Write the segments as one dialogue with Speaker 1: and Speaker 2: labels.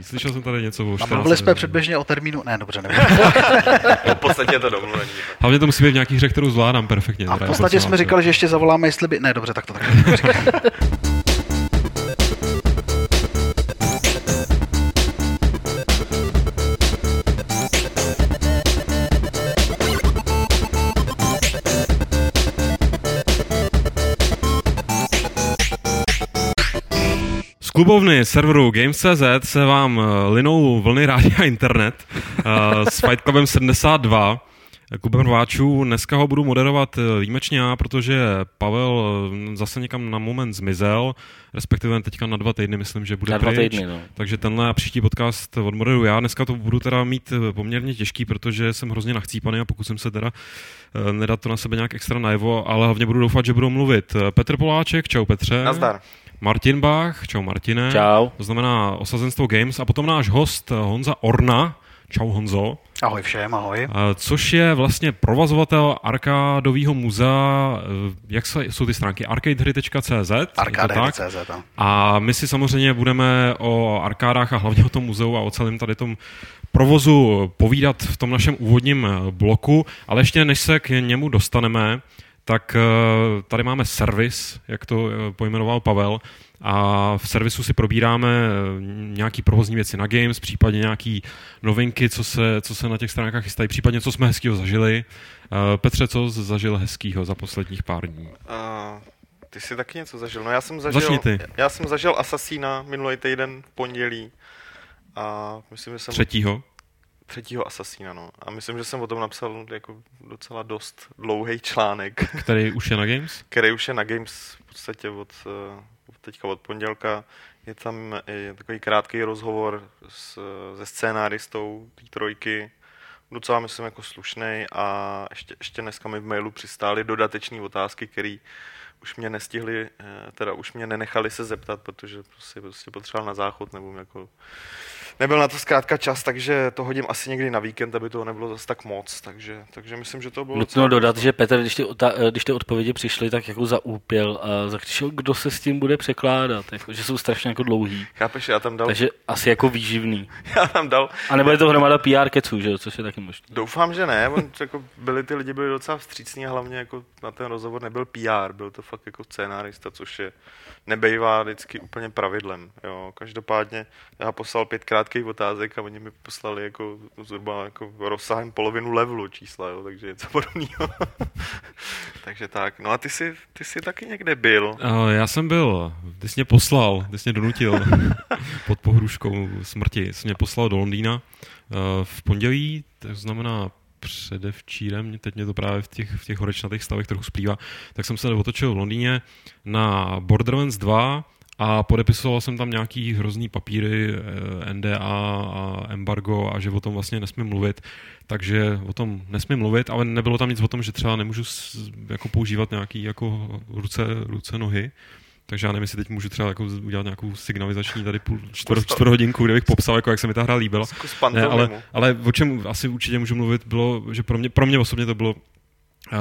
Speaker 1: Slyšel jsem tady něco o
Speaker 2: A mluvili jsme předběžně o termínu, ne, dobře, nevím.
Speaker 3: v podstatě je to domluvený.
Speaker 1: Hlavně to musí být v nějakých hře, kterou zvládám perfektně.
Speaker 2: A v
Speaker 1: teda,
Speaker 2: podstatě
Speaker 1: jako
Speaker 2: jsme říkali, že ještě zavoláme, jestli by... Ne, dobře, tak to tak.
Speaker 1: klubovny serveru Games.cz se vám eh, linou vlny rádia internet eh, s Fight Clubem 72. Klubem rváčů. Dneska ho budu moderovat eh, výjimečně já, protože Pavel zase někam na moment zmizel, respektive teďka na dva týdny myslím, že bude
Speaker 4: Na dva
Speaker 1: pryč.
Speaker 4: týdny, no.
Speaker 1: Takže tenhle a příští podcast odmoderuju já. Dneska to budu teda mít poměrně těžký, protože jsem hrozně nachcípaný a pokusím se teda nedat to na sebe nějak extra najevo, ale hlavně budu doufat, že budou mluvit Petr Poláček, čau Petře.
Speaker 3: Nazdar.
Speaker 1: Martin Bach, čau Martine.
Speaker 4: Čau.
Speaker 1: To znamená osazenstvo Games a potom náš host Honza Orna, čau Honzo,
Speaker 2: Ahoj všem, ahoj.
Speaker 1: což je vlastně provazovatel arkádového muzea, eh, jak se, jsou ty stránky, arcadehry.cz?
Speaker 2: Arcade.cz. no.
Speaker 1: A my si samozřejmě budeme o arkádách a hlavně o tom muzeu a o celém tady tom provozu povídat v tom našem úvodním bloku, ale ještě než se k němu dostaneme, tak eh, tady máme servis, jak to eh, pojmenoval Pavel, a v servisu si probíráme eh, nějaký provozní věci na Games, případně nějaký novinky, co se, co se na těch stránkách chystají, případně co jsme hezkýho zažili. Petře, co jsi zažil hezkýho za posledních pár dní?
Speaker 3: Uh, ty jsi taky něco zažil. No já jsem zažil,
Speaker 1: Začni ty.
Speaker 3: Já jsem zažil Assassina minulý týden v pondělí. A myslím, že jsem
Speaker 1: Třetího?
Speaker 3: Třetího Assassina, no. A myslím, že jsem o tom napsal jako docela dost dlouhý článek,
Speaker 1: Který už je na Games?
Speaker 3: který už je na Games v podstatě od, eh, od teďka od pondělka. Je tam i takový krátký rozhovor s, se scénáristou té trojky. Docela myslím jako slušný a ještě, ještě dneska mi v mailu přistály dodateční otázky, které už mě nestihli, eh, teda už mě nenechali se zeptat, protože prostě, prostě potřeboval na záchod nebo jako nebyl na to zkrátka čas, takže to hodím asi někdy na víkend, aby toho nebylo zase tak moc, takže, takže myslím, že to bylo
Speaker 4: Nutno dodat, že Petr, když ty, eh, když ty odpovědi přišly, tak jako zaúpěl a zakřičel, kdo se s tím bude překládat, jako, že jsou strašně jako dlouhý.
Speaker 3: Chápeš, já tam dal,
Speaker 4: Takže asi jako výživný.
Speaker 3: já tam dal,
Speaker 4: A nebo je to hromada PR keců, že jo, což je taky možné.
Speaker 3: doufám, že ne, on, jako byli ty lidi byli docela vstřícní a hlavně jako na ten rozhovor nebyl PR, byl to fakt jako scénárista, což je nebejvá vždycky úplně pravidlem, jo. Každopádně já poslal pět krátkých otázek a oni mi poslali jako zhruba jako rozsahem polovinu levelu čísla, jo, takže něco podobného. takže tak, no a ty jsi, ty jsi taky někde byl.
Speaker 1: Uh, já jsem byl, ty jsi mě poslal, ty jsi mě donutil pod pohruškou smrti, jsi mě poslal do Londýna uh, v pondělí, to znamená předevčírem, teď mě to právě v těch, v těch horečnatých stavech trochu splývá, tak jsem se otočil v Londýně na Borderlands 2 a podepisoval jsem tam nějaký hrozný papíry, eh, NDA a embargo a že o tom vlastně nesmím mluvit, takže o tom nesmím mluvit, ale nebylo tam nic o tom, že třeba nemůžu jako používat nějaký jako ruce, ruce, nohy, takže já nevím, jestli teď můžu třeba jako udělat nějakou signalizační tady půl čtvrt, čtvrt hodinku, kde bych popsal, jako jak se mi ta hra líbila. Ne, ale, ale o čem asi určitě můžu mluvit, bylo, že pro mě, pro mě osobně to bylo uh,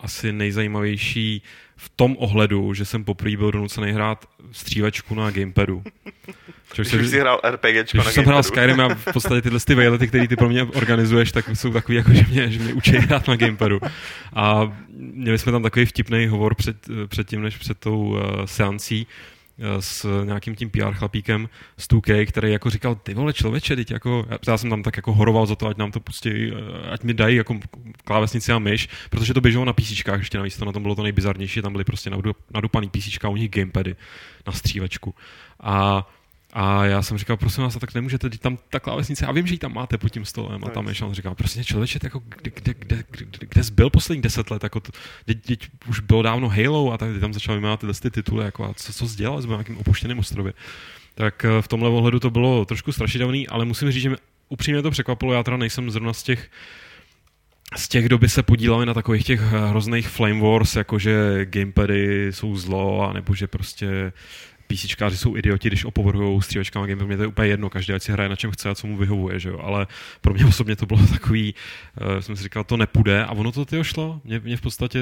Speaker 1: asi nejzajímavější v tom ohledu, že jsem poprvé byl donucený hrát střílečku na gamepadu. Což
Speaker 3: Když už jsi hrál RPGčko
Speaker 1: když
Speaker 3: na
Speaker 1: jsem hrál
Speaker 3: gamepadu.
Speaker 1: Skyrim a v podstatě tyhle ty vejlety, které ty pro mě organizuješ, tak jsou takový, jako, že mě, že mě učí hrát na gamepadu. A měli jsme tam takový vtipný hovor před, před tím, než před tou uh, seancí s nějakým tím PR chlapíkem z 2K, který jako říkal, ty vole člověče, teď jako, já jsem tam tak jako horoval za to, ať nám to pustí, eh, ať mi dají jako klávesnici a myš, protože to běželo na PC, ještě navíc to na tom bylo to nejbizarnější, tam byly prostě nadu- nadupaný PC, u nich gamepady na střílečku. A a já jsem říkal, prosím vás, a tak nemůžete, teď tam ta klávesnice, a vím, že ji tam máte pod tím stolem. A tam ještě on říkal, prostě člověče, jako, kde, kde, kde, kde, kde jsi byl poslední deset let, jako, teď, teď, už bylo dávno Halo a tak tam začal vyjmenovat tyhle ty tituly, jako, a co, co jsi dělal, jsme na nějakým opuštěném ostrově. Tak eh, v tomhle ohledu to bylo trošku strašidelný, ale musím říct, že mě upřímně to překvapilo, já teda nejsem zrovna z těch z těch, kdo by se podíleli na takových těch hrozných flame wars, jako že gamepady jsou zlo, a nebo že prostě PCčkáři jsou idioti, když opovrhují střílečkama Game mě to je úplně jedno, každý ať si hraje na čem chce a co mu vyhovuje, že jo? ale pro mě osobně to bylo takový, uh, jsem si říkal, to nepůjde a ono to tyjo šlo. Mě, mě v podstatě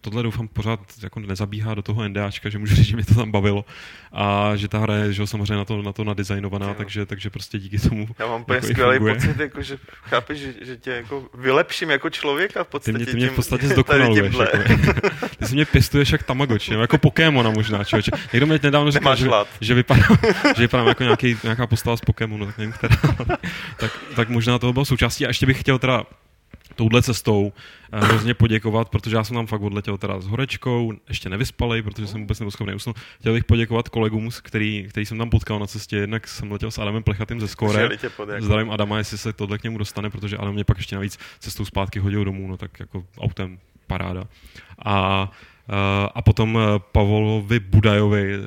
Speaker 1: tohle doufám pořád jako nezabíhá do toho NDAčka, že můžu říct, že mě to tam bavilo a že ta hra je že jo, samozřejmě na to, na to nadizajnovaná, takže, takže prostě díky tomu
Speaker 3: Já mám úplně
Speaker 1: jako
Speaker 3: skvělý
Speaker 1: funguje.
Speaker 3: pocit, jako, že chápeš, že, že tě jako vylepším jako člověka v
Speaker 1: Ty
Speaker 3: podstatě.
Speaker 1: mě, ty mě v podstatě zdokonaluješ. Jako, ty si mě pěstuješ jak Tamagotchi, jako Pokémona možná, člověče. Někdo mi nedávno
Speaker 3: Nemáš
Speaker 1: že,
Speaker 3: hlad.
Speaker 1: že, vypadám, že vypadám jako nějaký, nějaká postava z Pokémonu, tak nevím, která. tak, tak možná toho bylo součástí. A ještě bych chtěl teda touhle cestou eh, hrozně poděkovat, protože já jsem tam fakt odletěl teda s horečkou, ještě nevyspalej, protože jsem vůbec nebyl schopný usnout. Chtěl bych poděkovat kolegům, který, který jsem tam potkal na cestě, jednak jsem letěl s Adamem Plechatým ze Skore,
Speaker 3: pod jako.
Speaker 1: Zdravím Adama, jestli se tohle k němu dostane, protože Adam mě pak ještě navíc cestou zpátky hodil domů, no tak jako autem paráda. A, a potom eh, Pavlovi Budajovi eh,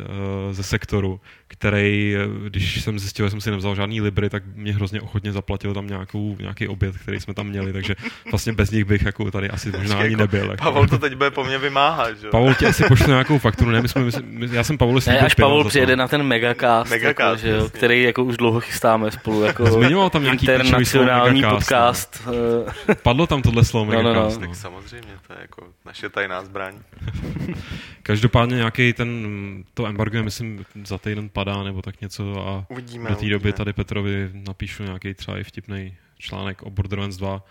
Speaker 1: ze sektoru, který, když jsem zjistil, že jsem si nevzal žádný libry, tak mě hrozně ochotně zaplatil tam nějakou, nějaký oběd, který jsme tam měli, takže vlastně bez nich bych jako tady asi možná ani
Speaker 3: Jako
Speaker 1: nebyl. Jako.
Speaker 3: Pavel to teď bude po mně vymáhat, že jo?
Speaker 1: Pavel ti asi pošle nějakou fakturu, ne? My jsme, my, my, já jsem Pavlu
Speaker 4: Ne,
Speaker 1: slíbil
Speaker 4: až Pavel přijede na ten megacast,
Speaker 3: Megacast,
Speaker 4: jako, že jo, který jako už dlouho chystáme spolu jako
Speaker 1: Zmiňoval tam nějaký
Speaker 4: internacionální
Speaker 1: megacast,
Speaker 4: podcast. eh,
Speaker 1: Padlo tam tohle slovo
Speaker 4: No, no, no.
Speaker 1: megacast,
Speaker 3: Tak samozřejmě, to je jako naše tajná zbraň.
Speaker 1: Každopádně nějaký ten, to embargo, je, myslím, za týden padá nebo tak něco a
Speaker 3: Uvidíme.
Speaker 1: do té doby tady Petrovi napíšu nějaký třeba i vtipný článek o Borderlands 2.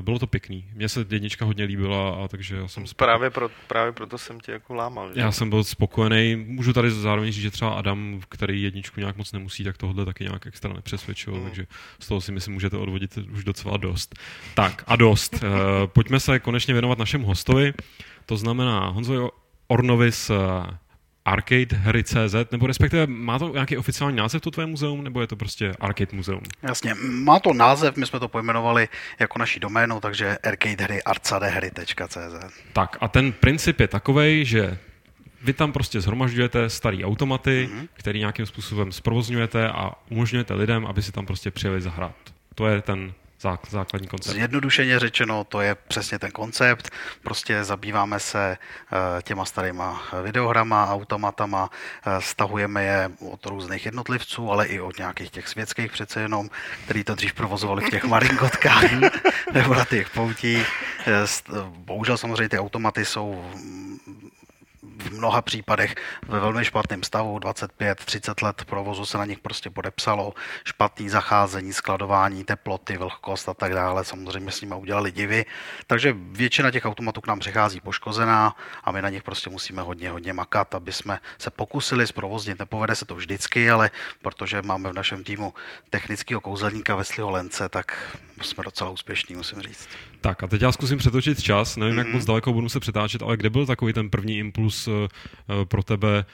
Speaker 1: Bylo to pěkný. Mně se jednička hodně líbila, a takže já jsem spokojený.
Speaker 3: Právě, pro, právě proto jsem tě jako lámal. Že?
Speaker 1: Já jsem byl spokojený. Můžu tady zároveň říct, že třeba Adam, který jedničku nějak moc nemusí, tak tohle taky nějak extra nepřesvědčil,
Speaker 3: Mm.
Speaker 1: takže z toho si myslím, můžete odvodit už docela dost. Tak a dost. Uh, pojďme se konečně věnovat našemu hostovi. To znamená Honzo Ornovi z Arcade hry CZ, nebo respektive má to nějaký oficiální název to tvoje muzeum, nebo je to prostě Arcade muzeum?
Speaker 2: Jasně, má to název, my jsme to pojmenovali jako naší doménu, takže arcadehry arcadehry.cz.
Speaker 1: Tak a ten princip je takový, že vy tam prostě zhromažďujete starý automaty, mm-hmm. který nějakým způsobem zprovozňujete a umožňujete lidem, aby si tam prostě přijeli zahrát. To je ten základní koncept.
Speaker 2: Zjednodušeně řečeno, to je přesně ten koncept. Prostě zabýváme se eh, těma starýma videohrama, automatama, eh, stahujeme je od různých jednotlivců, ale i od nějakých těch světských přece jenom, který to dřív provozovali v těch marinkotkách nebo na těch poutích. Eh, Bohužel samozřejmě ty automaty jsou mm, v mnoha případech ve velmi špatném stavu, 25-30 let provozu se na nich prostě podepsalo, špatný zacházení, skladování, teploty, vlhkost a tak dále, samozřejmě s nimi udělali divy, takže většina těch automatů k nám přichází poškozená a my na nich prostě musíme hodně, hodně makat, aby jsme se pokusili zprovoznit, nepovede se to vždycky, ale protože máme v našem týmu technického kouzelníka Vesliho Lence, tak jsme docela úspěšní, musím říct.
Speaker 1: Tak a teď já zkusím přetočit čas, nevím, mm-hmm. jak moc daleko budu se přetáčet, ale kde byl takový ten první impuls uh, pro tebe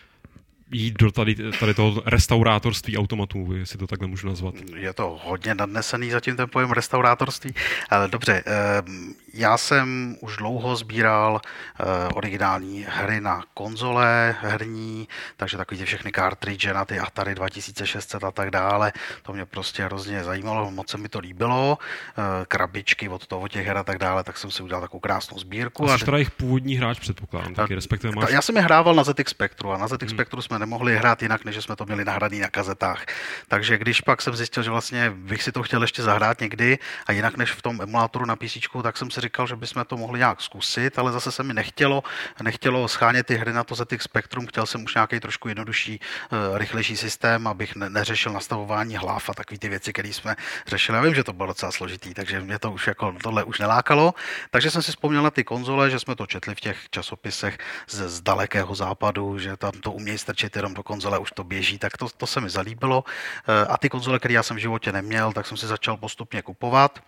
Speaker 1: jít do tady, tady toho restaurátorství automatů, jestli to takhle můžu nazvat.
Speaker 2: Je to hodně nadnesený zatím ten pojem restaurátorství, ale dobře, ehm, já jsem už dlouho sbíral eh, originální hry na konzole herní, takže takový ty všechny cartridge na ty Atari 2600 a tak dále, to mě prostě hrozně zajímalo, moc se mi to líbilo, eh, krabičky od toho těch her a tak dále, tak jsem si udělal takovou krásnou sbírku.
Speaker 1: A jsi teda jejich původní hráč, předpokládám, taky, respektive máš...
Speaker 2: Já jsem je hrával na ZX Spectru a na ZX Spectru jsme nemohli hrát jinak, než že jsme to měli nahraný na kazetách. Takže když pak jsem zjistil, že vlastně bych si to chtěl ještě zahrát někdy a jinak než v tom emulátoru na PC, tak jsem si říkal, že bychom to mohli nějak zkusit, ale zase se mi nechtělo, nechtělo schánět ty hry na to ZX Spectrum, chtěl jsem už nějaký trošku jednodušší, eh, rychlejší systém, abych ne- neřešil nastavování hlav a takové ty věci, které jsme řešili. Já vím, že to bylo docela složitý, takže mě to už jako tohle už nelákalo. Takže jsem si vzpomněl na ty konzole, že jsme to četli v těch časopisech z, z dalekého západu, že tam to umějí strčit jenom do konzole, už to běží, tak to, to se mi zalíbilo. Eh, A ty konzole, které já jsem v životě neměl, tak jsem si začal postupně kupovat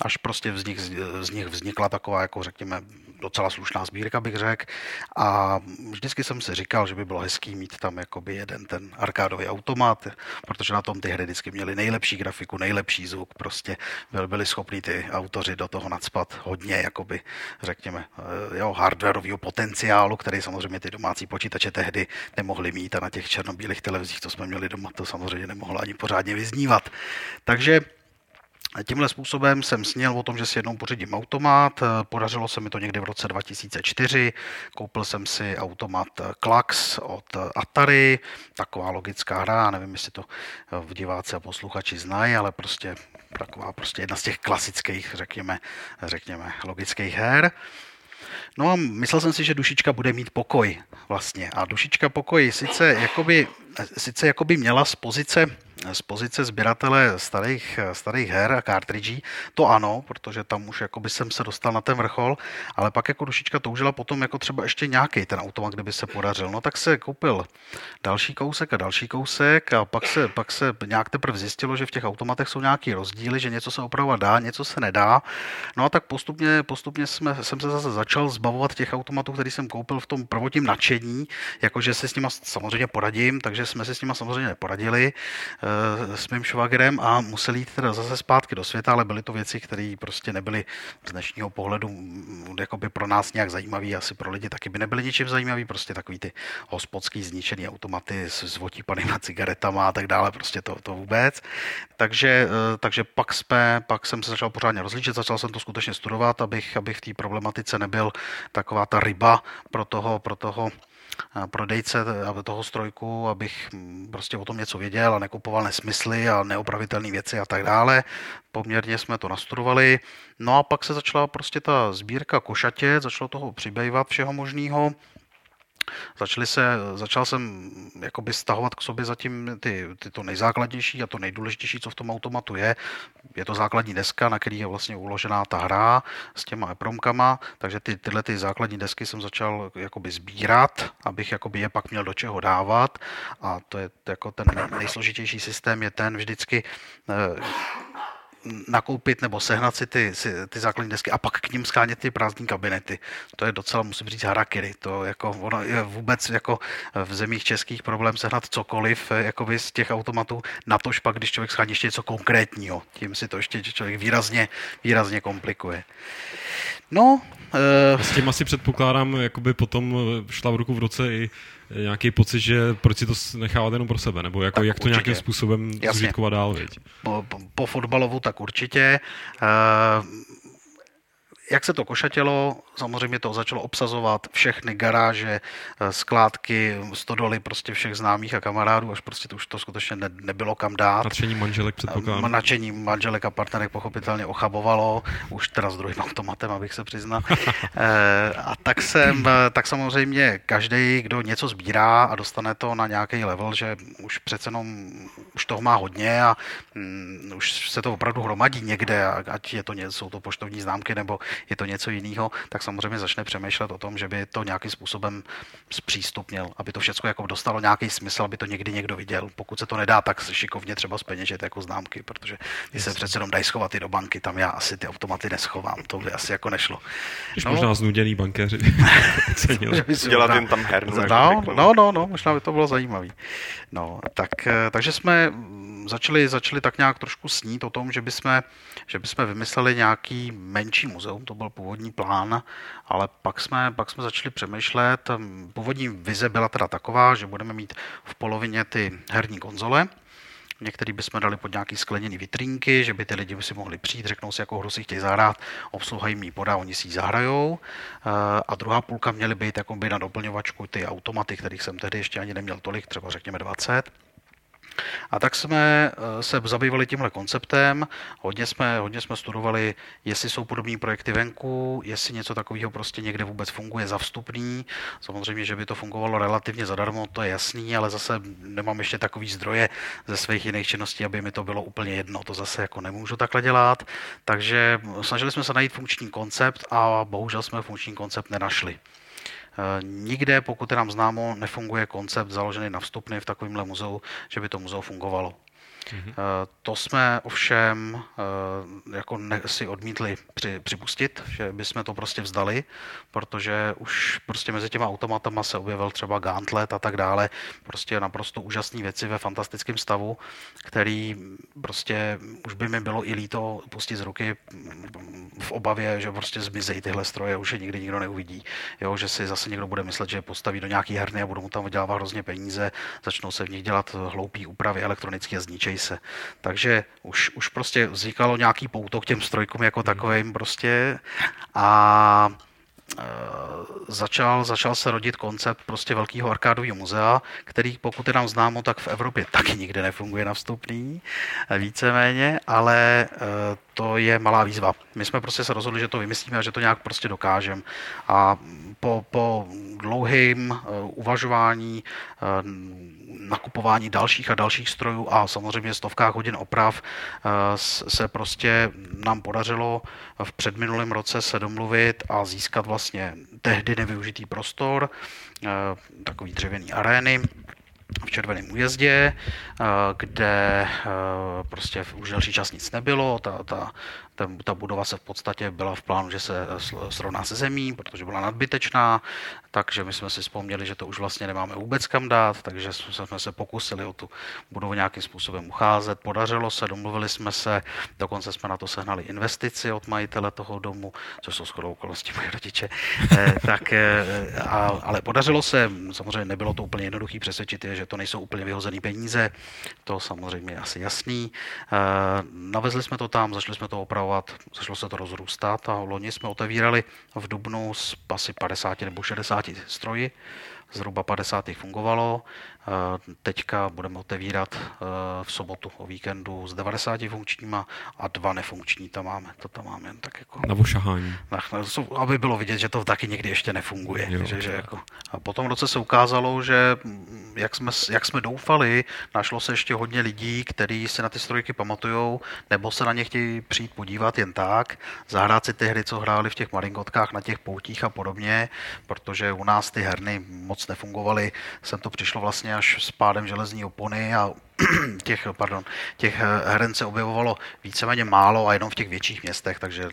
Speaker 2: až prostě z nich, z nich vznikla taková, jako řekněme, docela slušná sbírka, bych řekl. A vždycky jsem si říkal, že by bylo hezký mít tam jakoby jeden ten arkádový automat, protože na tom ty hry vždycky měly nejlepší grafiku, nejlepší zvuk, prostě byli, byli schopní ty autoři do toho nadspat hodně, jakoby, řekněme, eh, jo, hardwareového potenciálu, který samozřejmě ty domácí počítače tehdy nemohli mít a na těch černobílých televizích, co jsme měli doma, to samozřejmě nemohlo ani pořádně vyznívat. Takže Tímhle způsobem jsem sněl o tom, že si jednou pořídím automat. Podařilo se mi to někdy v roce 2004. Koupil jsem si automat Klax od Atari, taková logická hra, nevím, jestli to v diváci a posluchači znají, ale prostě taková prostě jedna z těch klasických, řekněme, řekněme logických her. No a myslel jsem si, že dušička bude mít pokoj vlastně. A dušička pokoj sice jakoby, sice jakoby měla z pozice z pozice sběratele starých, starých her a cartridží, to ano, protože tam už jakoby jsem se dostal na ten vrchol, ale pak jako dušička toužila potom jako třeba ještě nějaký ten automat, kdyby se podařil. No tak se koupil další kousek a další kousek a pak se, pak se nějak teprve zjistilo, že v těch automatech jsou nějaký rozdíly, že něco se opravovat dá, něco se nedá. No a tak postupně, postupně jsme, jsem se zase začal zbavovat těch automatů, který jsem koupil v tom prvotním nadšení, jakože se s nima samozřejmě poradím, takže jsme si s nima samozřejmě poradili. Eh, s mým švagrem a museli jít teda zase zpátky do světa, ale byly to věci, které prostě nebyly z dnešního pohledu mm, jakoby pro nás nějak zajímavé, asi pro lidi taky by nebyly ničím zajímavý, prostě takový ty hospodský zničený automaty s, s otípanýma cigaretama a tak dále, prostě to, to vůbec. Takže, eh, takže pak, jsme, pak jsem se začal pořádně rozlíčit, začal jsem to skutečně studovat, abych, abych v té problematice nebyl taková ta ryba pro toho, pro toho prodejce toho strojku, abych mm, prostě o tom něco věděl a nekupoval nesmysly a neopravitelné věci a tak dále. Poměrně jsme to nastudovali. No a pak se začala prostě ta sbírka košatě, začalo toho přibývat všeho možného. Začali se, začal jsem jakoby stahovat k sobě zatím ty, ty to nejzákladnější a to nejdůležitější, co v tom automatu je. Je to základní deska, na který je vlastně uložená ta hra s těma epromkama, takže ty, tyhle ty základní desky jsem začal jakoby sbírat, abych jakoby je pak měl do čeho dávat a to je jako ten nejsložitější systém je ten vždycky eh, nakoupit nebo sehnat si ty, si, ty základní desky a pak k ním schánět ty prázdné kabinety. To je docela, musím říct, harakiri. To jako, ono je vůbec jako v zemích českých problém sehnat cokoliv jako z těch automatů, na tož pak, když člověk schání ještě něco konkrétního. Tím si to ještě člověk výrazně, výrazně komplikuje. No,
Speaker 1: uh... S tím asi předpokládám, jakoby potom šla v ruku v roce i nějaký pocit, že proč si to nechávat jenom pro sebe, nebo jako, jak to určitě. nějakým způsobem zužitkovat dál, viď?
Speaker 2: Po, po, po fotbalovu tak určitě. Uh, jak se to košatělo, samozřejmě to začalo obsazovat všechny garáže, eh, skládky, stodoly prostě všech známých a kamarádů, až prostě to už to skutečně ne, nebylo kam dát.
Speaker 1: Nadšení manželek předpokládám.
Speaker 2: Nadšení manželek a partnerek pochopitelně ochabovalo, už teda s druhým automatem, abych se přiznal. Eh, a tak jsem, eh, tak samozřejmě každý, kdo něco sbírá a dostane to na nějaký level, že už přece jenom už toho má hodně a um, už se to opravdu hromadí někde, ať je to, jsou to poštovní známky nebo je to něco jiného, tak samozřejmě začne přemýšlet o tom, že by to nějakým způsobem zpřístupnil, aby to všechno jako dostalo nějaký smysl, aby to někdy někdo viděl. Pokud se to nedá, tak šikovně třeba speněžit jako známky, protože ty se přece jenom dají schovat i do banky, tam já asi ty automaty neschovám, to by asi jako nešlo.
Speaker 1: Když no, možná znuděný bankéři
Speaker 3: Dělat jen tam hernu.
Speaker 2: No, no, no, no, možná by to bylo zajímavé. No, tak, eh, takže jsme začali, začali tak nějak trošku snít o tom, že bychom, že bychom vymysleli nějaký menší muzeum, to byl původní plán, ale pak jsme, pak jsme začali přemýšlet, původní vize byla teda taková, že budeme mít v polovině ty herní konzole, Některý bychom dali pod nějaký skleněný vitrínky, že by ty lidi by si mohli přijít, řeknou si, jakou hru si chtějí zahrát, obsluha jim ji podá, oni si ji zahrajou. Eh, a druhá půlka měly být jako by na doplňovačku ty automaty, kterých jsem tehdy ještě ani neměl tolik, třeba řekněme 20. A tak jsme eh, se zabývali tímhle konceptem, hodně jsme, hodně jsme studovali, jestli jsou podobné projekty venku, jestli něco takového prostě někde vůbec funguje za vstupný. Samozřejmě, že by to fungovalo relativně zadarmo, to je jasný, ale zase nemám ještě takový zdroje ze svých jiných činností, aby mi to bylo úplně jedno. To zase jako nemůžu takhle dělat. Takže snažili jsme se najít funkční koncept a bohužel jsme funkční koncept nenašli. Eh, nikde, pokud je nám známo, nefunguje koncept založený na vstupny v takovémhle muzeu, že by to muzeo fungovalo. Mm-hmm. To jsme ovšem eh, jako ne, si odmítli při, připustit, že bychom to prostě vzdali, protože už prostě mezi těma automatama se objevil třeba Gauntlet a tak dále, prostě naprosto úžasné věci ve fantastickém stavu, který prostě už by mi bylo i líto pustit z ruky v obavě, že prostě zmizejí tyhle stroje, už je nikdy nikdo neuvidí, jo, že si zase někdo bude myslet, že je postaví do nějaký herny a budou mu tam vydělávat hrozně peníze, začnou se v nich dělat hloupý úpravy elektronické a se. Takže už, už prostě vznikalo nějaký pouto k těm strojkům jako takovým prostě a Eh, začal, začal se rodit koncept prostě velkého arkádového muzea, který pokud je nám známo, tak v Evropě taky nikde nefunguje na vstupný, víceméně, ale eh, to je malá výzva. My jsme prostě se rozhodli, že to vymyslíme a že to nějak prostě dokážeme. A po, po dlouhém uvažování, nakupování dalších a dalších strojů a samozřejmě stovkách hodin oprav se prostě nám podařilo v předminulém roce se domluvit a získat vlastně tehdy nevyužitý prostor, eh, takový dřevěný arény, v Červeném újezdě, eh, kde eh, prostě už delší čas nic nebylo. Ta, ta, ta, ta budova se v podstatě byla v plánu, že se srovná se zemí, protože byla nadbytečná, takže my jsme si vzpomněli, že to už vlastně nemáme vůbec kam dát, takže jsme se pokusili o tu budovu nějakým způsobem ucházet. Podařilo se, domluvili jsme se, dokonce jsme na to sehnali investici od majitele toho domu, což jsou shodou okolností moje rodiče. Eh, tak, a, ale podařilo se, samozřejmě nebylo to úplně jednoduché přesvědčit je, že to nejsou úplně vyhozené peníze, to samozřejmě je asi jasný. Navezli jsme to tam, začali jsme to opravovat připravovat, začalo se to rozrůstat a loni jsme otevírali v Dubnu s asi 50 nebo 60 stroji, zhruba 50 fungovalo. Teďka budeme otevírat e, v sobotu o víkendu s 90 funkčníma a dva nefunkční tam máme. To tam máme jen tak jako...
Speaker 1: Na vošahání.
Speaker 2: Aby bylo vidět, že to taky někdy ještě nefunguje. Jo, že, že jako... A potom v roce se ukázalo, že jak jsme, jak jsme doufali, našlo se ještě hodně lidí, kteří si na ty strojky pamatují, nebo se na ně chtějí přijít podívat jen tak, zahrát si ty hry, co hráli v těch maringotkách na těch poutích a podobně, protože u nás ty herny moc nefungovaly. Sem to přišlo vlastně až s pádem železní opony a těch, pardon, těch heren se objevovalo víceméně málo a jenom v těch větších městech, takže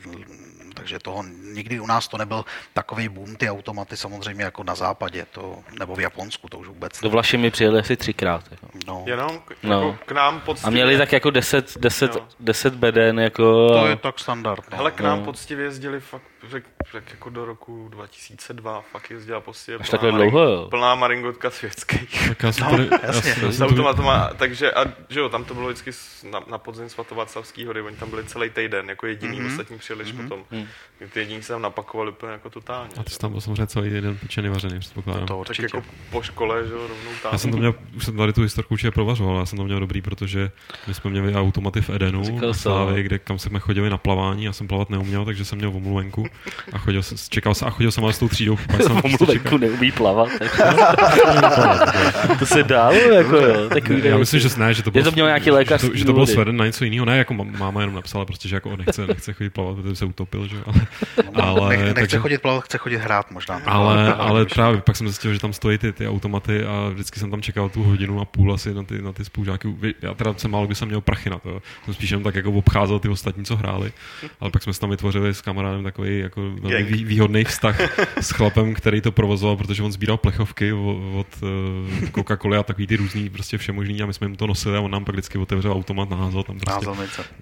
Speaker 2: takže toho nikdy u nás to nebyl takový boom, ty automaty samozřejmě jako na západě, to, nebo v Japonsku, to už vůbec.
Speaker 4: Do Vlaši mi přijeli asi třikrát. Jako.
Speaker 3: No. Jenom k, no. jako k nám poctivě.
Speaker 4: A měli tak jako 10, 10, no. 10 beden. Jako...
Speaker 2: To je tak standard.
Speaker 3: No. Hele, k nám no. poctivě jezdili fakt, řek, řek, jako do roku 2002, fakt jezdila poctivě
Speaker 4: Až takhle dlouho, jo.
Speaker 3: Plná maringotka světských.
Speaker 1: Tak já jsem no, tady,
Speaker 3: jasně. S automatama, takže a že jo, tam to bylo vždycky na, na podzim svatovat hory, oni tam byli celý týden, jako jediný, mm-hmm. ostatní přijeli mm-hmm. potom. Mm. Ty jediní se tam napakovali úplně jako totálně.
Speaker 1: A ty jsi tam byl samozřejmě celý den pečený vařený, předpokládám.
Speaker 3: To určitě. Tak jako po škole, že jo, rovnou tam.
Speaker 1: Já jsem to měl, už jsem tady tu historku určitě provařoval, já jsem to měl dobrý, protože my jsme měli automaty v Edenu, v Slávě, kde kam jsme chodili na plavání, já jsem plavat neuměl, takže jsem měl omluvenku a chodil, čekal jsem a chodil jsem ale s tou třídou.
Speaker 4: Jsem omluvenku neumí plavat. to se dalo, jako jo. Takový
Speaker 1: já myslím, že ne, že to bylo,
Speaker 4: to měl nějaký lékař.
Speaker 1: Že to, že to bylo sveden na něco jiného, ne, jako máma jenom napsala prostě, že jako nechce, nechce chodit plavat, protože se utopil, že ale,
Speaker 2: ale ale, nechce takže, chodit plavat, chce chodit hrát možná.
Speaker 1: Ale, ale právě pak jsem zjistil, že tam stojí ty, ty automaty a vždycky jsem tam čekal tu hodinu a půl asi na ty, na ty spolužáky. Já teda jsem málo kdy jsem měl prachy na to. Jsem spíš jenom tak jako obcházel ty ostatní, co hráli. Ale pak jsme tam vytvořili s kamarádem takový jako velmi vý, výhodný vztah s chlapem, který to provozoval, protože on sbíral plechovky od, od uh, Coca-Coly a takový ty různý prostě všemožný a my jsme jim to nosili a on nám pak vždycky otevřel automat, naházel tam prostě.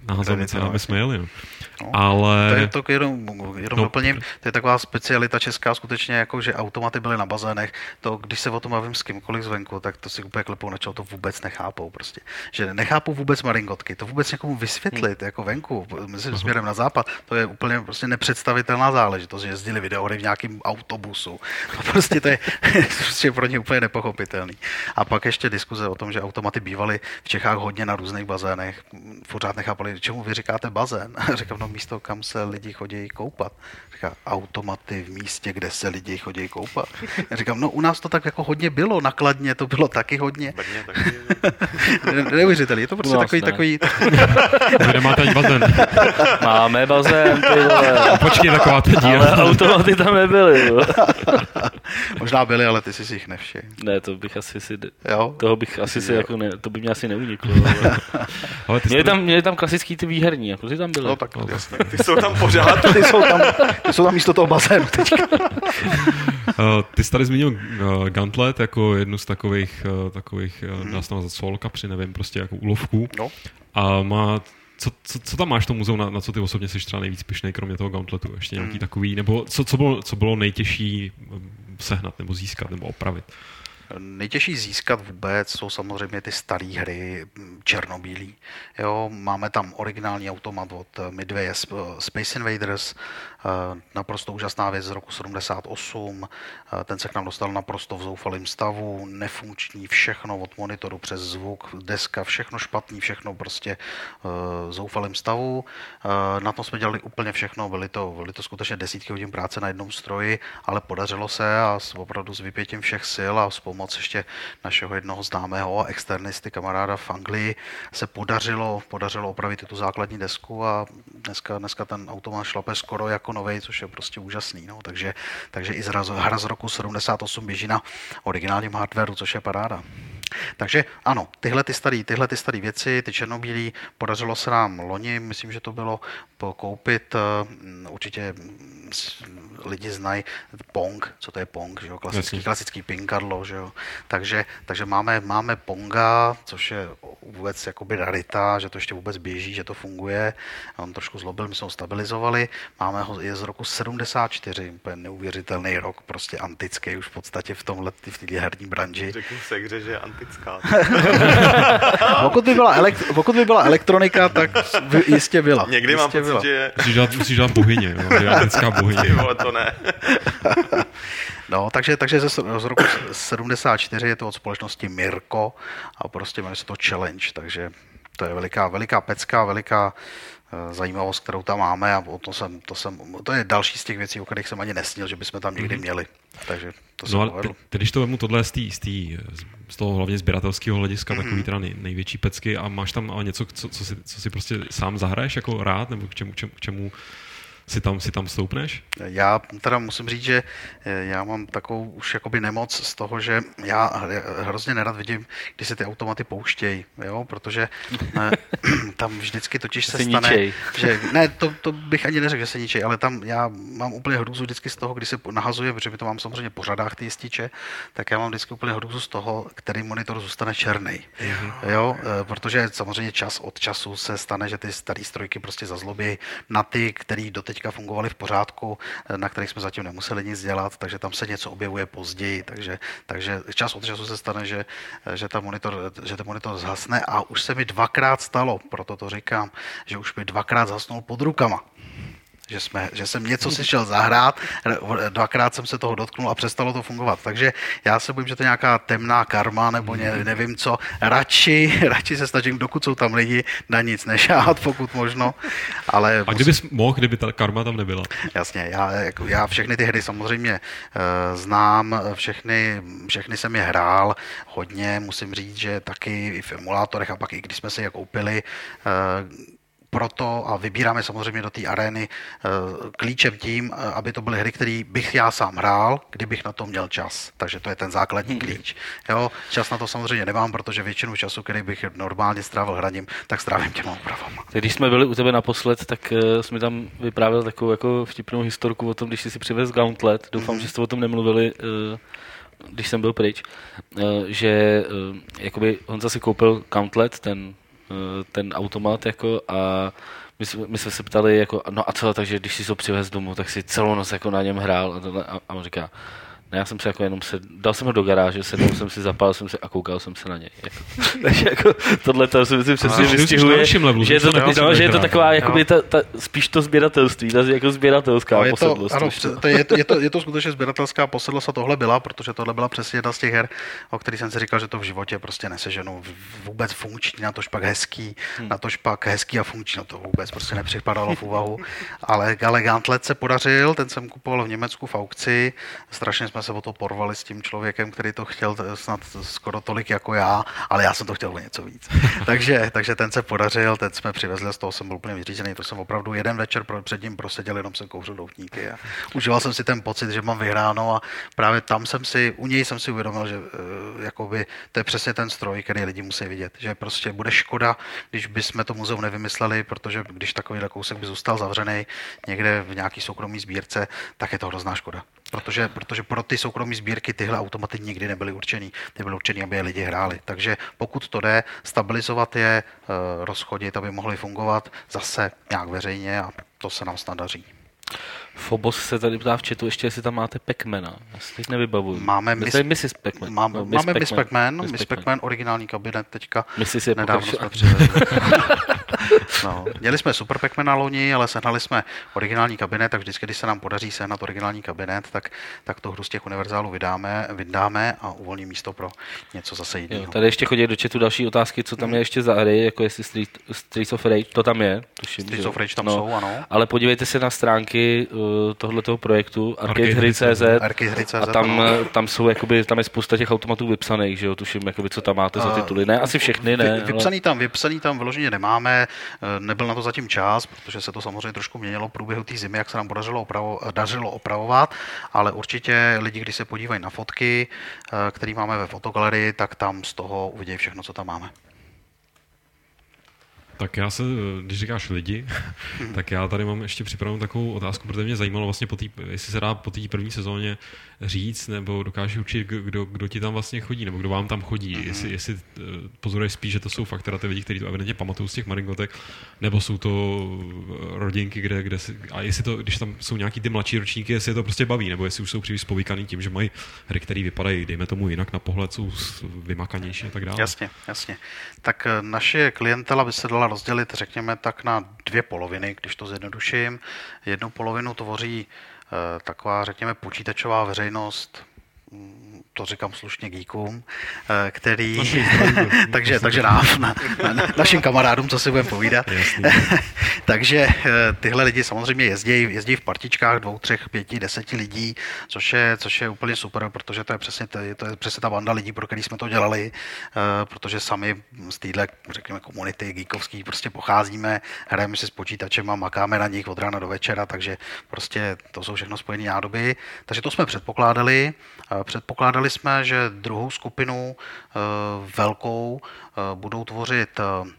Speaker 1: Názelnice. a my jsme jeli. No. No, ale...
Speaker 2: To je to jenom, jenom no, doplním, to je taková specialita česká skutečně, jako že automaty byly na bazénech. To, když se o tom bavím s kýmkoliv zvenku, tak to si úplně klepou na to vůbec nechápou prostě. Že nechápou vůbec maringotky, to vůbec někomu vysvětlit, hmm. jako venku, myslím, směrem na západ, to je úplně prostě nepředstavitelná záležitost, že jezdili videohry v nějakém autobusu. A prostě to je prostě pro ně úplně nepochopitelný. A pak ještě diskuze o tom, že automaty bývaly v Čechách hodně na různých bazénech. Pořád nechápali, čemu vy říkáte bazén. Říkám, no místo, kam se lidi chodí koupat. Říká, automaty v místě, kde se lidi chodí koupat. Já říkám, no u nás to tak jako hodně bylo, nakladně to bylo taky hodně.
Speaker 3: Brně taky.
Speaker 2: Neuvěřitelný, je to prostě takový, ne. takový...
Speaker 1: Vy nemáte ani bazén.
Speaker 4: Máme bazén, ty vole.
Speaker 1: Počkej, taková ta díra.
Speaker 4: Ale automaty tam nebyly.
Speaker 2: Možná byly, ale ty jsi si jich nevšiml.
Speaker 4: Ne, to bych asi si...
Speaker 2: Jo?
Speaker 4: Toho bych asi si jako ne, to by mě asi neuniklo. Ale, ale ty měli, tam, měli tam klasický ty výherní, jako ty tam byly.
Speaker 2: No tak no, jasně.
Speaker 3: Ty jsou tam pořád.
Speaker 2: ty jsou tam, ty jsou tam místo toho bazénu teďka.
Speaker 1: Uh, ty jsi tady zmínil uh, Gauntlet jako jednu z takových, uh, takových uh, dá se tam soul kapři, nevím, prostě jako úlovků.
Speaker 2: No.
Speaker 1: A má co, co, co tam máš v tom muzeu, na, na co ty osobně jsi třeba nejvíc pišnej, kromě toho Gauntletu? Ještě nějaký hmm. takový, nebo co, co, bylo, co bylo nejtěžší sehnat, nebo získat, nebo opravit?
Speaker 2: Nejtěžší získat vůbec jsou samozřejmě ty staré hry mm, černobílý. Jo, máme tam originální automat od Midway Space Invaders, eh, naprosto úžasná věc z roku 78. Eh, ten se k nám dostal naprosto v zoufalém stavu, nefunkční všechno od monitoru přes zvuk, deska, všechno špatný, všechno prostě v zoufalém stavu. Na tom jsme dělali úplně všechno, byly to, byly to skutečně desítky hodin práce na jednom stroji, ale podařilo se a opravdu s vypětím všech sil a s pomoc ještě našeho jednoho známého a externisty, kamaráda v Anglii, se podařilo, podařilo opravit tu základní desku a dneska, dneska ten automat šlape skoro jako nový, což je prostě úžasný. No. Takže, takže i zraz, hra z roku 78 běží na originálním hardwareu, což je paráda. Takže ano, tyhle ty staré tyhle ty staré věci, ty černobílí, podařilo se nám loni, myslím, že to bylo koupit, eh, určitě lidi znají Pong, co to je Pong, že jo? klasický, klasický pinkadlo, že jo? Takže, takže máme, máme Ponga, což je vůbec jakoby rarita, že to ještě vůbec běží, že to funguje. On trošku zlobil, my jsme ho stabilizovali. Máme ho, je z roku 74, úplně neuvěřitelný rok, prostě antický už v podstatě v tomhle, v té herní branži.
Speaker 3: Řeknu se hře, že je antická.
Speaker 2: pokud, by byla elekt, pokud by byla elektronika, tak by jistě byla.
Speaker 3: Někdy
Speaker 2: jistě
Speaker 3: mám pocit,
Speaker 2: byla.
Speaker 3: že...
Speaker 1: Musíš dát, musíš dát bohyně, je antická bohyně.
Speaker 3: Ty vole, to ne.
Speaker 2: No, takže, takže ze, z roku 74 je to od společnosti Mirko a prostě jmenuje se to Challenge, takže to je veliká, veliká pecka, veliká uh, zajímavost, kterou tam máme a to, jsem, to, jsem, to je další z těch věcí, o kterých jsem ani nesnil, že bychom tam někdy měli. Takže to
Speaker 1: no ale te, když to vemu tohle z, tý, z, tý, z toho hlavně sběratelského hlediska, mm-hmm. takový teda nej, největší pecky a máš tam ale něco, co, co, si, co si prostě sám zahraješ jako rád, nebo k čemu, k čemu, k čemu si tam, si tam stoupneš?
Speaker 2: Já teda musím říct, že eh, já mám takovou už jakoby nemoc z toho, že já hrozně nerad vidím, když se ty automaty pouštějí, jo, protože ne, eh, tam vždycky totiž se, se stane, ničej. že ne, to, to, bych ani neřekl, že se ničej, ale tam já mám úplně hrůzu vždycky z toho, když se nahazuje, protože my to mám samozřejmě po řadách ty jističe, tak já mám vždycky úplně hrůzu z toho, který monitor zůstane černý. Jo, eh, protože samozřejmě čas od času se stane, že ty staré strojky prostě zazlobí na ty, který doteď teďka fungovaly v pořádku, eh, na kterých jsme zatím nemuseli nic dělat, takže tam se něco objevuje později, takže, takže čas od času se stane, že, eh, že, ta monitor, že ten monitor zhasne. A už se mi dvakrát stalo, proto to říkám, že už mi dvakrát zasnul pod rukama že, jsme, že jsem něco si šel zahrát, dvakrát jsem se toho dotknul a přestalo to fungovat. Takže já se bojím, že to je nějaká temná karma nebo ně, nevím co. Radši, radši se snažím, dokud jsou tam lidi, na nic nešát, pokud možno. Ale
Speaker 1: a kdybys musím... mohl, kdyby ta karma tam nebyla?
Speaker 2: Jasně, já, jako, já všechny ty hry samozřejmě uh, znám, všechny, všechny jsem je hrál hodně, musím říct, že taky i v emulátorech a pak i když jsme si je koupili, uh, proto a vybíráme samozřejmě do té arény eh, klíčem tím, eh, aby to byly hry, které bych já sám hrál, kdybych na to měl čas. Takže to je ten základní hmm. klíč. Jo, čas na to samozřejmě nemám, protože většinu času, který bych normálně strávil hraním, tak strávím těma úpravama.
Speaker 4: Když jsme byli u tebe naposled, tak uh, jsme tam vyprávěl takovou jako vtipnou historku o tom, když jsi si přivez Gauntlet. Doufám, hmm. že jste o tom nemluvili. Když jsem byl pryč, že jakoby Honza si koupil Gauntlet, ten Eh, ten automat jako a my, jsme, my jsme se ptali jako, no a co, takže když si to přivez domů, tak si celou noc jako na něm hrál a, tohle, a, a on říká, ne, já jsem se jako jenom se, dal jsem ho do garáže, sedl jsem si, zapál jsem se a koukal jsem se na něj. Jako. Takže jako tohle to si myslím přesně vystihuje, že je to, tak, no, že je to taková jakoby ta, ta, spíš to sběratelství, ta jako sběratelská no,
Speaker 2: je
Speaker 4: to, posedlost.
Speaker 2: Ano, to je, to, je, to, je to skutečně sběratelská posedlost a tohle byla, protože tohle byla přesně jedna z těch her, o kterých jsem si říkal, že to v životě prostě neseženu. Vůbec funkční, na tož pak hezký, hmm. na tož pak hezký a funkční, no to vůbec prostě nepřipadalo v úvahu. Ale Gale Gauntlet se podařil, ten jsem kupoval v Německu v aukci, strašně jsme se o to porvali s tím člověkem, který to chtěl snad skoro tolik jako já, ale já jsem to chtěl o něco víc. takže, takže ten se podařil, ten jsme přivezli, z toho jsem byl úplně vyřízený, to jsem opravdu jeden večer před ním proseděl, jenom jsem kouřil doutníky a užíval jsem si ten pocit, že mám vyhráno a právě tam jsem si, u něj jsem si uvědomil, že uh, jakoby, to je přesně ten stroj, který lidi musí vidět, že prostě bude škoda, když bychom to muzeum nevymysleli, protože když takový kousek by zůstal zavřený někde v nějaký soukromý sbírce, tak je to hrozná škoda protože, protože pro ty soukromé sbírky tyhle automaty nikdy nebyly určený. Ty byly určený, aby je lidi hráli. Takže pokud to jde, stabilizovat je, eh, rozchodit, aby mohly fungovat zase nějak veřejně a to se nám snad daří.
Speaker 4: Phobos se tady ptá v chatu ještě, jestli tam máte Pacmana. Já si teď nevybavuju.
Speaker 2: Máme
Speaker 4: Miss,
Speaker 2: Miss-
Speaker 4: Mrs. Pacman.
Speaker 2: Máme,
Speaker 4: No,
Speaker 2: máme Miss Pac-Man,
Speaker 4: Miss
Speaker 2: Miss
Speaker 4: Pac-Man.
Speaker 2: Pac-Man, originální kabinet teďka.
Speaker 4: Mrs. je
Speaker 2: Nedávno jsme no, měli jsme Super Pac-Mana loni, ale sehnali jsme originální kabinet, tak vždycky, když se nám podaří sehnat originální kabinet, tak, tak tu hru z těch univerzálů vydáme, vydáme a uvolní místo pro něco zase
Speaker 4: Jo,
Speaker 2: jiného.
Speaker 4: tady ještě chodí do chatu další otázky, co tam je ještě za hry, jako jestli Street, Streets of Rage, to tam je. Tuším,
Speaker 2: Streets
Speaker 4: že jo.
Speaker 2: of Rage tam
Speaker 4: no,
Speaker 2: jsou, ano.
Speaker 4: Ale podívejte se na stránky uh, tohoto projektu
Speaker 1: Arcadehry.cz.
Speaker 4: a tam, eh, tam jsou jakoby, tam je spousta těch automatů vypsaných, že jo, tuším, jakoby, co tam máte za tituly. Ne, asi všechny, ne.
Speaker 2: Vy,
Speaker 4: ale-
Speaker 2: vypsaný tam, vypsaný tam vyloženě nemáme, eh, nebyl na to zatím čas, protože se to samozřejmě trošku měnilo v průběhu té zimy, jak se nám podařilo opravo, dařilo opravovat, ale určitě lidi, když se podívají na fotky, eh, které máme ve fotogalerii, tak tam z toho uvidějí všechno, co tam máme.
Speaker 1: Tak já se, když říkáš lidi, tak já tady mám ještě připravenou takovou otázku, protože mě zajímalo vlastně, po tý, jestli se dá po té první sezóně říct, nebo dokáže určit, kdo, kdo ti tam vlastně chodí, nebo kdo vám tam chodí. Mm-hmm. Jestli, jestli eh, pozoruješ spíš, že to jsou fakt teda ty lidi, kteří to evidentně pamatují z těch maringotek, nebo jsou to eh, rodinky, kde, kde si, a jestli to, když tam jsou nějaký ty mladší ročníky, jestli je to prostě baví, nebo jestli už jsou příliš spovykaný tím, že mají hry, které vypadají, dejme tomu jinak na pohled, jsou vymakanější a tak dále.
Speaker 2: Jasně, jasně. Tak eh, naše klientela by se dala rozdělit, řekněme, tak na dvě poloviny, když to zjednoduším. Jednu polovinu tvoří eh, taková, řekněme, počítačová veřejnost, to říkám slušně geekům, eh, který, takže, takže nám, na, na, našim kamarádům, co si budeme povídat. Takže eh, tyhle lidi samozřejmě jezdí, jezdí v partičkách dvou, třech, pěti, deseti lidí, což je, což je úplně super, protože to je přesně, to je, to je přesně ta banda lidí, pro který jsme to dělali, eh, protože sami z téhle, řekněme, komunity geekovský prostě pocházíme, hrajeme si s počítačem a makáme na nich od rána do večera, takže prostě to jsou všechno spojené nádoby. Takže to jsme předpokládali. Eh, Předpokládali jsme, že druhou skupinu eh, velkou eh, budou tvořit eh,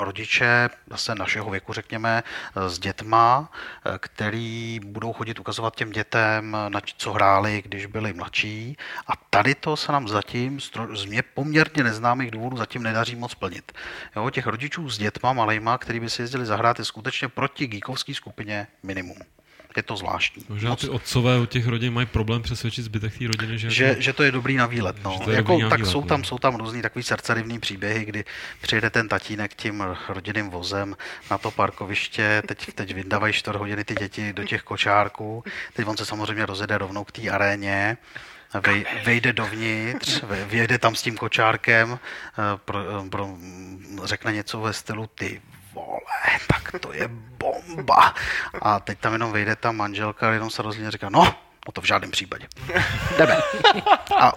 Speaker 2: rodiče zase našeho věku, řekněme, s dětma, který budou chodit ukazovat těm dětem, na co hráli, když byli mladší. A tady to se nám zatím z mě poměrně neznámých důvodů zatím nedaří moc plnit. Jo, těch rodičů s dětma malejma, který by si jezdili zahrát, je skutečně proti geekovské skupině minimum. Je to zvláštní.
Speaker 1: Možná
Speaker 2: Moc-
Speaker 1: ty otcové od těch rodin mají problém přesvědčit zbytek té rodiny, že,
Speaker 2: že,
Speaker 1: jako-
Speaker 2: že to je dobrý na výlet. No.
Speaker 1: Že
Speaker 2: Jako,
Speaker 1: dobrý na
Speaker 2: tak
Speaker 1: výlet,
Speaker 2: jsou
Speaker 1: no.
Speaker 2: tam, jsou tam různý takový srdcerivný příběhy, kdy přijede ten tatínek tím rodinným vozem na to parkoviště, teď, teď vyndávají čtvrt hodiny ty děti do těch kočárků, teď on se samozřejmě rozjede rovnou k té aréně, vej, vejde dovnitř, vyjede tam s tím kočárkem, eh, pro, eh, pro, řekne něco ve stylu ty vole, tak to je bomba. A teď tam jenom vejde ta manželka, jenom se a říká, no, no to v žádném případě. Jdeme. A,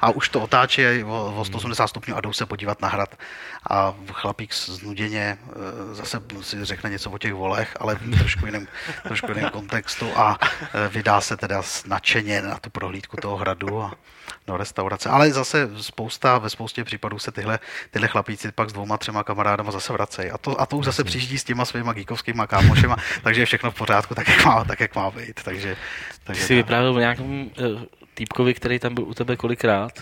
Speaker 2: a už to otáčí o, o 180 stupňů a jdou se podívat na hrad. A chlapík znuděně eh, zase si řekne něco o těch volech, ale v trošku jiném, trošku jiném kontextu a eh, vydá se teda nadšeně na tu prohlídku toho hradu a do restaurace. Ale zase spousta, ve spoustě případů se tyhle, tyhle chlapíci pak s dvouma, třema kamarádama zase vracejí. A to, a to už zase přijíždí s těma svýma geekovskýma kámošema, takže je všechno v pořádku, tak jak má, tak, jak má být. Takže,
Speaker 4: Ty
Speaker 2: takže
Speaker 4: jsi
Speaker 2: tak.
Speaker 4: vyprávěl o nějakém uh, týpkovi, který tam byl u tebe kolikrát.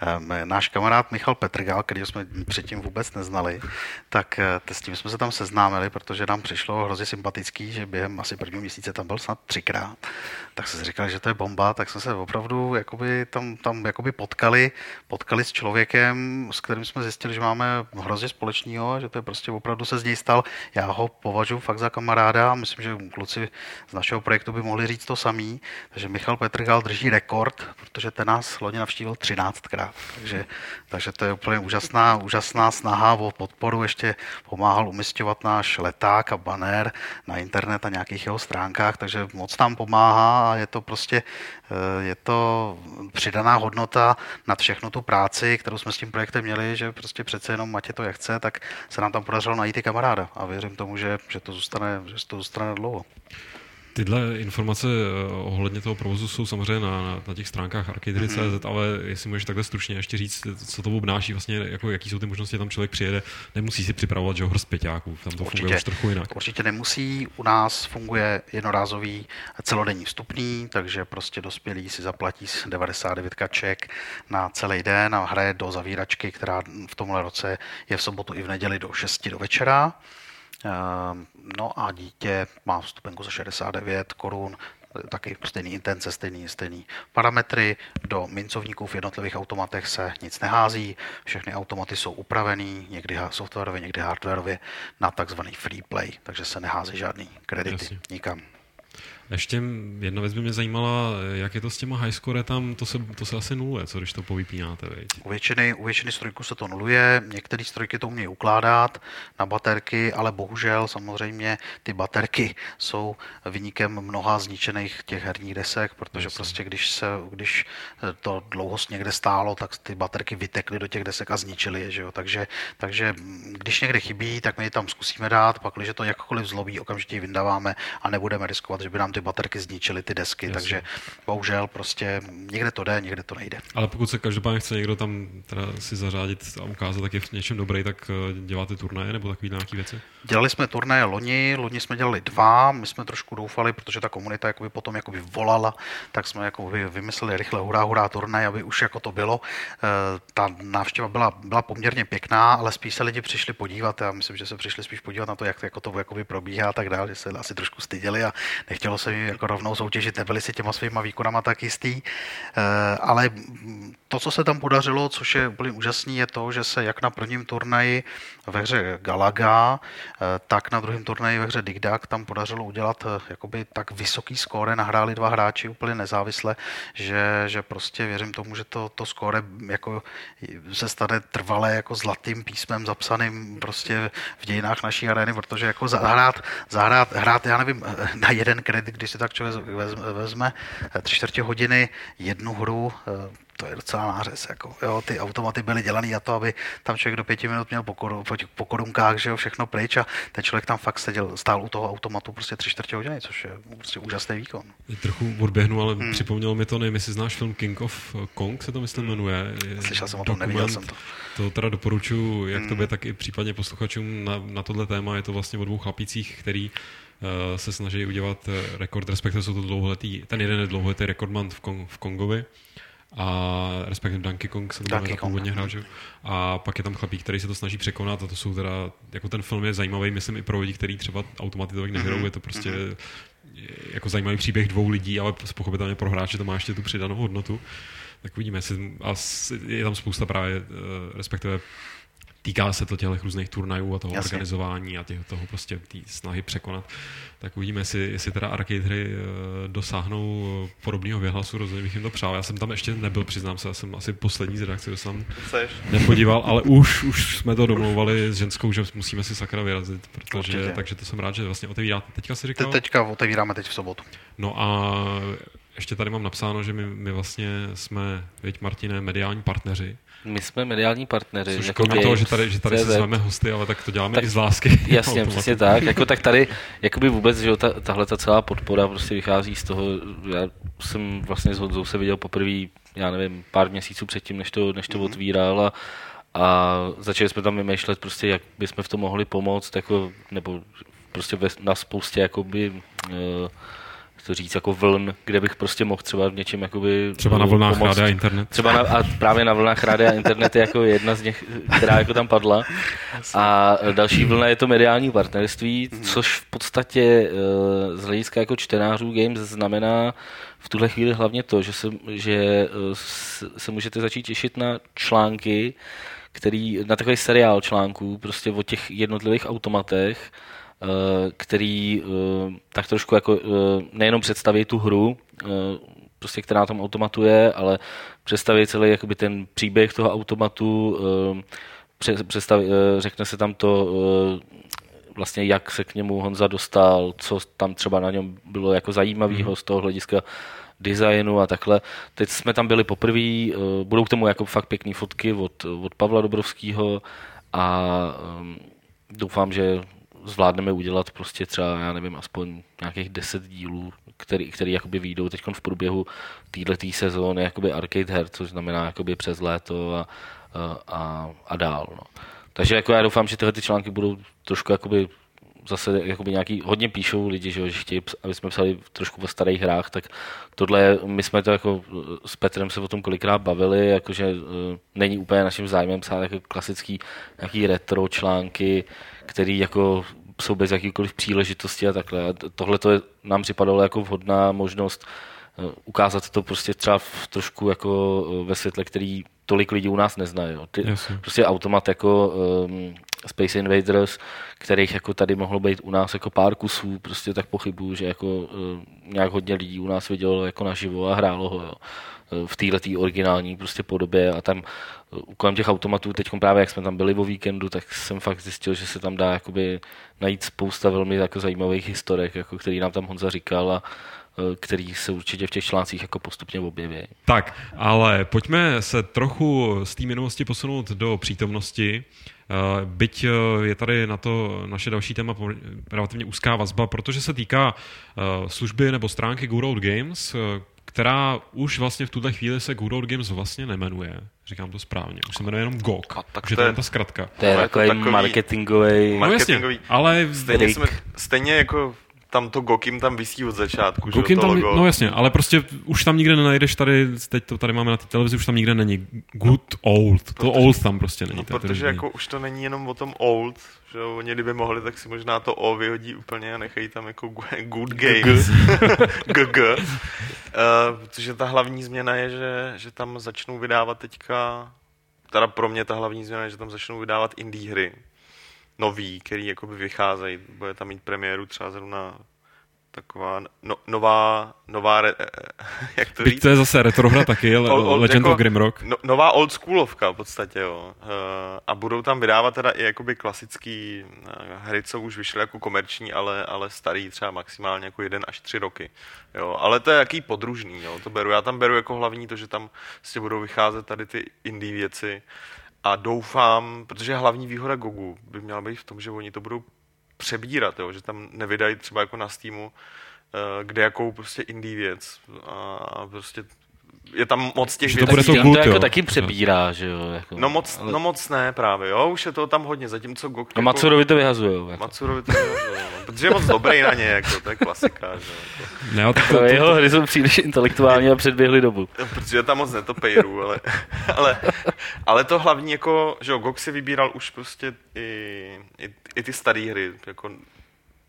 Speaker 2: Ehm, Náš kamarád Michal Petrgal, který jsme předtím vůbec neznali, tak eh, s tím jsme se tam seznámili, protože nám přišlo hrozně sympatický, že během asi prvního měsíce tam byl snad třikrát. Tak jsme si říkali, že to je bomba, tak jsme se opravdu jakoby tam, tam jakoby potkali, potkali s člověkem, s kterým jsme zjistili, že máme hrozně společného, že to je prostě opravdu se z něj stal. Já ho považuji fakt za kamaráda a myslím, že kluci z našeho projektu by mohli říct to samý. Takže Michal Petrgal drží rekord, protože ten nás loni navštívil 13krát. Takže, takže to je úplně úžasná, úžasná snaha o podporu. Ještě pomáhal umistovat náš leták a banner na internet a nějakých jeho stránkách, takže moc nám pomáhá je to prostě eh, je to přidaná hodnota nad všechno tu práci, kterou jsme s tím projektem měli, že prostě přece jenom Matě to jak chce, tak se nám tam podařilo najít i kamaráda a věřím tomu, že, že to zůstane, že to zůstane dlouho.
Speaker 1: Tyhle informace eh, ohledně toho provozu jsou samozřejmě na, na, na těch stránkách arcadery.cz, mm-hmm. ale jestli můžeš takhle stručně ještě říct, co to obnáší, vlastně, jako, jaký jsou ty možnosti, tam člověk přijede, nemusí si připravovat, že hrst peťáků, tam to funguje už trochu jinak.
Speaker 2: Určitě nemusí. U nás funguje jednorázový celodenní vstupný, takže prostě dospělý si zaplatí z 99 kaček na celý den a hraje do zavíračky, která v tomhle roce je v sobotu i v neděli do 6 do večera. No a dítě má vstupenku za 69 korun, taky stejný intence, stejný, stejný parametry. Do mincovníků v jednotlivých automatech se nic nehází, všechny automaty jsou upravený, někdy softwarově, někdy hardwarově, na takzvaný free play, takže se nehází žádný kredity Jasně. nikam.
Speaker 1: Ještě jedna věc by mě zajímala, jak je to s těma high score tam, to se, to se asi nuluje, co když to povypínáte, veď?
Speaker 2: U většiny, u většiny strojků se to nuluje, některé strojky to umějí ukládat na baterky, ale bohužel samozřejmě ty baterky jsou vynikem mnoha zničených těch herních desek, protože Jasně. prostě když, se, když to dlouho někde stálo, tak ty baterky vytekly do těch desek a zničily je, že jo? Takže, takže když někde chybí, tak my je tam zkusíme dát, pak když to jakkoliv zlobí, okamžitě ji vyndáváme a nebudeme riskovat, že by nám ty baterky zničily ty desky, Jasně. takže bohužel prostě někde to jde, někde to nejde.
Speaker 1: Ale pokud se každopádně chce někdo tam teda si zařádit a ukázat, tak je v něčem dobrý, tak eh, děláte turnaje nebo takové nějaké věci?
Speaker 2: Dělali jsme turnaje loni, loni jsme dělali dva, my jsme trošku doufali, protože ta komunita jakoby potom jakoby volala, tak jsme jakoby vymysleli rychle hurá, hurá turnaj, aby už jako to bylo. Eh, ta návštěva byla, byla poměrně pěkná, ale spíš se lidi přišli podívat. Já myslím, že se přišli spíš podívat na to, jak, jako to jakoby probíhá a tak dále, že se asi trošku styděli a nechtělo se jim jako rovnou soutěžit, nebyli si těma svýma výkonama tak jistý. Eh, ale to, co se tam podařilo, což je úplně úžasný, je to, že se jak na prvním turnaji ve hře Galaga, eh, tak na druhém turnaji ve hře Digdak tam podařilo udělat eh, jakoby tak vysoký skóre, nahráli dva hráči úplně nezávisle, že, že prostě věřím tomu, že to, to skóre jako se stane trvalé jako zlatým písmem zapsaným prostě v dějinách naší arény, protože jako zahrát, zahrát hrát, já nevím, na jeden kredit, když si tak člověk vezme tři čtvrtě hodiny jednu hru, to je docela nářez. Jako, jo, ty automaty byly dělané na to, aby tam člověk do pěti minut měl po, po, po korunkách, že jo, všechno pryč a ten člověk tam fakt seděl, stál u toho automatu prostě tři čtvrtě hodiny, což je prostě úžasný výkon.
Speaker 1: Je trochu odběhnu, ale hmm. připomnělo mi to, nevím, jestli znáš film King of Kong, se to myslím jmenuje.
Speaker 2: Slyšel jsem o tom, neviděl jsem to.
Speaker 1: To teda doporučuji jak hmm. tobě, tak i případně posluchačům na, na tohle téma. Je to vlastně o dvou chlapících, který se snaží udělat eh, rekord, respektive jsou to dlouholetý, ten jeden je dlouholetý rekordman v, Kong, v Kongovi, a respektive Donkey Kong se to Donkey původně hrál, že? A pak je tam chlapík, který se to snaží překonat a to jsou teda, jako ten film je zajímavý, myslím i pro lidi, kteří třeba automaticky nehrou, mm-hmm. je to prostě mm-hmm. jako zajímavý příběh dvou lidí, ale pochopitelně pro hráče to má ještě tu přidanou hodnotu. Tak uvidíme, jestli, a je tam spousta právě, eh, respektive týká se to těch různých turnajů a toho Jasně. organizování a těch, toho prostě té snahy překonat. Tak uvidíme, jestli, jestli teda arcade hry eh, dosáhnou podobného věhlasu, rozhodně bych jim to přál. Já jsem tam ještě nebyl, přiznám se, já jsem asi poslední z redakce, kdo jsem nepodíval, ale už, už jsme to domlouvali s ženskou, že musíme si sakra vyrazit, protože, Určitě. takže to jsem rád, že vlastně otevíráte. Teďka si říkal?
Speaker 2: Te, teďka otevíráme teď v sobotu.
Speaker 1: No a ještě tady mám napsáno, že my, my vlastně jsme, věď Martine, mediální partneři
Speaker 4: my jsme mediální partneři.
Speaker 1: Což jako toho, že tady, že tady si zváme hosty, ale tak to děláme tak, i z lásky.
Speaker 4: Jasně, přesně tak. Jako, tak tady jakoby vůbec, že ta, tahle ta celá podpora prostě vychází z toho, já jsem vlastně s Honzou se viděl poprvé, já nevím, pár měsíců předtím, než to, než to mm-hmm. otvíral a, a začali jsme tam vymýšlet prostě, jak bychom v tom mohli pomoct, jako, nebo prostě ve, na spoustě jakoby, uh, to říct, jako vln, kde bych prostě mohl třeba v něčem jakoby
Speaker 1: Třeba na vlnách pomoct. rádia internet.
Speaker 4: Třeba na, a právě na vlnách rádia internet je jako jedna z nich, která jako tam padla. A další vlna je to mediální partnerství, což v podstatě eh, z hlediska jako čtenářů Games znamená v tuhle chvíli hlavně to, že se, že eh, se můžete začít těšit na články, který, na takový seriál článků prostě o těch jednotlivých automatech, který eh, tak trošku jako eh, nejenom představí tu hru, prostě která na tom automatu je, ale představí celý jakoby ten příběh toho automatu, představí, řekne se tam to vlastně jak se k němu Honza dostal, co tam třeba na něm bylo jako zajímavého mm. z toho hlediska designu a takhle. Teď jsme tam byli poprvé, budou k tomu jako fakt pěkné fotky od, od Pavla Dobrovského a um, doufám, že zvládneme udělat prostě třeba, já nevím, aspoň nějakých deset dílů, který, který jakoby výjdou teď v průběhu této sezóny jakoby arcade her, což znamená jakoby přes léto a, a, a dál. No. Takže jako já doufám, že tyhle ty články budou trošku jakoby zase jakoby nějaký, hodně píšou lidi, že, že chtějí, aby jsme psali trošku o starých hrách, tak tohle, my jsme to jako s Petrem se o tom kolikrát bavili, jakože uh, není úplně naším zájmem psát jako klasický nějaký retro články, který jako jsou bez jakýkoliv příležitosti a takhle. A tohle to nám připadalo jako vhodná možnost eh, ukázat to prostě třeba v trošku jako eh, ve světle, který tolik lidí u nás nezná. Jo. Ty, prostě automat jako um, Space Invaders, kterých jako tady mohlo být u nás jako pár kusů, prostě tak pochybuju, že jako uh, nějak hodně lidí u nás vidělo jako naživo a hrálo ho. Jo v této originální prostě podobě a tam kolem těch automatů, teď právě jak jsme tam byli o víkendu, tak jsem fakt zjistil, že se tam dá jakoby najít spousta velmi jako zajímavých historek, jako který nám tam Honza říkal a e, který se určitě v těch článcích jako postupně objeví.
Speaker 1: Tak, ale pojďme se trochu z té minulosti posunout do přítomnosti. E, byť je tady na to naše další téma relativně úzká vazba, protože se týká služby nebo stránky Good Old Games, která už vlastně v tuhle chvíli se Good Old Games vlastně nemenuje. Říkám to správně. Už se jmenuje jenom GOG. A tak to je ta zkratka.
Speaker 4: To je takový, takový marketingový...
Speaker 1: No jasně, ale...
Speaker 3: Stejně, jsme, stejně jako tam to Gokim tam vysí od začátku,
Speaker 1: Gokim že tam, logo. No jasně, ale prostě už tam nikde nenajdeš tady, teď to tady máme na té televizi, už tam nikde není good old, to protože, old tam prostě není.
Speaker 3: No, protože jako už to není jenom o tom old, že oni kdyby mohli, tak si možná to O vyhodí úplně a nechají tam jako good games. GG. uh, protože ta hlavní změna je, že, že tam začnou vydávat teďka, teda pro mě ta hlavní změna je, že tam začnou vydávat indie hry nový, který jakoby vycházejí. Bude tam mít premiéru třeba zrovna taková no, nová, nová, re, jak to
Speaker 1: říct? to je zase retrohra taky, ale old, old, Legend jako, of Grimrock.
Speaker 3: No, nová old schoolovka v podstatě, jo. Uh, a budou tam vydávat teda i jakoby klasický uh, hry, co už vyšly jako komerční, ale, ale starý třeba maximálně jako jeden až tři roky. Jo. Ale to je jaký podružný, jo. To beru. Já tam beru jako hlavní to, že tam vlastně budou vycházet tady ty indie věci. A doufám, protože hlavní výhoda Gogu by měla být v tom, že oni to budou přebírat, jo? že tam nevydají třeba jako na Steamu eh, kde jakou prostě indie věc a prostě je tam moc těch
Speaker 1: věcí. To bude to,
Speaker 4: good, to jako taky přebírá, že jo. Jako,
Speaker 3: no, moc, ale... no moc ne právě, jo, už je to tam hodně, zatímco Gok... No
Speaker 4: jako... Matsurovi to vyhazujou. Jako.
Speaker 3: Matsurovi to vyhazujou, no, protože je moc dobrý na ně, jako, to je klasika, že jako.
Speaker 4: Ne, to, to, to, jeho hry jsou příliš intelektuální a předběhly dobu.
Speaker 3: Protože tam moc netopejru, ale, ale, ale to hlavní, jako, že jo, Gok si vybíral už prostě i, i, i ty staré hry, jako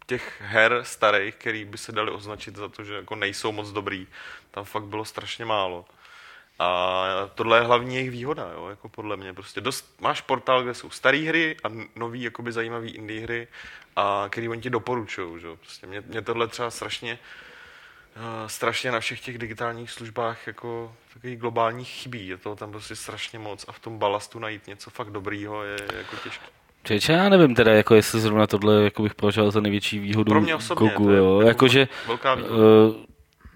Speaker 3: těch her starých, který by se dali označit za to, že jako nejsou moc dobrý, tam fakt bylo strašně málo. A tohle je hlavní jejich výhoda, jo, jako podle mě. Prostě dost, máš portál, kde jsou staré hry a nový, jakoby zajímavý indie hry, a který oni ti doporučují. Že? Prostě mě, mě, tohle třeba strašně, uh, strašně na všech těch digitálních službách jako takový globální chybí. Je toho tam prostě strašně moc a v tom balastu najít něco fakt dobrýho je jako těžké.
Speaker 4: Čeče, já nevím teda, jako jestli zrovna tohle jako bych považoval za největší výhodu
Speaker 3: Pro mě osobně,
Speaker 4: Gogu, jo. Jako, Jakože, velká výhoda. Uh,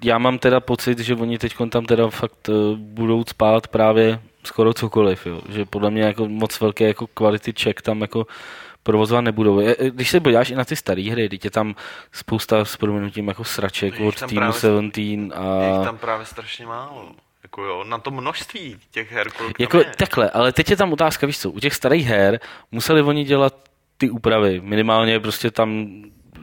Speaker 4: já mám teda pocit, že oni teď tam teda fakt uh, budou spát právě skoro cokoliv, jo. že podle mě jako moc velké jako kvality check tam jako provozovat nebudou. Když se podíváš i na ty staré hry, teď je tam spousta s proměnutím jako sraček od Team 17 a...
Speaker 3: Je tam právě strašně málo. Jako jo, na to množství těch her, kolik
Speaker 4: jako, takhle, ale teď je tam otázka, víš co, u těch starých her museli oni dělat ty úpravy, minimálně prostě tam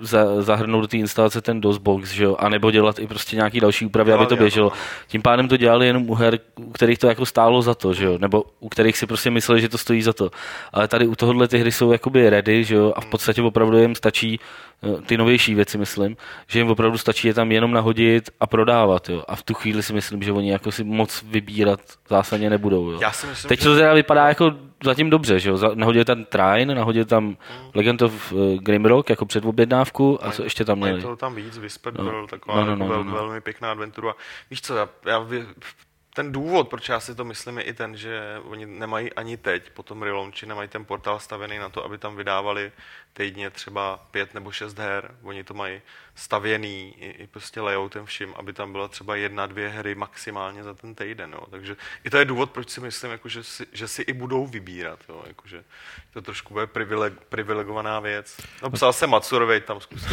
Speaker 4: za, zahrnout do té instalace ten DOSBox, že jo, anebo dělat i prostě nějaký další úpravy, aby to běželo. Tím pádem to dělali jenom u her, u kterých to jako stálo za to, že jo, nebo u kterých si prostě mysleli, že to stojí za to. Ale tady u tohohle ty hry jsou jakoby ready, že jo, a v podstatě opravdu jim stačí ty novější věci, myslím, že jim opravdu stačí je tam jenom nahodit a prodávat. Jo. A v tu chvíli si myslím, že oni jako si moc vybírat zásadně nebudou. Jo.
Speaker 3: Já si myslím,
Speaker 4: Teď to teda vypadá jako zatím dobře, že jo. Nahodil tam Trine, nahodil tam hmm. Legend of uh, Grimrock jako předobjednávku a co ještě tam měli.
Speaker 3: to tam víc, Whispered no. byl taková no, no, no, jako no, no. velmi pěkná adventura. Víš co, já, já ten důvod, proč já si to myslím, je i ten, že oni nemají ani teď, po tom relaunchi, nemají ten portál stavený na to, aby tam vydávali týdně třeba pět nebo šest her. Oni to mají stavěný i, i prostě layoutem vším, aby tam byla třeba jedna, dvě hry maximálně za ten týden. Jo. Takže i to je důvod, proč si myslím, jako, že, si, že si i budou vybírat. Jo. Jako, že to trošku bude privileg, privilegovaná věc. No, psal jsem Matsurovi, tam zkusit.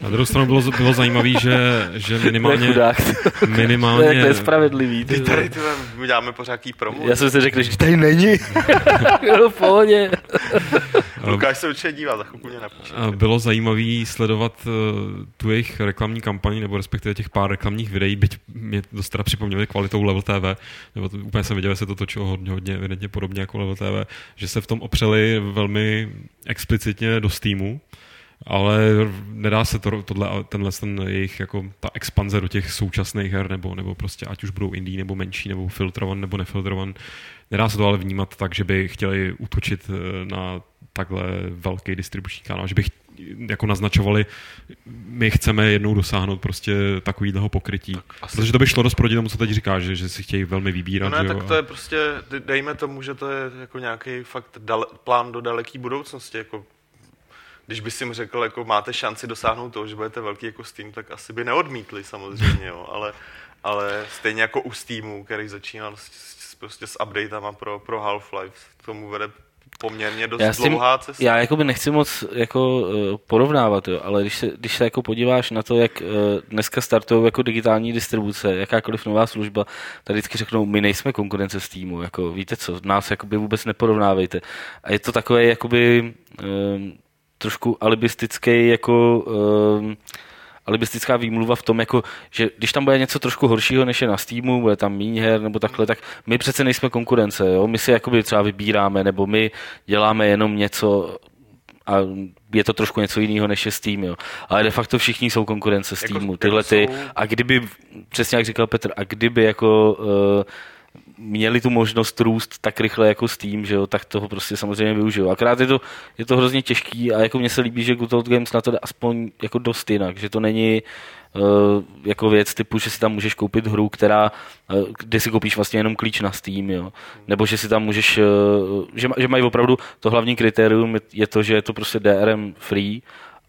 Speaker 1: Na druhou stranu bylo, bylo zajímavé, že, že minimálně...
Speaker 4: minimálně... to je spravedlivý.
Speaker 3: Ty tady ty, my děláme pořád promo.
Speaker 4: Já jsem si řekl, že tady není. jo, v pohodě.
Speaker 3: Lukáš se určitě dívá, za chvilku mě napíše.
Speaker 1: Bylo zajímavé sledovat uh, tu jejich reklamní kampaní, nebo respektive těch pár reklamních videí, byť mě dost teda připomněli kvalitou Level TV, nebo to, úplně jsem viděl, že se to točilo hodně, hodně evidentně podobně jako Level TV, že se v tom opřeli velmi explicitně do Steamu, ale nedá se to, tohle, tenhle ten jejich jako ta expanze do těch současných her, nebo, nebo prostě ať už budou indie, nebo menší, nebo filtrovan, nebo nefiltrovan, nedá se to ale vnímat tak, že by chtěli útočit eh, na takhle velký distribuční kanál, že by jako naznačovali, my chceme jednou dosáhnout prostě takovýhleho pokrytí. Asi... Protože to by šlo dost proti tomu, co teď říkáš, že, že si chtějí velmi vybírat.
Speaker 3: No ne, tak
Speaker 1: jo?
Speaker 3: to je prostě, dejme tomu, že to je jako nějaký fakt dale, plán do daleké budoucnosti, jako když by si jim řekl, jako máte šanci dosáhnout toho, že budete velký jako Steam, tak asi by neodmítli samozřejmě, jo, ale, ale stejně jako u Steamu, který začínal s, s, prostě s updatama pro, pro Half-Life, tomu vede poměrně dost
Speaker 4: já tím,
Speaker 3: dlouhá cesta.
Speaker 4: Já jako by nechci moc jako uh, porovnávat, jo, ale když se, když se jako podíváš na to, jak uh, dneska startují jako digitální distribuce, jakákoliv nová služba, tak vždycky řeknou, my nejsme konkurence s týmu, jako víte co, nás jakoby vůbec neporovnávejte. A je to takové jakoby um, trošku alibistický jako um, alibistická výmluva v tom, jako, že když tam bude něco trošku horšího, než je na Steamu, bude tam méně her nebo takhle, tak my přece nejsme konkurence, jo? my si jakoby třeba vybíráme, nebo my děláme jenom něco a je to trošku něco jiného než je Steam, jo. Ale de facto všichni jsou konkurence Steamu, jako, tyhle ty. A kdyby, přesně jak říkal Petr, a kdyby jako uh, měli tu možnost růst tak rychle jako s tím, že jo, tak toho prostě samozřejmě využiju. Akorát je to, je to hrozně těžký a jako mně se líbí, že Good Old Games na to jde aspoň jako dost jinak, že to není uh, jako věc typu, že si tam můžeš koupit hru, která, uh, kde si koupíš vlastně jenom klíč na Steam, jo. Nebo že si tam můžeš, uh, že, že mají opravdu to hlavní kritérium je to, že je to prostě DRM free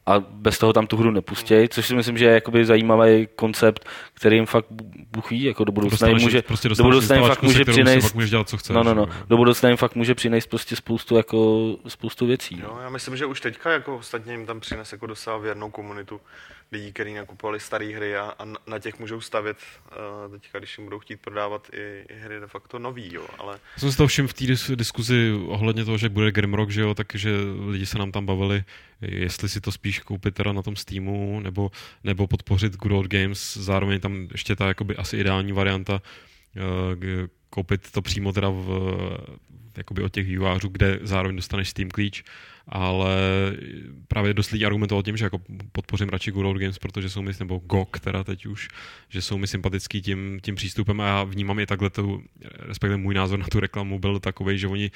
Speaker 4: a bez toho tam tu hru nepustějí, což si myslím, že je jakoby zajímavý koncept, který jim fakt buchví, jako do budoucna jim může,
Speaker 1: prostě
Speaker 4: do budoucna jim fakt může přinést,
Speaker 1: můžeš dělat, co chceš,
Speaker 4: no, no, no, do budoucna jim fakt může přinést prostě spoustu, jako, spoustu věcí.
Speaker 3: No, já myslím, že už teďka jako ostatně jim tam přines jako docela věrnou komunitu lidí, kteří nakupovali staré hry a, a, na těch můžou stavět uh, teďka, když jim budou chtít prodávat i, i hry de facto nový, jo, ale...
Speaker 1: Jsem si to všim v té dis- diskuzi ohledně toho, že bude Grimrock, že jo, takže lidi se nám tam bavili, jestli si to spíš koupit teda na tom Steamu, nebo, nebo podpořit Good Old Games, zároveň tam ještě ta jakoby asi ideální varianta, uh, koupit to přímo teda v, jakoby od těch vývářů, kde zároveň dostaneš Steam klíč, ale právě dost lidí argumentoval tím, že jako podpořím radši Good Old Games, protože jsou mi, nebo GOG teda teď už, že jsou mi sympatický tím, tím přístupem a já vnímám i takhle, tu, respektive můj názor na tu reklamu byl takový, že oni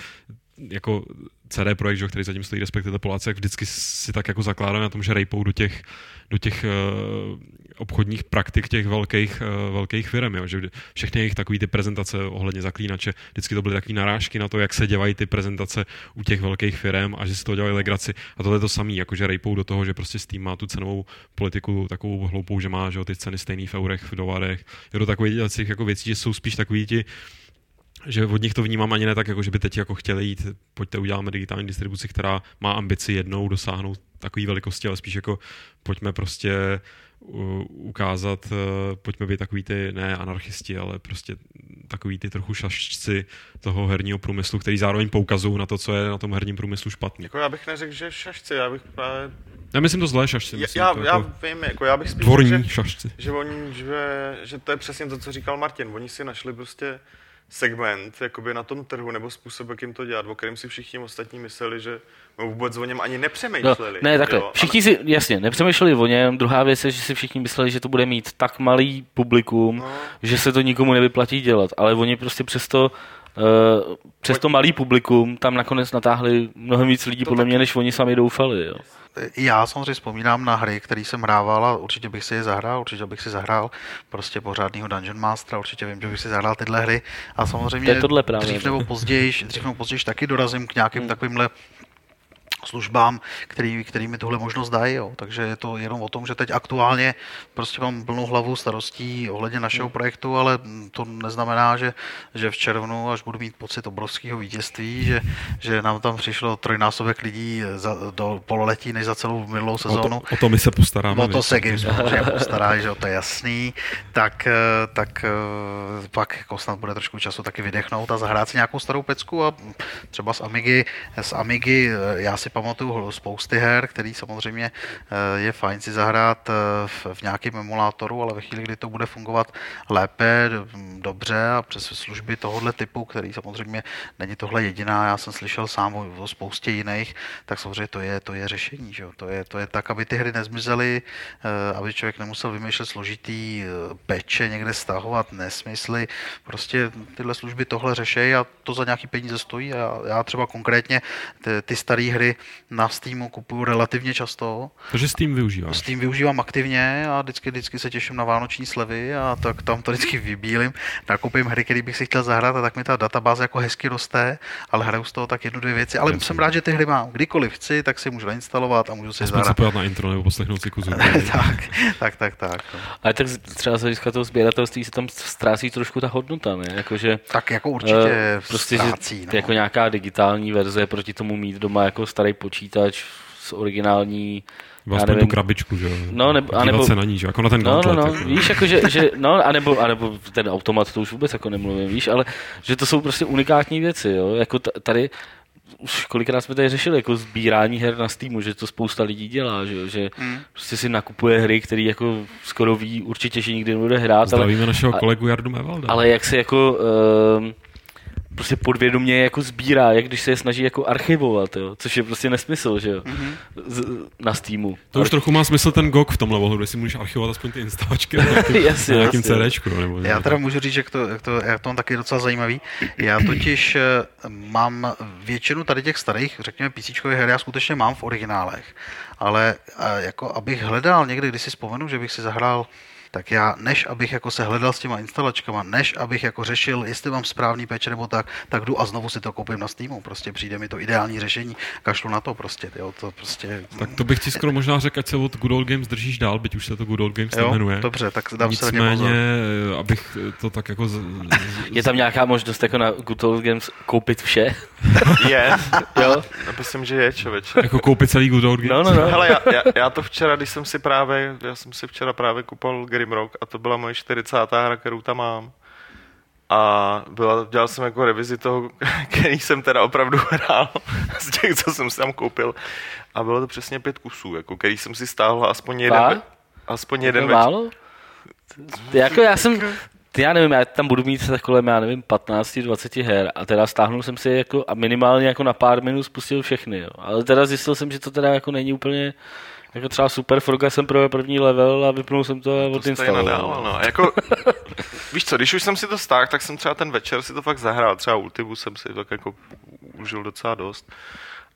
Speaker 1: jako CD Projekt, že, který zatím stojí, respektive Poláci, jak vždycky si tak jako zakládá na tom, že rejpou do těch, do těch uh, obchodních praktik těch velkých, uh, velkých firm, jo, že všechny jejich takové ty prezentace ohledně zaklínače, vždycky to byly takové narážky na to, jak se dělají ty prezentace u těch velkých firm a že si to dělají legraci. A tohle je to samé, jako že rejpou do toho, že prostě Steam má tu cenovou politiku takovou hloupou, že má že jo, ty ceny stejný v eurech, v dolarech. Je to takový jako věcí, že jsou spíš takový ti že od nich to vnímám ani ne tak, jako že by teď jako chtěli jít, pojďte uděláme digitální distribuci, která má ambici jednou dosáhnout takové velikosti, ale spíš jako pojďme prostě ukázat, e, pojďme být takový ty, ne anarchisti, ale prostě takový ty trochu šašci toho herního průmyslu, který zároveň poukazují na to, co je na tom herním průmyslu špatně.
Speaker 3: Jako já bych neřekl, že šašci, já bych právě...
Speaker 1: Já myslím to zlé šašci.
Speaker 3: Myslím, já,
Speaker 1: to
Speaker 3: já
Speaker 1: jako
Speaker 3: vím, jako já bych spíš
Speaker 1: dvorní
Speaker 3: že,
Speaker 1: šašci.
Speaker 3: že, oni, že, že to je přesně to, co říkal Martin. Oni si našli prostě segment jakoby na tom trhu nebo způsob, jak jim to dělat, o kterém si všichni ostatní mysleli, že no, vůbec o něm ani nepřemýšleli.
Speaker 4: No, ne, takhle.
Speaker 3: Jo?
Speaker 4: Všichni si, jasně, nepřemýšleli o něm. Druhá věc je, že si všichni mysleli, že to bude mít tak malý publikum, no. že se to nikomu nevyplatí dělat. Ale oni prostě přesto přes to malý publikum tam nakonec natáhli mnohem víc lidí, to podle taky. mě, než oni sami doufali. Jo.
Speaker 2: Já samozřejmě vzpomínám na hry, které jsem hrával a určitě bych si je zahrál, určitě bych si zahrál prostě pořádného Dungeon Mastera, určitě vím, že bych si zahrál tyhle hry a samozřejmě
Speaker 4: tohle právě,
Speaker 2: dřív nebo později, dřív nebo později taky dorazím k nějakým hmm. takovýmhle službám, který, který mi tuhle možnost dají. Jo. Takže je to jenom o tom, že teď aktuálně prostě mám plnou hlavu starostí ohledně našeho hmm. projektu, ale to neznamená, že, že v červnu, až budu mít pocit obrovského vítězství, že, že nám tam přišlo trojnásobek lidí za, do pololetí, než za celou minulou sezónu.
Speaker 1: O to, o to my se postaráme.
Speaker 2: O to se Games postarají, že to je jasný. Tak, tak pak jako snad bude trošku času taky vydechnout a zahrát si nějakou starou pecku a třeba z Amigy, z Amigy já si pamatuju spousty her, který samozřejmě eh, je fajn si zahrát eh, v, nějakém emulátoru, ale ve chvíli, kdy to bude fungovat lépe, dobře a přes služby tohohle typu, který samozřejmě není tohle jediná, já jsem slyšel sám o, spoustě jiných, tak samozřejmě to je, to je řešení. Že? To, je, to je tak, aby ty hry nezmizely, aby člověk nemusel vymýšlet složitý peče, někde stahovat nesmysly. Prostě tyhle služby tohle řeší a to za nějaký peníze stojí. A já třeba konkrétně ty, ty staré hry na Steamu kupuju relativně často.
Speaker 1: Takže Steam využívám.
Speaker 2: Steam využívám aktivně a vždycky, vždycky se těším na vánoční slevy a tak tam to vždycky vybílím. Nakupím hry, které bych si chtěl zahrát a tak mi ta databáze jako hezky roste, ale hraju z toho tak jednu, dvě věci. Ale Jasně. jsem rád, že ty hry mám. Kdykoliv chci, tak si můžu nainstalovat a můžu si
Speaker 1: zahrát. se na intro nebo poslechnout si kuzu.
Speaker 2: tak, tak, tak, tak. No.
Speaker 4: Ale tak třeba z hlediska toho sběratelství se tam ztrácí trošku ta hodnota, ne?
Speaker 2: Jakože, tak jako určitě uh, prostě, ztrácí,
Speaker 4: že, no. jako nějaká digitální verze proti tomu mít doma jako starý počítač s originální
Speaker 1: Vlastně tu krabičku, že jo?
Speaker 4: No, nebo, anebo,
Speaker 1: se na ní, že? Jako na ten
Speaker 4: no, no, no, jako. víš, jako, že, že, no, anebo, anebo ten automat, to už vůbec jako nemluvím, víš, ale že to jsou prostě unikátní věci, jo? Jako tady, už kolikrát jsme tady řešili jako sbírání her na Steamu, že to spousta lidí dělá, že, že hmm. prostě si nakupuje hry, který jako skoro ví určitě, že nikdy nebude hrát.
Speaker 1: Zdravíme ale, našeho kolegu Jardu Mevalda.
Speaker 4: Ale jak se jako uh, prostě podvědomě jako sbírá, jak když se je snaží jako archivovat, jo? což je prostě nesmysl, že jo, mm-hmm. Z, na Steamu.
Speaker 1: To už trochu má smysl ten GOG v tomhle ohledu, kde si můžeš archivovat aspoň ty instalačky na nějakým CDčku. Nebo
Speaker 2: já teda můžu říct, že to, jak to, jak to mám taky docela zajímavý. Já totiž eh, mám většinu tady těch starých, řekněme, PC her, já skutečně mám v originálech, ale eh, jako abych hledal někdy, když si vzpomenu, že bych si zahrál tak já, než abych jako se hledal s těma instalačkama, než abych jako řešil, jestli mám správný peč nebo tak, tak jdu a znovu si to koupím na Steamu. Prostě přijde mi to ideální řešení, kašlu na to prostě, jo, to prostě...
Speaker 1: Tak to bych ti skoro možná řekl, ať se od Good Old Games držíš dál, byť už se to Good Old Games jo, jmenuje.
Speaker 2: dobře, tak dám
Speaker 1: Nicméně, se abych to tak jako... Z,
Speaker 4: z, je tam nějaká možnost jako na Good Old Games koupit vše?
Speaker 3: Je, jo. Myslím, že je, člověče.
Speaker 1: Jako koupit celý Good Old Games?
Speaker 3: No, no, no. Hele, já, já, já, to včera, když jsem si právě, já jsem si včera právě kupoval Grimrock a to byla moje 40. hra, kterou tam mám. A byla, dělal jsem jako revizi toho, který jsem teda opravdu hrál z těch, co jsem si tam koupil. A bylo to přesně pět kusů, jako, který jsem si stáhl aspoň jeden, ve, aspoň jeden
Speaker 4: večer. Málo? Jako já jsem, já nevím, já tam budu mít tak kolem, já nevím, 15-20 her a teda stáhnul jsem si jako a minimálně jako na pár minut spustil všechny, jo. Ale teda zjistil jsem, že to teda jako není úplně jako třeba super Froga jsem pro první level a vypnul jsem to a no, odinstaloval.
Speaker 3: No. Jako, víš co, když už jsem si to stáhl, tak jsem třeba ten večer si to fakt zahrál. Třeba Ultimu jsem si tak jako užil docela dost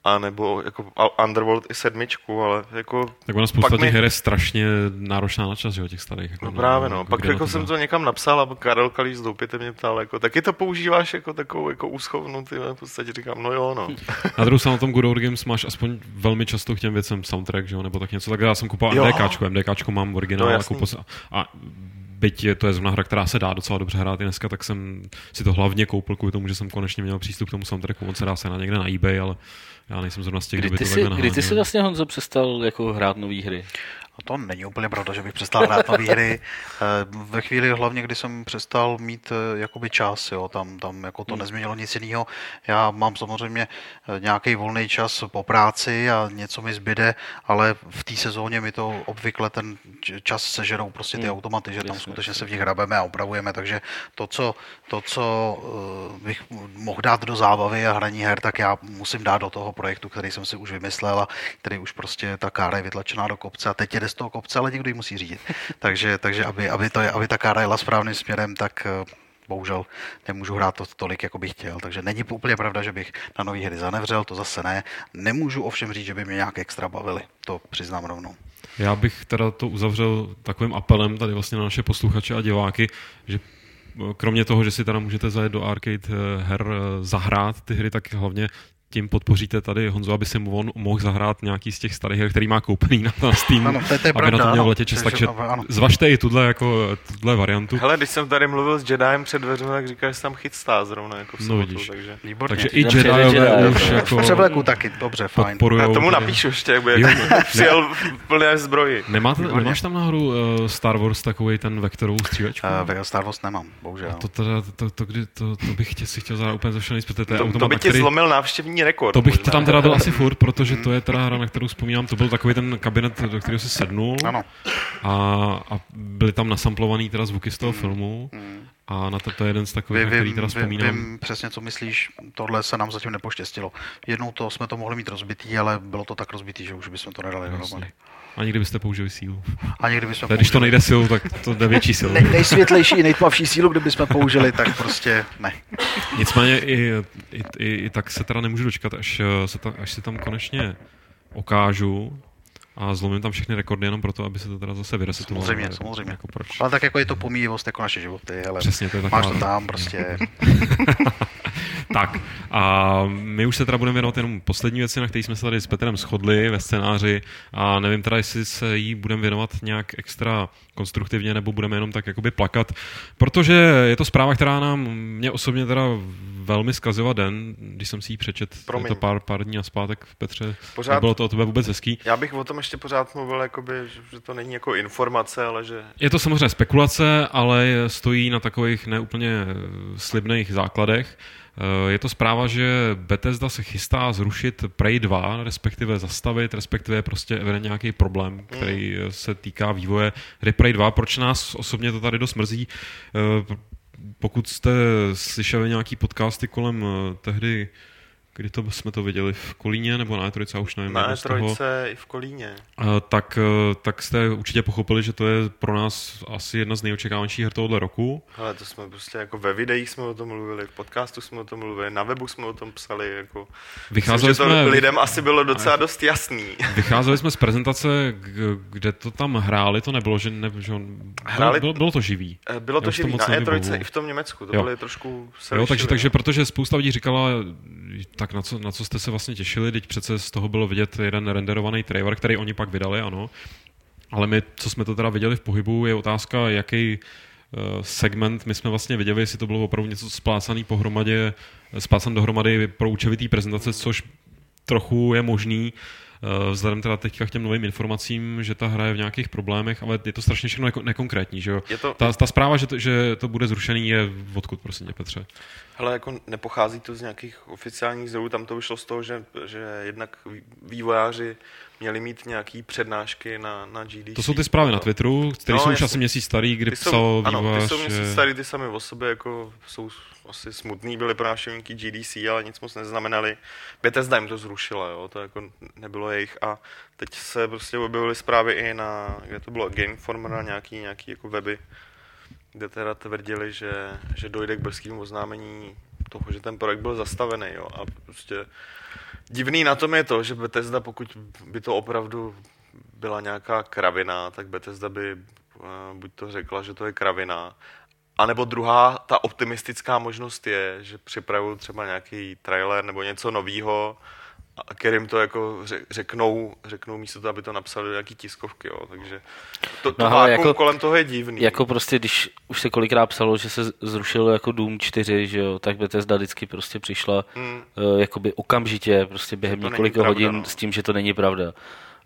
Speaker 3: a nebo jako Underworld i sedmičku, ale jako...
Speaker 1: Tak ona spousta těch mi... her je strašně náročná na čas, že jo, těch starých. Jako
Speaker 3: no právě, no. Jako pak jako jsem to někam napsal a Karel Kalíš z Doupěte mě ptal, jako, taky to používáš jako takovou jako úschovnu, ty v podstatě říkám, no jo, no.
Speaker 1: na druhou stranu na tom Good Old Games máš aspoň velmi často k těm věcem soundtrack, že jo, nebo tak něco, tak já jsem kupoval MDKčko, MDKčko mám originál, no, jako pos... a byť je, to je zrovna hra, která se dá docela dobře hrát i dneska, tak jsem si to hlavně koupil kvůli tomu, že jsem konečně měl přístup k tomu soundtracku. On se dá se na někde na eBay, ale já nejsem zrovna z těch,
Speaker 4: kdy,
Speaker 1: kdy
Speaker 4: ty, si, kdy ty jsi vlastně Honzo přestal jako hrát nové hry?
Speaker 2: To není úplně pravda, že bych přestal hrát nové hry. Eh, ve chvíli hlavně, kdy jsem přestal mít eh, jakoby čas, jo, tam, tam jako to hmm. nezměnilo nic jiného. Já mám samozřejmě eh, nějaký volný čas po práci a něco mi zbyde, ale v té sezóně mi to obvykle ten čas sežerou prostě ty hmm. automaty, že tam skutečně se v nich hrabeme a opravujeme, takže to, co, to, co bych mohl dát do zábavy a hraní her, tak já musím dát do toho projektu, který jsem si už vymyslel a který už prostě ta kára je vytlačená do kopce a teď je jde z toho kopce, ale někdo ji musí řídit. takže, takže aby, aby, to, aby ta kára jela správným směrem, tak eh, bohužel nemůžu hrát to tolik, jako bych chtěl. Takže není úplně pravda, že bych na nový hry zanevřel, to zase ne. Nemůžu ovšem říct, že by mě nějak extra bavili, to přiznám rovnou.
Speaker 1: Já bych teda to uzavřel takovým apelem tady vlastně na naše posluchače a diváky, že eh, kromě toho, že si teda můžete zajet do arcade eh, her zahrát ty hry, tak hlavně tím podpoříte tady Honzo, aby si on mohl zahrát nějaký z těch starých her, který má koupený na, na Steam,
Speaker 2: ano, to, to je
Speaker 1: aby
Speaker 2: pravda,
Speaker 1: na to měl letět čas. Takže ano. zvažte i tuhle, jako, tuhle variantu.
Speaker 3: Hele, když jsem tady mluvil s Jediem před dveřmi, tak říkal, že tam chystá zrovna jako v no, sobotu, no, vidíš. takže...
Speaker 1: Výborně. Takže i Jediové už jako...
Speaker 2: Převleku taky, dobře, fajn.
Speaker 3: Já tomu napíšu ještě, jak bude přijel plné zbroji.
Speaker 1: Nemáte, nemáš tam nahoru uh, Star Wars takový ten vektorovou střílečku?
Speaker 2: Uh, Star Wars nemám, bohužel. A
Speaker 1: to, to, to, to, to, to, to bych tě, si chtěl zahrát úplně ze všeho protože
Speaker 3: to, to by ti zlomil návštěvní sezónní rekord.
Speaker 1: To bych
Speaker 3: možná.
Speaker 1: tam teda byl asi furt, protože to je teda hra, na kterou vzpomínám, to byl takový ten kabinet, do kterého si sednul
Speaker 2: Ano.
Speaker 1: a, a byly tam nasamplovaný teda zvuky z toho filmu a na to, to je jeden z takových,
Speaker 2: Vy,
Speaker 1: který teda vzpomínám.
Speaker 2: vím přesně, co myslíš. Tohle se nám zatím nepoštěstilo. Jednou to jsme to mohli mít rozbitý, ale bylo to tak rozbitý, že už bychom to nedali dohromady.
Speaker 1: A někdy byste použili sílu.
Speaker 2: A někdy bychom
Speaker 1: Tak když to nejde silou, tak to jde větší silou.
Speaker 2: nej, nejsvětlejší i nejtmavší sílu, kdybychom použili, tak prostě ne.
Speaker 1: Nicméně i, i, i, i tak se teda nemůžu dočkat, až, eh, se ta, až si tam konečně okážu a zlomím tam všechny rekordy jenom proto, aby se to teda zase vyresetovalo.
Speaker 2: Samozřejmě, samozřejmě.
Speaker 1: Jako proč?
Speaker 2: Ale tak jako je to pomíjivost jako naše životy, ale
Speaker 1: Přesně, to je
Speaker 2: máš
Speaker 1: taková...
Speaker 2: to tam prostě.
Speaker 1: Tak a my už se teda budeme věnovat jenom poslední věci, na které jsme se tady s Petrem shodli ve scénáři a nevím teda, jestli se jí budeme věnovat nějak extra konstruktivně nebo budeme jenom tak jakoby plakat, protože je to zpráva, která nám mě osobně teda velmi zkazila den, když jsem si ji přečet
Speaker 3: Promiň.
Speaker 1: to pár, pár dní a zpátek Petře,
Speaker 3: Pořád-
Speaker 1: nebylo to o tebe vůbec hezký.
Speaker 3: Já bych o tom ještě pořád mluvil, jakoby, že, to není jako informace, ale že
Speaker 1: Je to samozřejmě spekulace, ale stojí na takových neúplně slibných základech. Eh, Je to zpráva, že Bethesda se chystá zrušit Prey 2, respektive zastavit, respektive prostě evidentně nějaký problém, který eh, se týká vývoje hry Prey 2. Proč nás osobně to tady dost mrzí? Eh, Pokud jste slyšeli nějaký podcasty kolem eh, tehdy, kdy to jsme to viděli v Kolíně nebo na E3, já už nevím.
Speaker 3: na
Speaker 1: jedno z toho.
Speaker 3: trojce i v Kolíně.
Speaker 1: Tak, eh, tak jste určitě pochopili, že to je pro nás asi jedna z nejočekávanějších her tohohle roku.
Speaker 3: Ale to jsme prostě jako ve videích jsme o tom mluvili, v podcastu jsme o tom mluvili, na webu jsme o tom psali, jako
Speaker 1: Vycházeli
Speaker 3: myslím, že to
Speaker 1: jsme,
Speaker 3: lidem asi bylo docela dost jasný.
Speaker 1: vycházeli jsme z prezentace, kde to tam hráli, to nebylo, že, ne, že on,
Speaker 3: Hráli-
Speaker 1: bylo, bylo to živý.
Speaker 3: Eh, Bylo to
Speaker 1: to
Speaker 3: živý
Speaker 1: moc
Speaker 3: na
Speaker 1: nevybavuju.
Speaker 3: E3 i v tom Německu, to
Speaker 1: Jo.
Speaker 3: byly trošku
Speaker 1: Jo, takže, takže
Speaker 3: no.
Speaker 1: protože spousta lidí říkala, tak na co, na co jste se vlastně těšili, teď přece z toho bylo vidět jeden renderovaný trailer, který oni pak vydali, ano. Ale my, co jsme to teda viděli v pohybu, je otázka, jaký eh, segment my jsme vlastně viděli, jestli to bylo opravdu něco splácaný pohromadě, splácan dohromady pro účevitý prezentace, což trochu je možný, eh, vzhledem teda teďka k těm novým informacím, že ta hra je v nějakých problémech, ale je to strašně všechno neko- nekonkrétní, že jo?
Speaker 3: Je to,
Speaker 1: Ta, ta zpráva, že to, že to bude zrušený, je odkud, prosím tě, Petře?
Speaker 3: hele, jako nepochází to z nějakých oficiálních zdrojů, tam to vyšlo z toho, že, že jednak vý- vývojáři měli mít nějaký přednášky na, na GDC.
Speaker 1: To jsou ty zprávy na Twitteru, které
Speaker 3: No,
Speaker 1: jsou už asi měsíc starý, kdy
Speaker 3: Ty jsou,
Speaker 1: psal
Speaker 3: ano, ty jsou měsíc
Speaker 1: že...
Speaker 3: starý, ty sami o sobě jako jsou asi smutný, byli pro návštěvníky GDC, ale nic moc neznamenali. Bethesda jim to zrušila, jo, to jako nebylo jejich a teď se prostě objevily zprávy i na, kde to bylo, Game Informer a nějaký, nějaký jako weby, kde teda tvrdili, že, že dojde k brzkému oznámení toho, že ten projekt byl zastavený, jo, a prostě divný na tom je to, že Bethesda, pokud by to opravdu byla nějaká kravina, tak Bethesda by eh, buď to řekla, že to je kravina, a nebo druhá, ta optimistická možnost je, že připravují třeba nějaký trailer nebo něco novýho, a kterým to jako ře- řeknou, řeknou místo toho, aby to napsali do nějaký tiskovky, jo. takže to, to
Speaker 4: No, hele,
Speaker 3: jako, kolem toho je divný.
Speaker 4: Jako prostě, když už se kolikrát psalo, že se zrušilo jako Doom 4, že jo, tak Bethesda vždycky prostě přišla
Speaker 3: Hmm.
Speaker 4: uh, jakoby okamžitě, prostě během
Speaker 3: to
Speaker 4: několika
Speaker 3: pravda,
Speaker 4: hodin
Speaker 3: no.
Speaker 4: s tím, že to není pravda.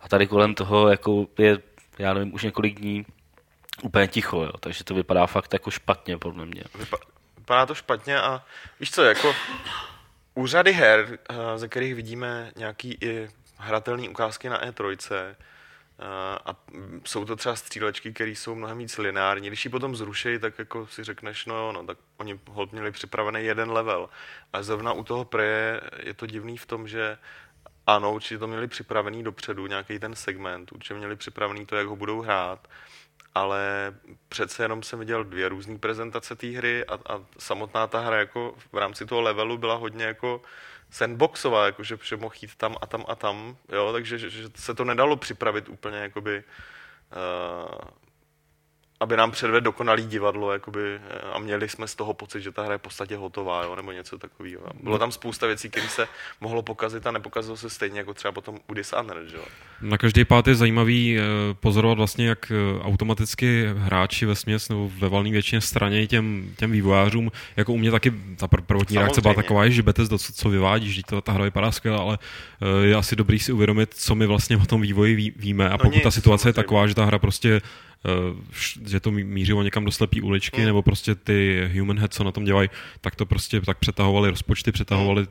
Speaker 4: A tady kolem toho jako je, já nevím, už několik dní úplně ticho, jo, takže to vypadá fakt jako špatně, podle mě.
Speaker 3: Vypa- vypadá to špatně a víš co, jako u řady her, eh, ze kterých vidíme nějaký i hratelné ukázky na E3, eh, a jsou to třeba střílečky, které jsou mnohem víc lineární. Když ji potom zrušejí, tak jako si řekneš, no no, tak oni hold měli připravený jeden level. A zrovna u toho Preje je to divný v tom, že ano, určitě to měli připravený dopředu, nějaký ten segment, určitě měli připravený to, jak ho budou hrát, ale přece jenom jsem viděl dvě různé prezentace té hry a, a samotná ta hra jako v rámci toho levelu byla hodně jako sandboxová, jako že, že mohl jít tam a tam a tam, jo, takže že, že se to nedalo připravit úplně jakoby uh, aby nám předvedl dokonalý divadlo jakoby, eh, a měli jsme z toho pocit, že ta hra je v podstatě hotová, jo, nebo něco takového. Bylo tam spousta věcí, které se mohlo pokazit a nepokazilo se stejně jako třeba potom u Dishonored, jo.
Speaker 1: Na každý pád je zajímavý eh, pozorovat vlastně, jak eh, automaticky hráči ve směs nebo ve valné většině straně těm, těm vývojářům, jako u mě taky ta pr- prvotní reakce byla
Speaker 3: Samozřejmě.
Speaker 1: taková, že Bethesda, co, co vyvádíš, že to, ta hra vypadá skvěle, ale je asi dobrý si uvědomit, co my vlastně o tom vývoji ví, víme a pokud ta
Speaker 3: nic,
Speaker 1: situace je
Speaker 3: samozřejmě.
Speaker 1: taková, že ta hra prostě že to mířilo někam do slepý uličky,
Speaker 3: Hmm.
Speaker 1: nebo prostě ty human head, co na tom dělají, tak to prostě tak přetahovali rozpočty, přetahovali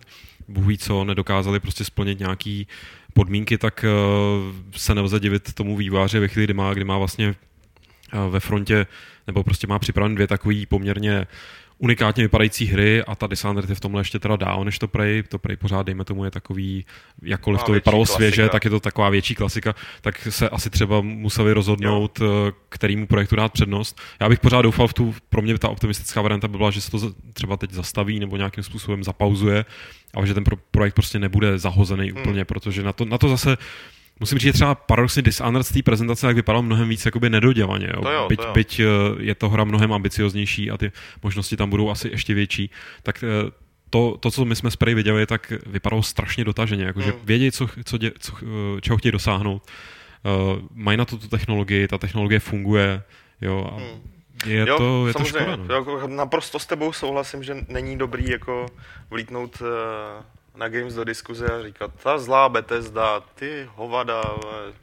Speaker 1: Bůh ví co, nedokázali prostě splnit nějaký podmínky, tak eh, se nelze divit tomu výváři ve chvíli, kdy má, kdy má vlastně eh, ve frontě, nebo prostě má připraven dvě takový poměrně unikátně vypadající hry a ta Dishonored je v tomhle ještě teda dál než to Prey. To Prey pořád, dejme tomu, je takový, jakkoliv to vypadalo
Speaker 3: klasika.
Speaker 1: svěže, tak je to taková větší klasika, tak se asi třeba museli rozhodnout, jo. kterýmu projektu dát přednost. Já bych pořád doufal v tu, pro mě ta optimistická varianta by byla, že se to třeba teď zastaví nebo nějakým způsobem zapauzuje, ale že ten pro, projekt prostě nebude zahozený
Speaker 3: Hmm.
Speaker 1: úplně, protože na to, na to zase Musím říct, že třeba paradoxně Dishonored z té prezentace tak vypadalo mnohem víc jakoby nedodělaně. Jo.
Speaker 3: To jo,
Speaker 1: byť,
Speaker 3: to jo.
Speaker 1: byť eh, je to hra mnohem ambicioznější a ty možnosti tam budou asi ještě větší, tak eh, to, to, co my jsme s Prey viděli, tak vypadalo strašně dotaženě. Jakože
Speaker 3: Hmm.
Speaker 1: vědějí, co, co, dě, co, eh, čeho chtějí dosáhnout. Uh, mají na to tu technologii, ta technologie funguje. Jo, a
Speaker 3: Hmm.
Speaker 1: je, to, je to
Speaker 3: samozřejmě.
Speaker 1: škoda. No.
Speaker 3: Naprosto s tebou souhlasím, že není dobrý jako vlítnout eh, na Games do diskuze a říkat, ta zlá Bethesda, ty hovada,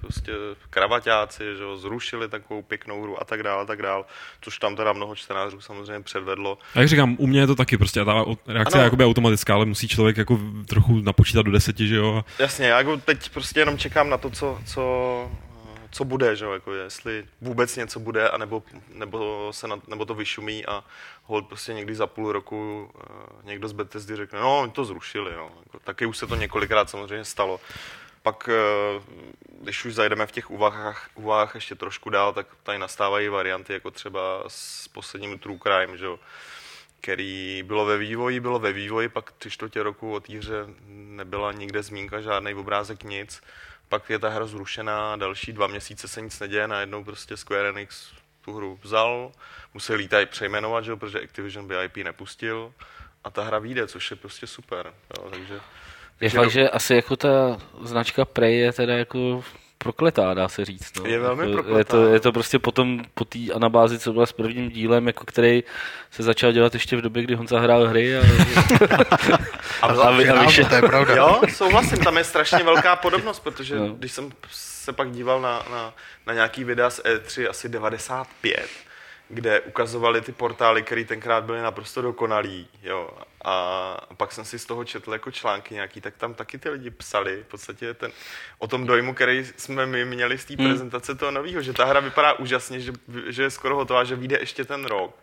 Speaker 3: prostě kravaťáci, že jo, zrušili takovou pěknou hru a tak dále, a tak dále, což tam teda mnoho čtenářů samozřejmě předvedlo.
Speaker 1: A jak říkám, u mě je to taky prostě, ta reakce
Speaker 3: Ano.
Speaker 1: je jakoby automatická, ale musí člověk jako trochu napočítat do deseti, že jo.
Speaker 3: Jasně, já jako teď prostě jenom čekám na to, co, co, co bude, že jo, jako jestli vůbec něco bude, anebo, nebo, se na, nebo to vyšumí a hold prostě někdy za půl roku uh, někdo z Bethesdy řekne, no, oni to zrušili, no. Jako, taky už se to několikrát samozřejmě stalo. Pak, uh, když už zajdeme v těch úvahách, úvahách ještě trošku dál, tak tady nastávají varianty, jako třeba s posledním True Crime, že jo který bylo ve vývoji, bylo ve vývoji, pak tři čtvrtě roku o té hře nebyla nikde zmínka, žádný obrázek, nic. Pak je ta hra zrušená, další dva měsíce se nic neděje, najednou prostě Square Enix tu hru vzal, museli ji tady přejmenovat, že protože Activision by IP nepustil a ta hra vyjde, což je prostě super. Jo, takže,
Speaker 4: Je fakt,
Speaker 3: do-
Speaker 4: že asi jako ta značka Prey je teda jako prokletá, dá se říct. No.
Speaker 3: Je velmi
Speaker 4: jako, Je
Speaker 3: prokletá.
Speaker 4: to, je to prostě potom po té anabázi, co byla s prvním dílem, jako který se začal dělat ještě v době, kdy Honza hrál hry. A,
Speaker 3: A,
Speaker 4: a, vy- a
Speaker 2: Ano,
Speaker 4: vyšel,
Speaker 2: to je pravda.
Speaker 3: Jo, souhlasím, tam je strašně velká podobnost, protože
Speaker 4: no.
Speaker 3: když jsem se pak díval na, na, na nějaký videa z E3 asi 95, kde ukazovali ty portály, které tenkrát byly naprosto dokonalý, jo. A pak jsem si z toho četl jako články nějaký, tak tam taky ty lidi psali v podstatě ten, o tom dojmu, který jsme my měli z té
Speaker 4: Hmm.
Speaker 3: prezentace toho nového, že ta hra vypadá úžasně, že, že je skoro hotová, že vyjde ještě ten rok.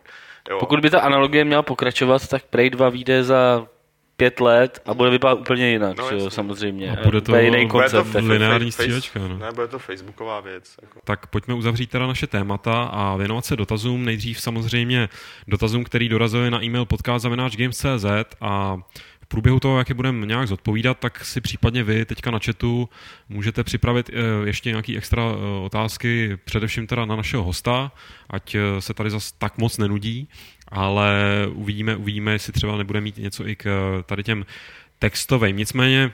Speaker 3: Jo.
Speaker 4: pokud by ta analogie měla pokračovat, tak Prey 2 vyjde za pět let a bude vypadat úplně jinak,
Speaker 3: No,
Speaker 4: že jo, samozřejmě.
Speaker 1: A bude to-
Speaker 4: jiný
Speaker 3: Bude to
Speaker 4: koncept.
Speaker 3: f-
Speaker 4: jako.
Speaker 1: lineární
Speaker 3: face-
Speaker 1: střílečka, no.
Speaker 3: Ne, bude to facebooková věc. Jako.
Speaker 1: Tak pojďme uzavřít teda naše témata a věnovat se dotazům. Nejdřív samozřejmě dotazům, který dorazili na e-mail podcast.games.cz a v průběhu toho, jak je budeme nějak zodpovídat, tak si případně vy teďka na chatu můžete připravit eh, ještě nějaké extra eh, otázky, především teda na našeho hosta, ať eh, se tady zas tak moc nenudí, ale uvidíme, uvidíme, jestli třeba nebude mít něco i k eh, tady těm textovým. Nicméně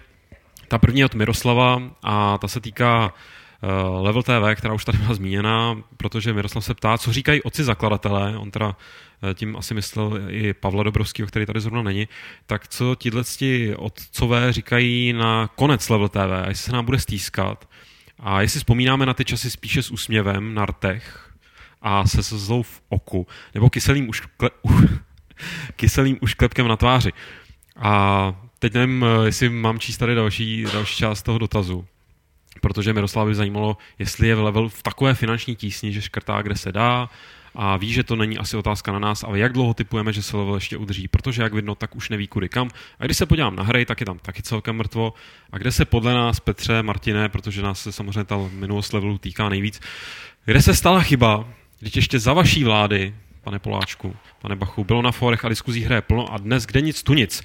Speaker 1: ta první je od Miroslava a ta se týká uh, Level TV, která už tady byla zmíněna, protože Miroslav se ptá, co říkají otci zakladatelé, on teda eh, tím asi myslel i Pavla Dobrovského, který tady zrovna není, tak co tihle otcové říkají na konec Level TV, a jestli se nám bude stýskat a jestli vzpomínáme na ty časy spíše s úsměvem na rtech a se slzou v oku, nebo kyselým, uškle, kyselým ušklepkem na tváři. A teď nevím, eh, jestli mám číst tady další, další část toho dotazu. Protože Miroslav by zajímalo, jestli je level v takové finanční tísni, že škrtá, kde se dá, a ví, že to není asi otázka na nás, ale jak dlouho typujeme, že se level ještě udrží, protože jak vidno, tak už neví kudy kam. A když se podívám na hry, tak je tam taky celkem mrtvo. A kde se podle nás, Petře, Martine, protože nás se samozřejmě ta minulost levelu týká nejvíc, kde se stala chyba, když ještě za vaší vlády, pane Poláčku, pane Bachu, bylo na forech a diskuzích hraje plno a dnes kde nic, tu nic.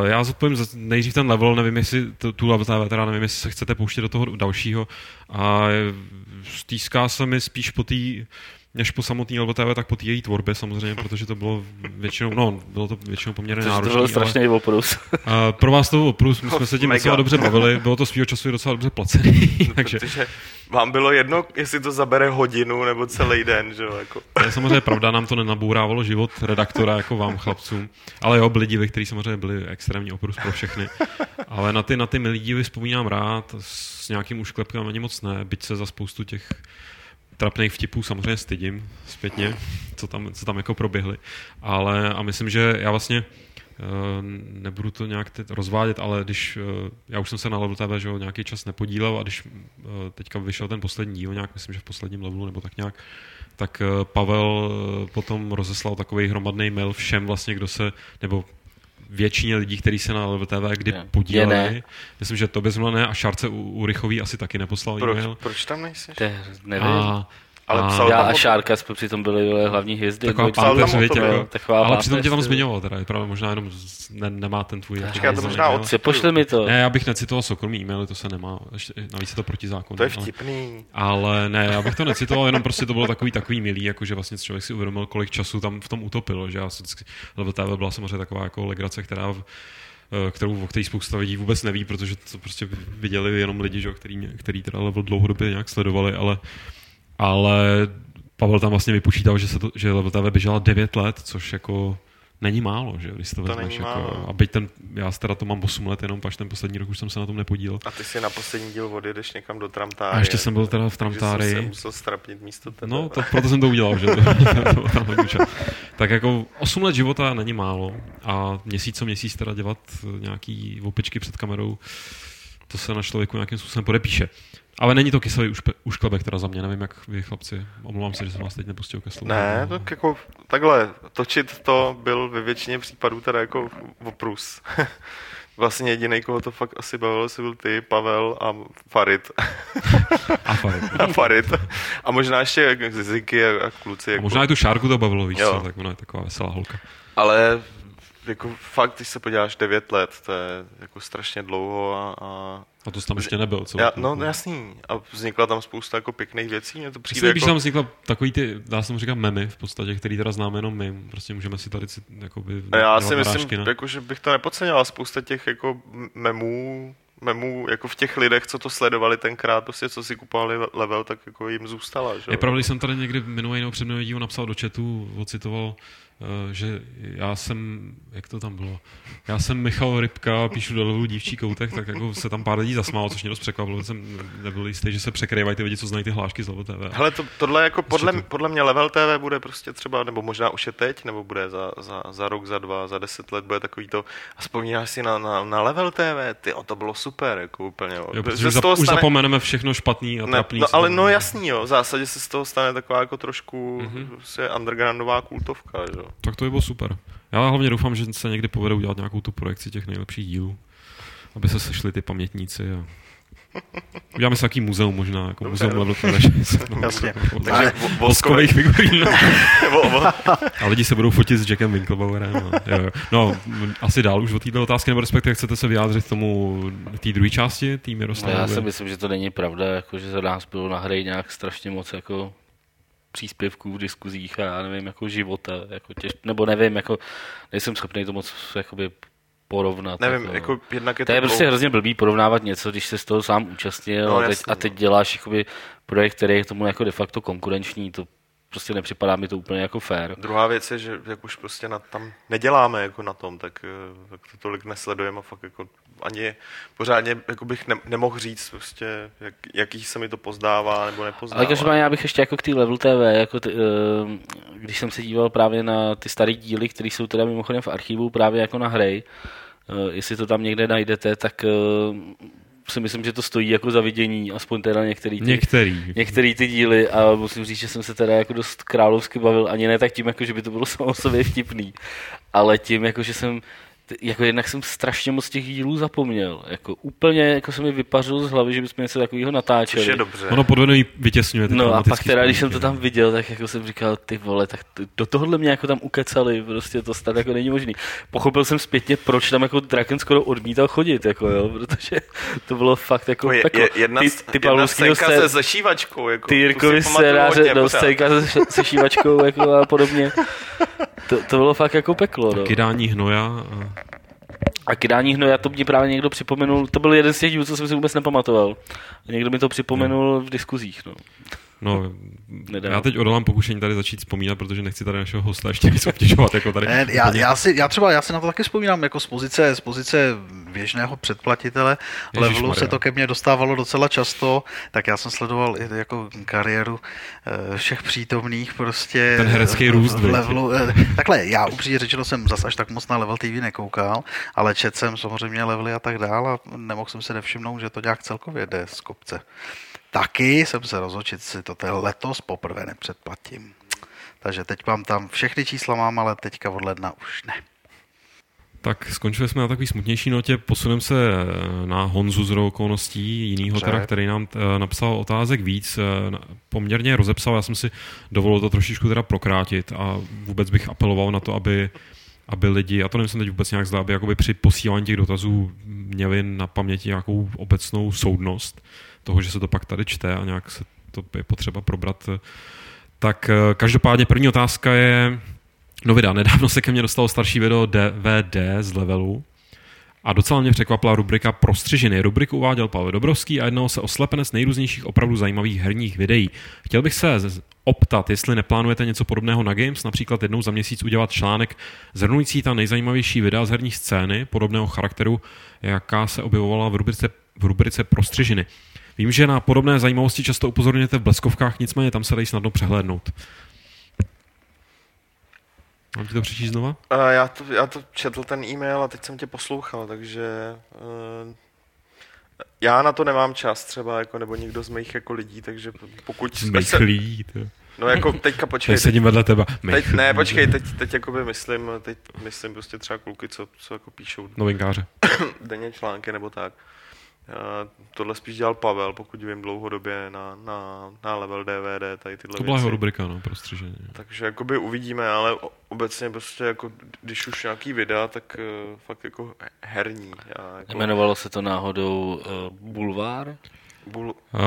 Speaker 1: Uh, já zodpovím nejdřív ten level, nevím, jestli tu, level teda nevím, jestli se chcete pouštět do toho dalšího. A eh, stýská se mi spíš po té než po samotný TV, tak po té její tvorbě samozřejmě, protože to bylo většinou, no, bylo to většinou poměrně
Speaker 4: to
Speaker 1: náročné.
Speaker 4: byl strašný oprus.
Speaker 1: ale, uh, pro vás to byl oprus, my jsme se tím
Speaker 3: Mega.
Speaker 1: docela dobře bavili, bylo to svýho času i docela dobře placený, takže
Speaker 3: Protože vám bylo jedno, jestli to zabere hodinu nebo celý den, že jo, jako.
Speaker 1: To je samozřejmě pravda, nám to nenabourávalo život redaktora jako vám chlapcům. Ale jo, byli divy, kteří samozřejmě byli extrémní oprus pro všechny. Ale na ty, na ty milý divy vzpomínám rád, s nějakým ušklepkem ani moc ne, byť se za spoustu těch trapných vtipů samozřejmě stydím zpětně, co tam, co tam jako proběhly. Ale a myslím, že já vlastně eh, nebudu to nějak teď rozvádět, ale když, eh, já už jsem se na Level TV že jo, nějaký čas nepodílel a když eh, teďka vyšel ten poslední díl, nějak myslím, že v posledním levelu nebo tak nějak, tak Pavel potom rozeslal takový hromadný mail všem vlastně, kdo se, nebo většině lidí, kteří se na Level TV kdy je. podíleli. Myslím, že to ne a Šárce u, Rychový asi taky neposlal
Speaker 3: proč,
Speaker 1: e-mail.
Speaker 3: Proč tam nejsi?
Speaker 4: nevím. A, ale psal já a Šárka jsme přitom byli hlavní hvězdy.
Speaker 1: Taková páteř, víte, jo. Taková ale přitom tě tam zmiňoval, teda, právě možná jenom ne, nemá ten tvůj.
Speaker 3: Čeká, to možná
Speaker 4: od... Pošli mi to.
Speaker 1: Ne, já bych necitoval soukromý e-maily, to se nemá, ještě, navíc je to proti zákonu.
Speaker 3: To je vtipný.
Speaker 1: Ale, ale ne, já bych to necitoval, jenom prostě to bylo takový takový milý, jako že vlastně člověk si uvědomil, kolik času tam v tom utopilo, že já si vždycky, byla samozřejmě taková jako legrace, která v, eh, kterou, o který spousta lidí vůbec neví, protože to prostě viděli jenom lidi, že, který, který teda level dlouhodobě nějak sledovali, ale, ale Pavel tam vlastně vypočítal, že, se to, že TV běžela 9 let, což jako není málo, že když to, to vezmeš. Jako, a byť ten, já teda to mám 8 let jenom, pač ten poslední rok už jsem se na tom nepodílel.
Speaker 3: A ty si na poslední díl odjedeš někam do Tramtáry.
Speaker 1: A ještě jsem byl teda v Tramtáry.
Speaker 3: jsem musel strapnit místo tebe.
Speaker 1: No, to, proto jsem to udělal, že to, Tak jako 8 let života není málo a měsíc co měsíc teda dělat nějaký opičky před kamerou, to se na člověku nějakým způsobem podepíše. Ale není to kyselý už, ušklebek teda za mě, nevím jak vy chlapci. Omlouvám se, že jsem vás teď nepustil ke slovu.
Speaker 3: Ne, tak jako takhle, točit to byl ve většině případů teda jako oprus. vlastně jediný, koho to fakt asi bavilo, si byl ty, Pavel a Farid.
Speaker 1: a Farid.
Speaker 3: a Farid. A možná ještě Ziky a kluci. A
Speaker 1: jako... možná i tu Šárku to bavilo, víš co, tak ona je taková veselá holka.
Speaker 3: Ale jako fakt, když se podíváš 9 let, to je jako strašně dlouho a, a
Speaker 1: a to jsi tam ještě nebyl, co?
Speaker 3: Já, no jasný. A vznikla tam spousta jako pěkných věcí. Mě to přijde
Speaker 1: Myslím,
Speaker 3: jako...
Speaker 1: když tam vznikla takový ty, dá se mu říkat memy v podstatě, který teda známe jenom my. Prostě můžeme si tady jakoby,
Speaker 3: Já si myslím, ne? jako, že bych to nepodceňoval. Spousta těch jako memů, memů jako v těch lidech, co to sledovali tenkrát, prostě co si kupovali level, tak jako jim zůstala. Že?
Speaker 1: Je pravda, jsem tady někdy minulý nebo před díl napsal do chatu, ocitoval že já jsem, jak to tam bylo, já jsem Michal Rybka, píšu do levelu dívčí koutek, tak jako se tam pár lidí zasmálo, což mě dost překvapilo, jsem nebyl jistý, že se překrývají ty lidi, co znají ty hlášky z Level TV.
Speaker 3: Hele, to, tohle jako podle, to... podle mě Level TV bude prostě třeba, nebo možná už je teď, nebo bude za, za, za rok, za dva, za deset let, bude takový to, a vzpomínáš si na, na, na Level TV, ty, o, to bylo super, jako úplně. Jo.
Speaker 1: Jo, protože z toho už stane... zapomeneme všechno špatný a
Speaker 3: ne,
Speaker 1: trapný.
Speaker 3: No, ale no jasný, jo, v zásadě se z toho stane taková jako trošku mm-hmm. undergroundová kultovka, jo.
Speaker 1: Tak to by bylo super. Já hlavně doufám, že se někdy povede udělat nějakou tu projekci těch nejlepších dílů, aby se sešli ty pamětníci a Uděláme si takový muzeum možná, jako Dobře, muzeum level
Speaker 3: Jasně.
Speaker 1: Takže voskových figurín. a lidi se budou fotit s Jackem Winklebauerem. No, jo, jo. no, asi dál už o této otázky, nebo respektive chcete se vyjádřit tomu té druhé části, tým Miroslavy?
Speaker 4: No, já si myslím, že to není pravda, jako, že za nás bylo na hře nějak strašně moc jako příspěvků v diskuzích a já nevím, jako života, jako těž, nebo nevím, jako nejsem schopný to moc jakoby porovnat.
Speaker 3: Nevím, jako, jako jednak je
Speaker 4: to... To je prostě hrozně blbý porovnávat něco, když se z toho sám účastnil no, a, teď, jasný, a teď no. děláš jakoby, projekt, který je tomu jako de facto konkurenční, to prostě nepřipadá mi to úplně jako fair.
Speaker 3: Druhá věc je, že jak už prostě na, tam neděláme jako na tom, tak, eh, tak to tolik nesledujeme a fakt jako ani pořádně jako bych ne, nemohl říct prostě, jak, jaký se mi to pozdává nebo nepozdává.
Speaker 4: Ale každopádně já bych ještě jako k té Level TV, jako ty, uh, když jsem se díval právě na ty staré díly, které jsou teda mimochodem v archivu právě jako na hry, uh, jestli to tam někde najdete, tak uh, si myslím, že to stojí jako za vidění, aspoň teda některý ty,
Speaker 1: některý.
Speaker 4: některý ty díly a musím říct, že jsem se teda jako dost královsky bavil, ani ne tak tím, jako že by to bylo samo sobě vtipný, ale tím, jako že jsem jako jednak jsem strašně moc těch dílů zapomněl. Jako úplně jako se mi vypařil z hlavy, že bychom něco takového natáčeli.
Speaker 3: Což je dobře.
Speaker 1: Ono podvedený vytěsňuje.
Speaker 4: No a pak teda, když jsem to tam viděl, tak jako jsem říkal, ty vole, tak do tohohle mě jako tam ukecali, prostě to snad jako není možný. Pochopil jsem zpětně, proč tam jako Draken skoro odmítal chodit, jako jo, protože to bylo fakt jako
Speaker 3: je, je, jedna, ty, ty jedna scénka se zašívačkou, jako.
Speaker 4: Ty Jirkovi scénáře, no, scénka se sešívačkou, jako a podobně. To, to bylo fakt jako peklo, no.
Speaker 1: Kydání hnoja. A...
Speaker 4: A kydání hnoja, to mě právě někdo připomenul, to byl jeden z těch dílů, co jsem si vůbec nepamatoval. A někdo mi to připomenul v diskuzích, no.
Speaker 1: No,
Speaker 4: Nedá.
Speaker 1: já teď odolám pokušení tady začít vzpomínat, protože nechci tady našeho hosta ještě víc obtěžovat. Jako tady.
Speaker 2: Ne, já, já, si, já třeba já si na to taky vzpomínám jako z pozice, z pozice běžného předplatitele. Levelu se to ke mně dostávalo docela často, tak já jsem sledoval i jako kariéru eh, všech přítomných prostě.
Speaker 1: Ten herecký růst,
Speaker 2: v levelu. eh, Takhle, já upřímně řečeno jsem zas až tak moc na Level TV nekoukal, ale četl jsem samozřejmě levely a tak dál a nemohl jsem se nevšimnout, že to nějak celkově jde z kopce. Taky jsem se rozhodl, že si to letos poprvé nepředplatím. Takže teď mám tam všechny čísla mám, ale teďka od ledna už ne.
Speaker 1: Tak skončili jsme na takový smutnější notě, posuneme se eh, na Honzu z okolností, jinýho teda, který nám eh, napsal otázek víc, eh, poměrně rozepsal, já jsem si dovolil to trošičku teda prokrátit a vůbec bych apeloval na to, aby aby lidi, a to nemyslím teď vůbec nějak zlá, aby jakoby při posílání těch dotazů měli na paměti nějakou obecnou soudnost toho, že se to pak tady čte a nějak se to je potřeba probrat. Tak eh, každopádně první otázka je, no vydá, nedávno se ke mně dostalo starší video DVD z levelu a docela mě překvapila rubrika Prostřižiny. Rubriku uváděl Pavel Dobrovský a jednalo se o slepenec nejrůznějších opravdu zajímavých herních videí. Chtěl bych se optat, jestli neplánujete něco podobného na Games, například jednou za měsíc udělat článek zhrnující ta nejzajímavější videa z herní scény podobného charakteru, jaká se objevovala v rubrice, v rubrice Prostřižiny. Vím, že na podobné zajímavosti často upozorňujete v bleskovkách, nicméně tam se dají snadno přehlédnout. Mám ti to přečíst znova?
Speaker 3: Uh, já, to, já to četl ten e-mail a teď jsem tě poslouchal, takže uh, já na to nemám čas třeba, jako, nebo někdo z mých jako lidí, takže pokud jsme se,
Speaker 1: Mejchlí. to-
Speaker 3: no jako teďka počkej,
Speaker 1: Teď sedím vedle teba.
Speaker 3: teď, ne, počkej, teď, teď jakoby myslím, teď myslím prostě třeba kluky, co, co jako píšou
Speaker 1: Novinkáře.
Speaker 3: denně články nebo tak. Uh, tohle spíš dělal Pavel, pokud vím dlouhodobě na, na, na level DVD, tady tyhle
Speaker 1: To byla jeho
Speaker 3: věci.
Speaker 1: rubrika, no, prostřiženě.
Speaker 3: Takže jakoby uvidíme, ale obecně prostě jako, když už nějaký videa, tak uh, fakt jako herní. Já jako
Speaker 4: Jmenovalo se to náhodou uh, Bulvár?
Speaker 3: bul,
Speaker 1: A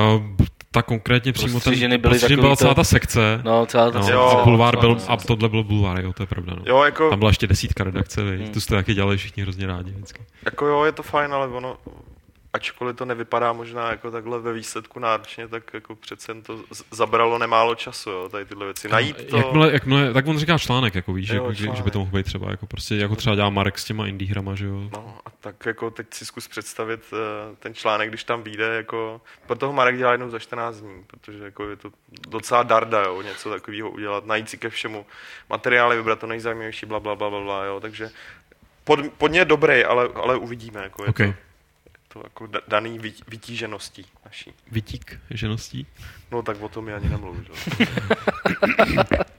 Speaker 1: ta konkrétně přímo ten...
Speaker 4: Byly takový
Speaker 1: byla celá
Speaker 4: to-
Speaker 1: ta sekce.
Speaker 4: No, celá ta
Speaker 1: No,
Speaker 3: Jo,
Speaker 1: a bulvár byl, a tohle byl bulvár, jo, to je pravda. No.
Speaker 3: jo, jako,
Speaker 1: Tam byla ještě desítka redakce,
Speaker 4: hmm.
Speaker 1: tu jste taky dělali všichni hrozně rádi vždycky.
Speaker 3: jako jo, je to fajn, ale ono, ačkoliv to nevypadá možná jako takhle ve výsledku náročně, tak jako přece jen to zabralo nemálo času, jo, tady tyhle věci. Najít to...
Speaker 1: Jakmile, jakmile, tak on říká článek, jako víš,
Speaker 3: Jo,
Speaker 1: jako, že, že, by
Speaker 3: článek.
Speaker 1: to mohl být třeba, jako prostě, jako třeba dělá Marek s těma indie hrama, že jo.
Speaker 3: No a tak jako teď si zkus představit eh, ten článek, když tam vyjde, jako, pro toho Marek dělá jednou za 14 dní, protože jako je to docela darda, jo, něco takového udělat, najít si ke všemu materiály, vybrat to nejzajímavější, bla, bla, bla, bla, bla jo, takže pod, podně je dobrý, ale, ale uvidíme, jako je
Speaker 1: Okay.
Speaker 3: to, to jako da- daný vy- vytížeností naší.
Speaker 1: Vytík žeností.
Speaker 3: No tak o tom já ani nemluvím, že?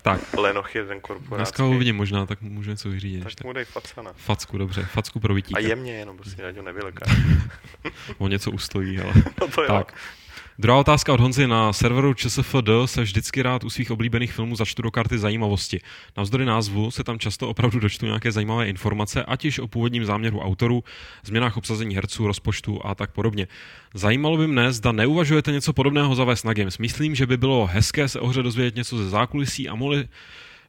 Speaker 1: Tak,
Speaker 3: Lenoch je ten korporátský.
Speaker 1: dneska ho uvidím možná, tak můžu něco vyřídit.
Speaker 3: Tak
Speaker 1: ještě.
Speaker 3: mu dej facana.
Speaker 1: Facku, dobře, facku pro vytík.
Speaker 3: A jemně jenom, prostě, ať ho nevyleká.
Speaker 1: On něco ustojí, ale...
Speaker 3: No to jo.
Speaker 1: Tak. Druhá otázka od Honzy. Na serveru ČSFD se vždycky rád u svých oblíbených filmů začtu do karty zajímavosti. Navzdory názvu se tam často opravdu dočtu nějaké zajímavé informace, ať již o původním záměru autorů, změnách obsazení herců, rozpočtu a tak podobně. Zajímalo by mne, zda neuvažujete něco podobného zavést na Games. Myslím, že by bylo hezké se o hře dozvědět něco ze zákulisí a mohli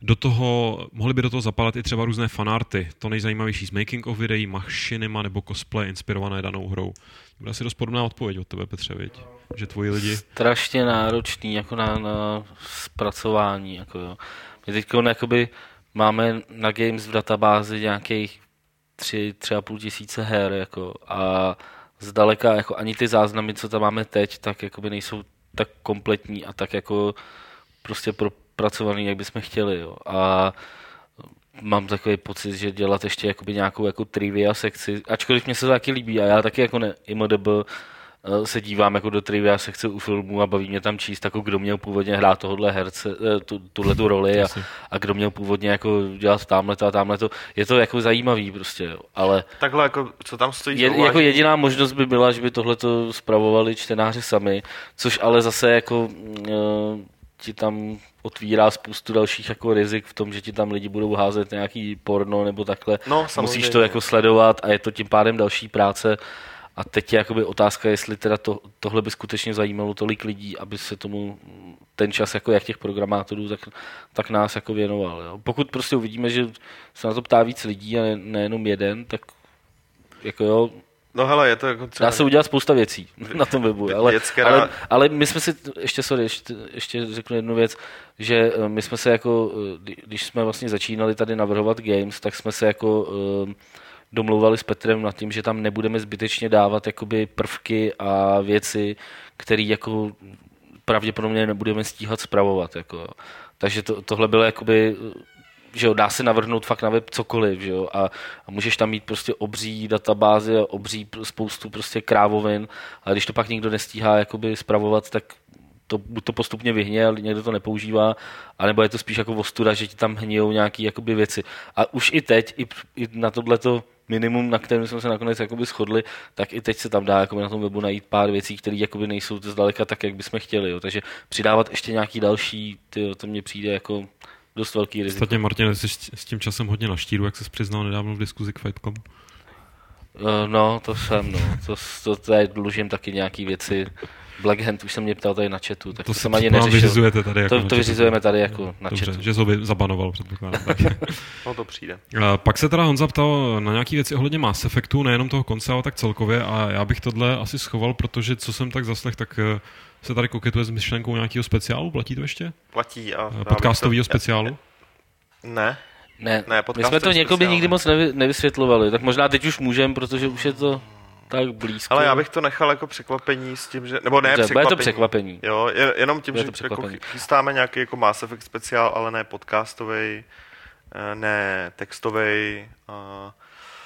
Speaker 1: do toho, mohly by do toho zapadat i třeba různé fanarty. To nejzajímavější z making of videí, machinima nebo cosplay inspirované danou hrou. Bude asi dost podobná odpověď od tebe, Petře, viď? Že tvoji lidi...
Speaker 4: strašně náročný jako na, na zpracování. Jako jo. My teď jakoby máme na Games v databázi nějakých tři, tři a půl tisíce her jako, a zdaleka jako ani ty záznamy, co tam máme teď, tak jakoby nejsou tak kompletní a tak jako prostě propracovaný, jak bychom chtěli. Jo. A mám takový pocit, že dělat ještě jakoby nějakou jako trivia sekci, ačkoliv mě se to taky líbí a já taky jako ne, IMDB se dívám jako do trivia sekce u filmů a baví mě tam číst, jako kdo měl původně hrát tohohle herce, eh, tu, tuhle tu roli a, a kdo měl původně jako dělat tamhle to a tamhle to. Je to jako zajímavý prostě, jo. ale
Speaker 3: Takhle jako, co tam stojí
Speaker 4: je, jako jediná možnost by byla, že by tohle to zpravovali čtenáři sami, což ale zase jako uh, ti tam otvírá spoustu dalších jako rizik v tom, že ti tam lidi budou házet nějaký porno nebo takhle.
Speaker 3: No,
Speaker 4: Musíš
Speaker 3: samozřejmě.
Speaker 4: to jako sledovat a je to tím pádem další práce. A teď je jakoby otázka, jestli teda to, tohle by skutečně zajímalo tolik lidí, aby se tomu ten čas, jako jak těch programátorů, tak, tak nás jako věnoval. Jo. Pokud prostě uvidíme, že se na to ptá víc lidí a ne, nejenom jeden, tak jako jo,
Speaker 3: No hele, je to jako třeba...
Speaker 4: Dá se udělat spousta věcí na tom webu, ale, ale, ale my jsme si, ještě sorry, ještě, ještě řeknu jednu věc, že eh, my jsme se jako, eh, kdy- když jsme vlastně začínali tady navrhovat games, tak jsme se jako eh, domlouvali s Petrem nad tím, že tam nebudeme zbytečně dávat jakoby prvky a věci, které jako pravděpodobně nebudeme stíhat spravovat. Jako. Takže to, tohle bylo jakoby že jo, dá se navrhnout fakt na web cokoliv, že jo, a, a můžeš tam mít prostě obří databázy a obří spoustu prostě krávovin, a když to pak nikdo nestíhá jakoby spravovat, tak to, buď to postupně vyhně, ale někdo to nepoužívá, anebo je to spíš jako ostuda, že ti tam hníjou nějaké jakoby věci. A už i teď, i, i na tohleto minimum, na kterém jsme se nakonec jakoby shodli, tak i teď se tam dá jakoby na tom webu najít pár věcí, které jakoby nejsou zdaleka tak, jak bychom chtěli. Jo. Takže přidávat ještě nějaký další, tyjo, to mně přijde jako dost velký riziko.
Speaker 1: Ostatně, Martin, jsi s tím časem hodně na štíru, jak jsi přiznal nedávno v diskuzi k Fightcom.
Speaker 4: Eh, No, to jsem, no. To, to tady dlužím taky nějaký věci. Black Hand už se mě ptal tady na chatu, tak to,
Speaker 1: To
Speaker 4: to
Speaker 1: se
Speaker 4: jsem ani neřešil.
Speaker 1: vyřizujete tady. Jako
Speaker 4: To, to vyřizujeme tady jako na
Speaker 1: Dobře,
Speaker 4: chatu.
Speaker 1: že jsi ho vy- zabanoval, předpokládám. Tak.
Speaker 3: No to přijde.
Speaker 1: A Pak se teda Honza ptal na nějaké věci ohledně Mass Effectu, nejenom toho konce, ale tak celkově a já bych tohle asi schoval, protože co jsem tak zaslech, tak eh, se tady koketuje s myšlenkou nějakého speciálu, platí to ještě?
Speaker 3: Platí a...
Speaker 1: Eh, Podcastového speciálu?
Speaker 3: Ne,
Speaker 4: Ne,
Speaker 3: Ne,
Speaker 4: my jsme to někoby
Speaker 3: speciál.
Speaker 4: nikdy moc nevy, nevysvětlovali, tak možná teď už můžeme, protože už je to tak blízko.
Speaker 3: ale já bych to nechal jako překvapení s tím, že... Nebo ne
Speaker 4: Dobře,
Speaker 3: překvapení.
Speaker 4: bude to překvapení.
Speaker 3: Jo, je- jenom tím,
Speaker 4: Bude
Speaker 3: že
Speaker 4: to
Speaker 3: jako chystáme nějaký jako Mass Effect speciál, ale ne podcastový, ne textový,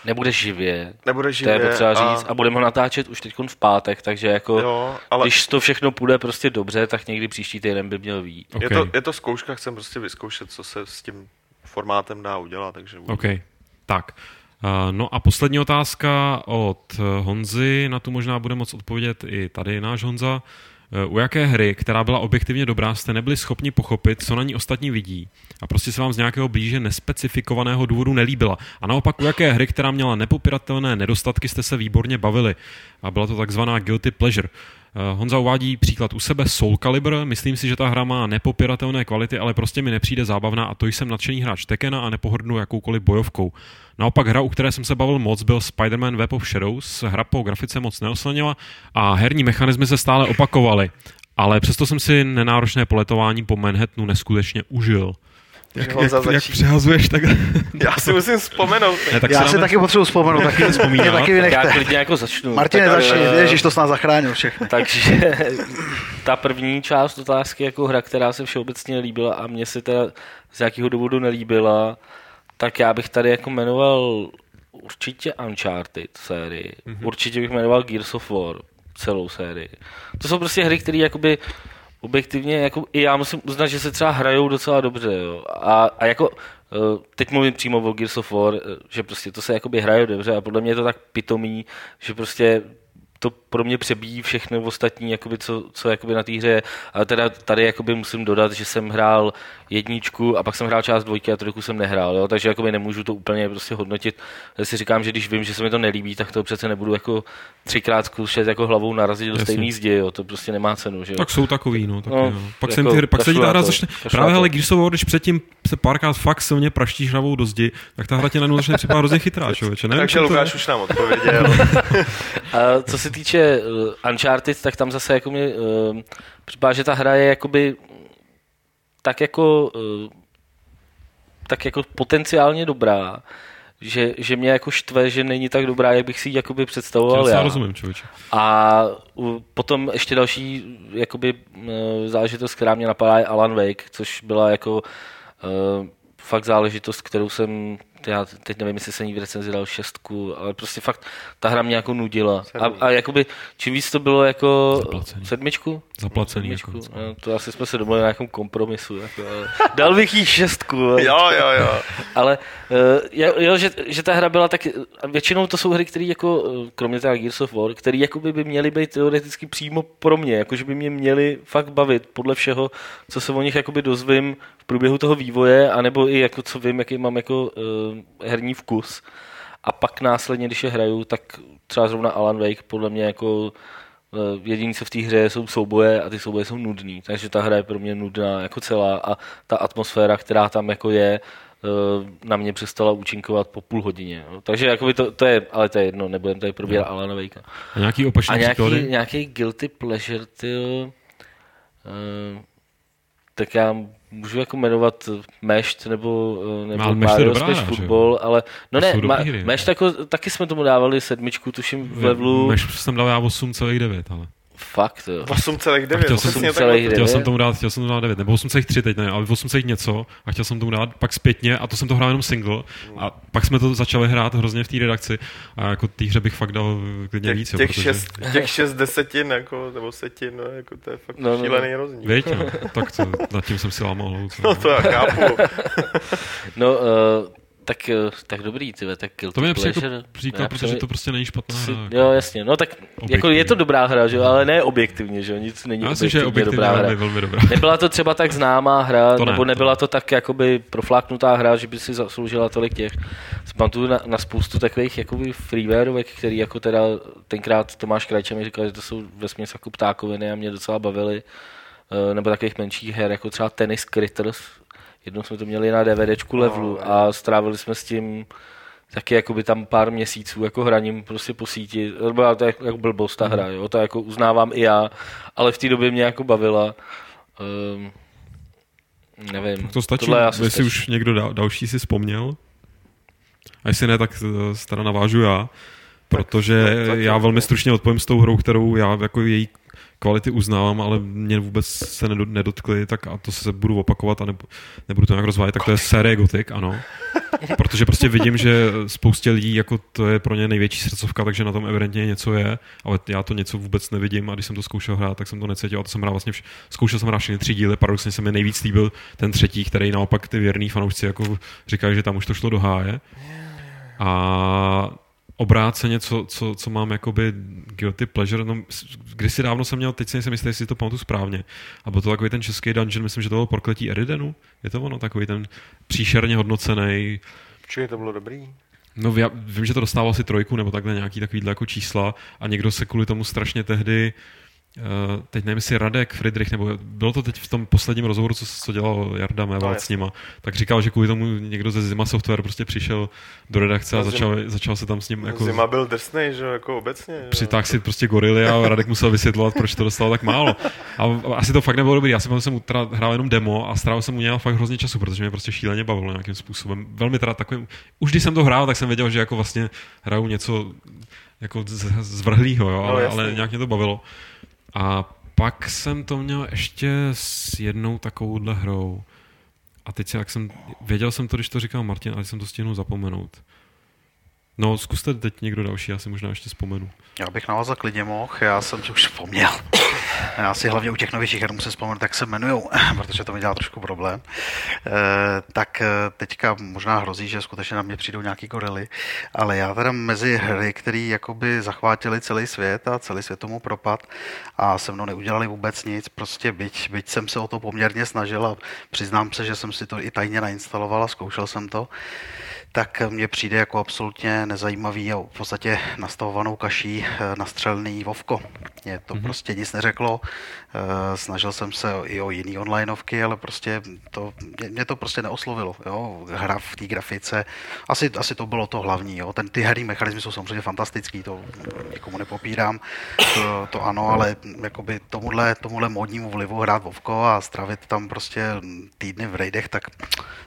Speaker 4: Nebude živě,
Speaker 3: nebude
Speaker 4: to
Speaker 3: živě.
Speaker 4: je potřeba
Speaker 3: a-
Speaker 4: říct, a budeme ho natáčet už teď v pátek, takže jako,
Speaker 3: Jo, ale
Speaker 4: když to všechno půjde prostě dobře, tak někdy příští týden by měl výjít.
Speaker 1: OK,
Speaker 3: je, to, je to zkouška, chcem prostě vyzkoušet, co se s tím formátem dá udělat, takže budu-
Speaker 1: OK, tak. Uh, No a poslední otázka od eh, Honzy, na tu možná bude moc odpovědět i tady náš Honza. Eh, U jaké hry, která byla objektivně dobrá, jste nebyli schopni pochopit, co na ní ostatní vidí a prostě se vám z nějakého blíže nespecifikovaného důvodu nelíbila. A naopak u jaké hry, která měla nepopiratelné nedostatky, jste se výborně bavili. A byla to takzvaná guilty pleasure. Eh, Honza uvádí příklad u sebe Soul Calibur. Myslím si, že ta hra má nepopiratelné kvality, ale prostě mi nepřijde zábavná a to jsem nadšený hráč Tekena a nepohrdnu jakoukoliv bojovkou. Naopak hra, u které jsem se bavil moc, byl Spider-Man Web of Shadows. Hra po grafice moc neoslanila a herní mechanismy se stále opakovaly. Ale přesto jsem si nenáročné poletování po Manhattanu neskutečně užil. Jak, jak, jak přehazuješ, tak...
Speaker 3: Já si musím vzpomenout.
Speaker 1: ne, tak
Speaker 2: Já
Speaker 1: si
Speaker 2: taky potřebuji vzpomenout, taky,
Speaker 1: vzpomínat.
Speaker 2: mě taky
Speaker 4: Já
Speaker 2: vynechte.
Speaker 4: klidně jako začnu.
Speaker 2: Martine,
Speaker 4: Tak,
Speaker 2: začni,
Speaker 4: eh,
Speaker 2: ježiš, to s nás zachránil všechny.
Speaker 4: Takže ta první část otázky jako hra, která se všeobecně líbila a mně se teda z nějakého důvodu nelíbila, tak já bych tady jako jmenoval určitě Uncharted sérii.
Speaker 1: Mhm.
Speaker 4: Mm-hmm. Určitě bych jmenoval Gears of War celou sérii. To jsou prostě hry, které jakoby objektivně, jako i já musím uznat, že se třeba hrajou docela dobře. Jo. A, a jako eh, teď mluvím přímo o Gears of War, eh, že prostě to se jakoby hraje dobře a podle mě je to tak pitomý, že prostě to pro mě přebíjí všechny ostatní, jakoby, co, co jakoby na té hře je. Ale teda tady jakoby musím dodat, že jsem hrál jedničku a pak jsem hrál část dvojky a trojku jsem nehrál, jo? takže jakoby nemůžu to úplně prostě hodnotit. Já si říkám, že když vím, že se mi to nelíbí, tak to přece nebudu jako třikrát zkušet jako hlavou narazit do stejný zdi, jo? to prostě nemá cenu. Že jo?
Speaker 1: Tak jsou takový, no. Tak
Speaker 4: No,
Speaker 1: no pak,
Speaker 4: jako
Speaker 1: ty, hry- pak se ta
Speaker 4: na
Speaker 1: hra začne... Právě
Speaker 4: na
Speaker 1: ale když jsou, když předtím se párkrát fakt silně praštíš hlavou do zdi, tak ta hra tě najednou začne připadat hrozně chytrá, člověče.
Speaker 3: Takže. Lukáš už nám odpověděl.
Speaker 4: A co se týče uh, Uncharted, tak tam zase jako mi uh, připadá, že ta hra je jakoby tak jako uh, tak jako potenciálně dobrá, že, že mě jako štve, že není tak dobrá, jak bych si ji jakoby představoval
Speaker 1: já
Speaker 4: já.
Speaker 1: rozumím, člověče.
Speaker 4: A potom ještě další jakoby, eh, záležitost, která mě napadá, je Alan Wake, což byla jako uh, fakt záležitost, kterou jsem, já teď nevím, jestli jsem jí v recenzi dal šestku, ale prostě fakt ta hra mě jako nudila. A, a jakoby, čím víc to bylo jako
Speaker 1: Zaplacený.
Speaker 4: sedmičku?
Speaker 1: Zaplacený
Speaker 4: Sedmičku.
Speaker 1: nakonec,
Speaker 4: No, to asi jsme se domluvili na nějakém kompromisu. Jako, ale dal bych jí šestku. ale-
Speaker 3: jo, jo, jo.
Speaker 4: ale uh, jo, jo že, že, ta hra byla tak, a většinou to jsou hry, které jako, eh, kromě teda Gears of War, které jakoby by měly být teoreticky přímo pro mě, jakože by mě měly fakt bavit podle všeho, co se o nich jakoby dozvím v průběhu toho vývoje, anebo i jako co vím, jaký mám jako uh, herní vkus. A pak následně, když je hraju, tak třeba zrovna Alan Wake podle mě jako eh, jediný, co v té hře jsou souboje a ty souboje jsou nudný, takže ta hra je pro mě nudná jako celá a ta atmosféra, která tam jako je, na mě přestala účinkovat po půl hodině. Jo. Takže jakoby to, to, je, ale to je jedno, nebudem tady probírat no. Alana Vejka.
Speaker 1: A nějaký opačný
Speaker 4: A nějaký,
Speaker 1: příklady?
Speaker 4: nějaký guilty pleasure, ty, uh, tak já můžu jako jmenovat Mesht nebo, eh, nebo
Speaker 1: je
Speaker 4: Mario
Speaker 1: dobrá
Speaker 4: Smash
Speaker 1: že?
Speaker 4: Football, ale no
Speaker 1: To
Speaker 4: ne, ma,
Speaker 1: hry,
Speaker 4: Mesht jako, taky jsme tomu dávali sedmičku, tuším v levelu,
Speaker 1: Meš jsem dal já 8,9, ale.
Speaker 4: Fakt jo.
Speaker 3: 8,9,
Speaker 1: A chtěl jsem-
Speaker 3: přesně
Speaker 4: 8,9.
Speaker 3: takhle.
Speaker 1: Chtěl jsem tomu dát, chtěl jsem tomu dát 9, nebo 8,3 teď ne, ale 8, něco a chtěl jsem tomu dát pak zpětně a to jsem to hrál jenom single a pak jsme to začali hrát hrozně v té redakci a jako té hře bych fakt dal klidně
Speaker 3: Těch,
Speaker 1: víc, jo,
Speaker 3: těch,
Speaker 1: protože...
Speaker 3: šest, těch šest desetin, jako, nebo setin, no, jako to je fakt
Speaker 4: No,
Speaker 3: no,
Speaker 4: no,
Speaker 3: šílený
Speaker 4: no.
Speaker 3: rozdíl.
Speaker 1: Víď, no, tak to, nad tím jsem si lámal?
Speaker 3: No to já chápu.
Speaker 4: No, uh, tak, eh, tak dobrý, ty tak guilty
Speaker 1: To mi nepřijde
Speaker 4: pleasure.
Speaker 1: jako příklad, protože to prostě není špatná
Speaker 4: si,
Speaker 1: hra.
Speaker 4: jo, jasně, no tak jako
Speaker 1: Objektivně.
Speaker 4: je to dobrá hra, že jo, ale ne objektivně, že jo, nic není
Speaker 1: Já myslím, že je
Speaker 4: objektivně
Speaker 1: objektivně
Speaker 4: dobrá hra.
Speaker 1: velmi, dobrá.
Speaker 4: Nebyla to třeba tak známá hra,
Speaker 1: To ne,
Speaker 4: nebo nebyla
Speaker 1: ne.
Speaker 4: to tak jakoby profláknutá hra, že by si zasloužila tolik těch. Pamatuju na, na spoustu takových jakoby freewareovek, který jako teda tenkrát Tomáš Krajče mi říkal, že to jsou vesměs jako ptákoviny a mě docela bavily. Eh, Nebo takových menších her, jako třeba Tennis Critters. Jednou jsme to měli na DVDčku levelu a strávili jsme s tím taky jakoby tam pár měsíců jako hraním prostě po síti. To byla to jako, blbost ta hra, jo? to jako uznávám i já, ale v té době mě jako bavila. Um, nevím.
Speaker 1: Tak to stačí,
Speaker 4: Tohle
Speaker 1: jestli
Speaker 4: stačí.
Speaker 1: už někdo dal, další si vzpomněl. A jestli ne, tak eh, teda navážu já, protože
Speaker 3: tak- tak-
Speaker 1: já velmi stručně odpovím s tou hrou, kterou já jako její kvality uznávám, ale mě vůbec se nedo- nedotkly, tak a to se budu opakovat a nebu, nebudu to nějak rozvádět, tak to je série Gothic, ano. Protože prostě vidím, že spoustě lidí, jako to je pro ně největší srdcovka, takže na tom evidentně něco je, ale já to něco vůbec nevidím a když jsem to zkoušel hrát, tak jsem to necítil a to jsem hrál vlastně, vš- zkoušel jsem hrát všechny tři díly, paradoxně se mi nejvíc líbil ten třetí, který naopak ty věrný fanoušci jako říkají, že tam už to šlo do háje. A obráceně, co, co, co mám jakoby guilty pleasure, no, kdysi dávno jsem měl, teď si nejsem jistý, jestli to pamatuju správně, a byl to takový ten český dungeon, myslím, že to bylo prokletí Eridenu, je to ono, takový ten příšerně hodnocený,
Speaker 3: Čili to bylo dobrý.
Speaker 1: No já vím, že to dostával asi trojku nebo takhle nějaký takovýhle jako čísla a někdo se kvůli tomu strašně tehdy Uh, teď nevím, jestli Radek, Friedrich, nebo bylo to teď v tom posledním rozhovoru, co, co dělal Jarda Méval s
Speaker 3: jasně.
Speaker 1: nima, tak říkal, že kvůli tomu někdo ze Zima Software prostě přišel do redakce a
Speaker 3: No,
Speaker 1: začal, začal se tam s ním jako...
Speaker 3: Zima byl drsnej, že jako obecně. že.
Speaker 1: Přitáhl si prostě gorily a Radek musel vysvětlovat, proč to dostalo tak málo. A asi to fakt nebylo dobrý. Já jsem teda hrál jenom demo a strávil jsem mu nějak fakt hrozně času, protože mě prostě šíleně bavilo nějakým způsobem. Velmi teda takovým, už když jsem to hrál, tak jsem věděl, že jako vlastně hraju něco jako zvrhlýho, jo,
Speaker 3: No,
Speaker 1: ale,
Speaker 3: jasně.
Speaker 1: ale nějak mě to bavilo. A pak jsem to měl ještě s jednou takovouhle hrou. A teď jak jsem, věděl jsem to, když to říkal Martin, ale jsem to stihnul zapomenout. No, zkuste teď někdo další, já si možná ještě vzpomenu.
Speaker 2: Já bych navázal klidně mohl, já jsem si už vzpomněl. Já si hlavně u těch novějších her musím vzpomenout, jak se jmenují, protože to mi dělá trošku problém. E, tak eh, teďka možná hrozí, že skutečně na mě přijdou nějaký gorily, ale já teda mezi hry, které jakoby zachvátily celý svět a celý svět tomu propad a se mnou neudělali vůbec nic, prostě byť, byť jsem se o to poměrně snažil a přiznám se, že jsem si to i tajně nainstaloval a zkoušel jsem to, tak mně přijde jako absolutně nezajímavý a v podstatě nastavovanou kaší eh, nastřelný Vovko. Mě to mm-hmm. prostě nic neřeklo. Eh, Snažil jsem se i o jiný onlineovky, ale prostě to, mě, to prostě neoslovilo. Jo? Hra v té grafice, asi, asi to bylo to hlavní. Jo? Ten, ty herní mechanizmy jsou samozřejmě fantastický, to nikomu nepopírám, to, to ano, ale jakoby tomuhle, tomuhle modnímu vlivu hrát Vovko a strávit tam prostě týdny v raidech, tak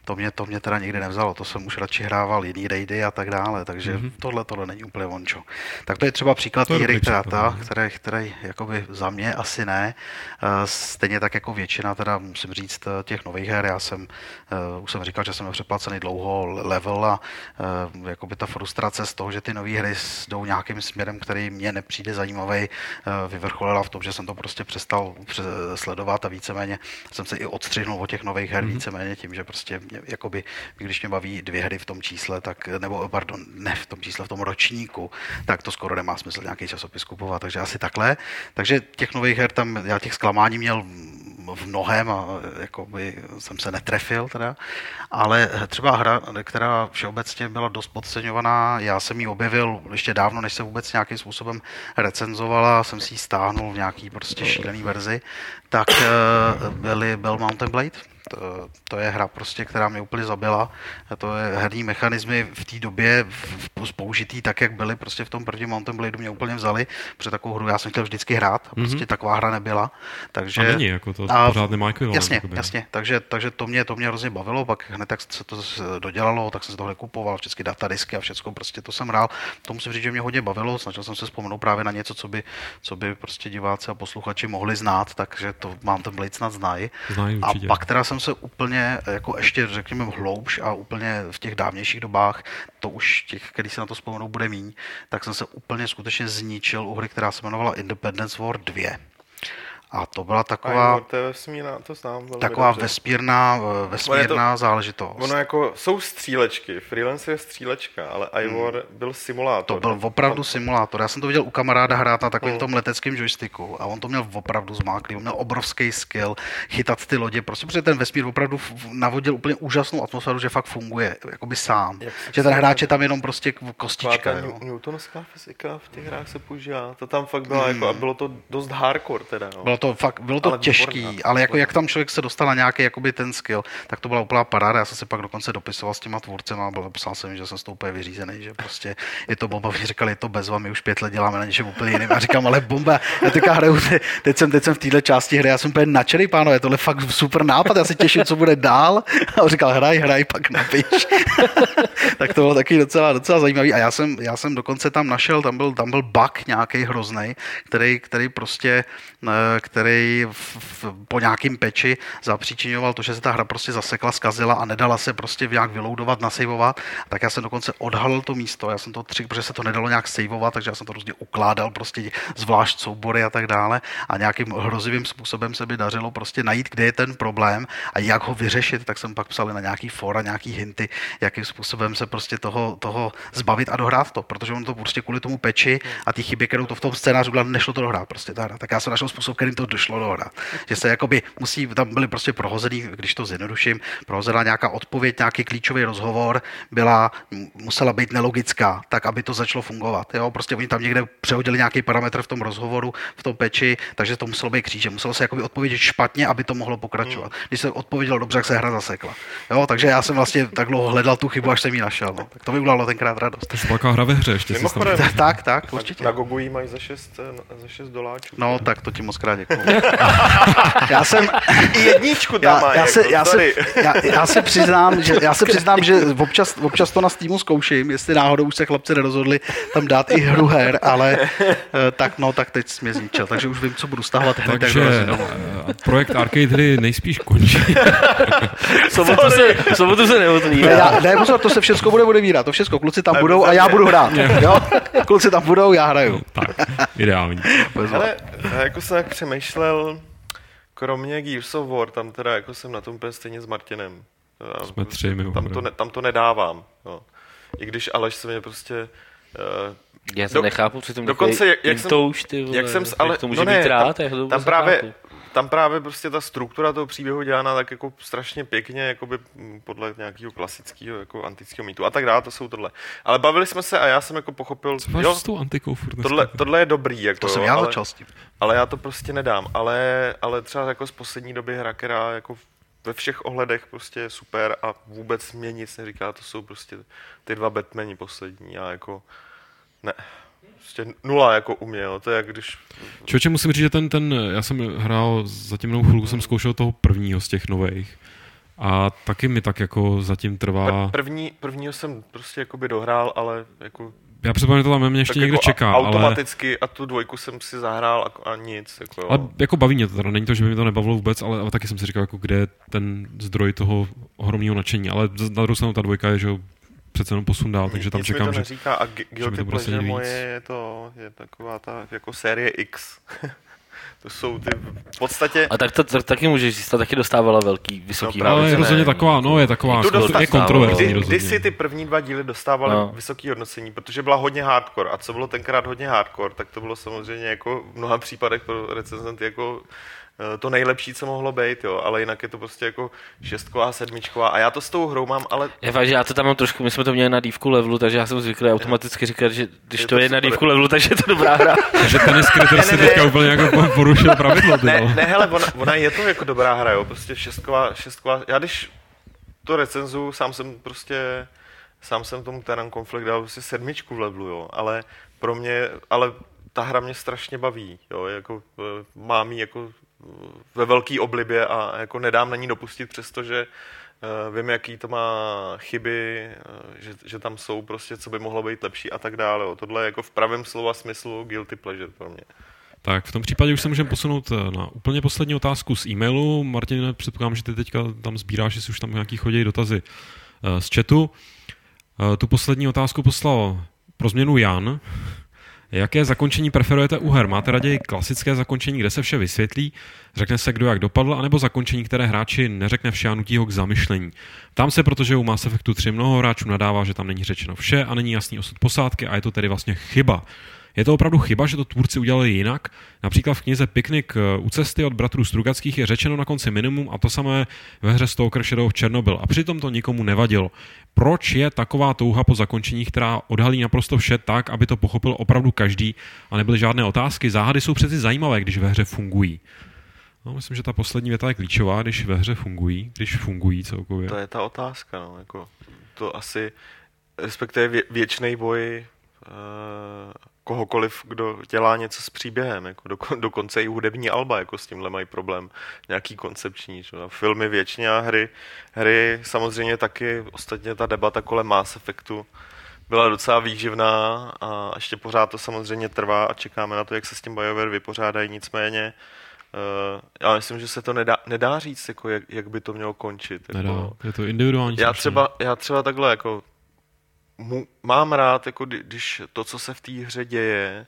Speaker 2: to mě, to mě teda nikdy nevzalo. To jsem už radši hrával jiný raidy a tak dále, takže mm-hmm. tohle, tohle není úplně vončo. Tak to je třeba příklad
Speaker 1: To je
Speaker 2: té hry,
Speaker 1: dobrý
Speaker 2: která
Speaker 1: příklad,
Speaker 2: ta,
Speaker 1: no.
Speaker 2: které, které jakoby za mě asi ne. Eh, Stejně tak jako většina, teda musím říct, eh, těch nových her, já jsem, eh, už jsem říkal, že jsem přeplacený dlouho level a jakoby ta frustrace z toho, že ty nové hry jdou nějakým směrem, který mě nepřijde zajímavý, vyvrcholila v tom, že jsem to prostě přestal pře- sledovat a víceméně jsem se i odstřihnul od těch nových her, mm-hmm. víceméně tím, že prostě mě, jakoby, když mě baví dvě hry v tom čísle, tak, nebo pardon, ne v tom čísle, v tom ročníku, tak to skoro nemá smysl nějaký časopis kupovat, takže asi takhle. Takže těch nových her tam, já těch zklamání měl v mnohem a jakoby jsem se netrefil teda, ale třeba hra, která všeobecně byla dost podceňovaná, já jsem ji objevil ještě dávno, než se vůbec nějakým způsobem recenzovala, jsem si ji stáhnul v nějaký prostě šílený verzi, tak byly, byl Mountain Blade, to, to je hra prostě, která mě úplně zabila. A to je herní mechanismy v té době v, v, použitý tak, jak byly prostě v tom prvním Mountain Blade mě úplně vzali, protože takovou hru já jsem chtěl vždycky hrát a prostě mm-hmm. taková hra nebyla. Takže,
Speaker 1: a není, jako to a, pořád nemá
Speaker 2: ekvivalent. Jasně, jasně, takže, takže to, mě, to mě hrozně bavilo, pak hned tak se to dodělalo, tak jsem se tohle kupoval, všechny datadisky a všechno prostě to jsem hrál. To musím říct, že mě hodně bavilo, snažil jsem se vzpomenout právě na něco, co by, co by prostě diváci a posluchači mohli znát, takže to mám ten Blade snad znají. a pak teda jsem se úplně jako ještě řekněme hloubš a úplně v těch dávnějších dobách, to už těch, který se na to vzpomenou, bude míň, tak jsem se úplně skutečně zničil u hry, která se jmenovala Independence War 2. A to byla taková,
Speaker 3: to vesmírná, to znám
Speaker 2: taková dobře. vesmírná, eh, vesmírná to, záležitost.
Speaker 3: Ono jako, jsou střílečky, Freelancer je střílečka, ale Ivor hmm. byl simulátor.
Speaker 2: To byl opravdu simulátor. Já jsem to viděl u kamaráda hrát na takovém hmm. tom leteckém joysticku a on to měl opravdu zmáklý. On měl obrovský skill chytat ty lodě, prostě protože ten vesmír opravdu navodil úplně úžasnou atmosféru, že fakt funguje, jakoby sám. Jak že ten hráč je tam jenom prostě kostička. Jo.
Speaker 3: Newtonovská fyzika v těch hrách se používá. To tam fakt bylo, hmm. jako, a bylo to dost hardcore teda. No.
Speaker 2: Bylo to fakt, bylo to ale těžký, výborná, ale jako jak tam člověk se dostal na nějaký jakoby ten skill, tak to byla úplná paráda. Já jsem se pak dokonce dopisoval s těma tvůrcem a byl, psal jsem, že jsem z toho úplně vyřízený, že prostě je to bomba. Oni říkali, je to bez my už pět let děláme na něčem úplně jiným. A říkám, ale bomba, já teďka hraju, teď jsem, teď jsem v této části hry, já jsem úplně nadšený, pánové, tohle fakt super nápad, já se těším, co bude dál. A on říkal, hraj, hraj, pak napiš. tak to bylo taky docela, docela zajímavý. A já jsem, já jsem dokonce tam našel, tam byl, tam byl bug nějaký hrozný, který, který prostě, který v, v, po nějakým peči zapříčinoval to, že se ta hra prostě zasekla, zkazila a nedala se prostě nějak vyloudovat, nasejvovat. Tak já jsem dokonce odhalil to místo, já jsem to tři, protože se to nedalo nějak sejvovat, takže já jsem to různě ukládal prostě zvlášť soubory a tak dále a nějakým hrozivým způsobem se mi dařilo prostě najít, kde je ten problém a jak ho vyřešit, tak jsem pak psal na nějaký fora, nějaký hinty, jakým způsobem se prostě toho, toho zbavit a dohrát to, protože on to prostě kvůli tomu peči a ty chyby, kterou to v tom scénáři byla, nešlo to dohrát prostě ta hra. Tak já jsem našel způsob, kterým to došlo dohrát. Že se jakoby musí, tam byly prostě prohozený, když to zjednoduším, prohozená nějaká odpověď, nějaký klíčový rozhovor, byla, musela být nelogická, tak aby to začalo fungovat. Jo? Prostě oni tam někde přehodili nějaký parametr v tom rozhovoru, v tom peči, takže to muselo být kříže. Muselo se jakoby odpovědět špatně, aby to mohlo pokračovat. Hmm. Když se odpovědělo dobře, tak se hra zasekla. Jo? Takže já jsem vlastně tak dlouho hledal tu chybu, až jsem ji našel. No. Tak to mi udělalo tenkrát radost.
Speaker 1: To je velká hra ve hře ještě.
Speaker 2: Tak, tak, tak, určitě.
Speaker 3: Na Gogu mají za 6, za 6 doláčů.
Speaker 2: No, tak to ti moc krát děkuji. já jsem...
Speaker 3: I jedničku tam já,
Speaker 2: já,
Speaker 3: jako,
Speaker 2: se, já, se, já, já, se přiznám, že, já se přiznám, že občas, občas to na Steamu zkouším, jestli náhodou už se chlapci nerozhodli tam dát i hru her, ale eh, tak no, tak teď mě zničil, takže už vím, co budu stahovat hned.
Speaker 1: Takže eh, projekt Arcade hry nejspíš končí.
Speaker 4: sobotu se, sobotu se
Speaker 2: neotvírá. Ne, pozor, to se všechno bude odevírat, to všechno, kluci tam budou a já budu hrát. Jo? Kluci tam budou, já hraju.
Speaker 1: Tak, ideální.
Speaker 3: Ale jako jsem tak přemýšlel, kromě Gears of War, tam teda jako jsem na tom úplně stejně s Martinem.
Speaker 1: Jsme tři,
Speaker 3: tam to, ne, tam to nedávám. Jo. I když Aleš se mě prostě... Uh,
Speaker 4: já to do, nechápu, tom dokonce, jak, jak jsem, to už, ty vole, jak jsem, ale, to může
Speaker 3: no
Speaker 4: ne, být rád,
Speaker 3: tam,
Speaker 4: to
Speaker 3: tam právě, chápu. Tam právě prostě ta struktura toho příběhu dělána tak jako strašně pěkně, jakoby podle nějakého klasického jako antického mýtu a tak dále, to jsou tohle. Ale bavili jsme se a já jsem jako pochopil,
Speaker 1: Co jo, s tou antikou furt
Speaker 3: tohle, tohle, je dobrý, jako,
Speaker 2: to jsem já ale, začal s tím.
Speaker 3: Ale já to prostě nedám, ale, ale třeba jako z poslední doby hra, která jako ve všech ohledech prostě je super a vůbec mě nic neříká, to jsou prostě ty dva Batmani poslední a jako ne, prostě nula jako u mě, jo. to je jak když...
Speaker 1: Člověče, musím říct, že ten, ten, já jsem hrál, zatím mnou chvilku jsem zkoušel toho prvního z těch nových. A taky mi tak jako zatím trvá...
Speaker 3: První, prvního jsem prostě jakoby dohrál, ale jako
Speaker 1: já předpokládám, že to tam mě ještě někdo jako čeká.
Speaker 3: Automaticky ale... a tu dvojku jsem si zahrál a, a nic. Jako, jo.
Speaker 1: ale jako baví mě to teda, není to, že by mi to nebavilo vůbec, ale, ale taky jsem si říkal, jako, kde je ten zdroj toho ohromného nadšení. Ale na druhou stranu ta dvojka je, že přece jenom posun dál, takže tam Nic čekám,
Speaker 3: mi to
Speaker 1: neříká.
Speaker 3: že, a Guilty Pleasure moje je to je taková ta jako série X. To jsou ty v podstatě...
Speaker 4: A tak to, to taky můžeš říct, ta taky dostávala velký, vysoký
Speaker 1: no, Ale je rozhodně taková, no je taková, to dostá... je kontroverzní
Speaker 3: kdy, kdy si ty první dva díly dostávaly no. vysoké hodnocení, protože byla hodně hardcore a co bylo tenkrát hodně hardcore, tak to bylo samozřejmě jako v mnoha případech pro recenzenty jako to nejlepší, co mohlo být, jo, ale jinak je to prostě jako šestková, sedmičková. A já to s tou hrou mám, ale...
Speaker 4: Je fakt, že já to tam mám trošku, my jsme to měli na dívku levelu, takže já jsem zvyklý automaticky říkat, že když je to, to je super. na dívku levelu, takže je to dobrá hra.
Speaker 1: takže ten Critter si teďka úplně jako porušil pravidlo.
Speaker 3: Ty, ne, ne, hele, ona, ona, je to jako dobrá hra, jo, prostě šestková, šestková, já když to recenzu, sám jsem prostě, sám jsem tomu Terran Conflict dal prostě sedmičku v levelu, jo, ale pro mě, ale ta hra mě strašně baví, jo, jako eh, mám ji jako eh, ve velký oblibě a jako nedám na ní dopustit, přestože uh, vím, jaký to má chyby, uh, že, že, tam jsou prostě, co by mohlo být lepší a tak dále. Tohle je jako v pravém slova smyslu guilty pleasure pro mě.
Speaker 1: Tak v tom případě už se můžeme posunout na úplně poslední otázku z e-mailu. Martin, předpokládám, že ty teďka tam sbíráš, jestli už tam nějaký chodí dotazy z chatu. Tu poslední otázku poslal pro změnu Jan. Jaké zakončení preferujete u her? Máte raději klasické zakončení, kde se vše vysvětlí, řekne se, kdo jak dopadl, anebo zakončení, které hráči neřekne vše a nutí ho k zamyšlení? Tam se, protože u Mass Effectu 3 mnoho hráčů nadává, že tam není řečeno vše a není jasný osud posádky a je to tedy vlastně chyba. Je to opravdu chyba, že to tvůrci udělali jinak? Například v knize Piknik eh, u cesty od bratrů Strugackých je řečeno na konci minimum a to samé ve hře Stalker Shadow of Chernobyl. A přitom to nikomu nevadilo. Proč je taková touha po zakončení, která odhalí naprosto vše tak, aby to pochopil opravdu každý a nebyly žádné otázky? Záhady jsou přeci zajímavé, když ve hře fungují. No, myslím, že ta poslední věta je klíčová, když ve hře fungují, když fungují celkově.
Speaker 3: To je ta otázka, no, jako to asi, respektive vě, věčný boj uh kohokoliv, kdo dělá něco s příběhem, jako do, dokonce i hudební alba, jako s tímhle mají problém, nějaký koncepční, že? filmy věčně a hry, hry samozřejmě taky, ostatně ta debata kolem Mass Effectu byla docela výživná a ještě pořád to samozřejmě trvá a čekáme na to, jak se s tím BioWare vypořádají, nicméně Uh, já myslím, že se to nedá, nedá říct, jako jak, jak by to mělo končit. Jako,
Speaker 1: nedá, je to individuální.
Speaker 3: Já třeba, já třeba takhle jako mu, mám rád, jako když to, co se v té hře děje,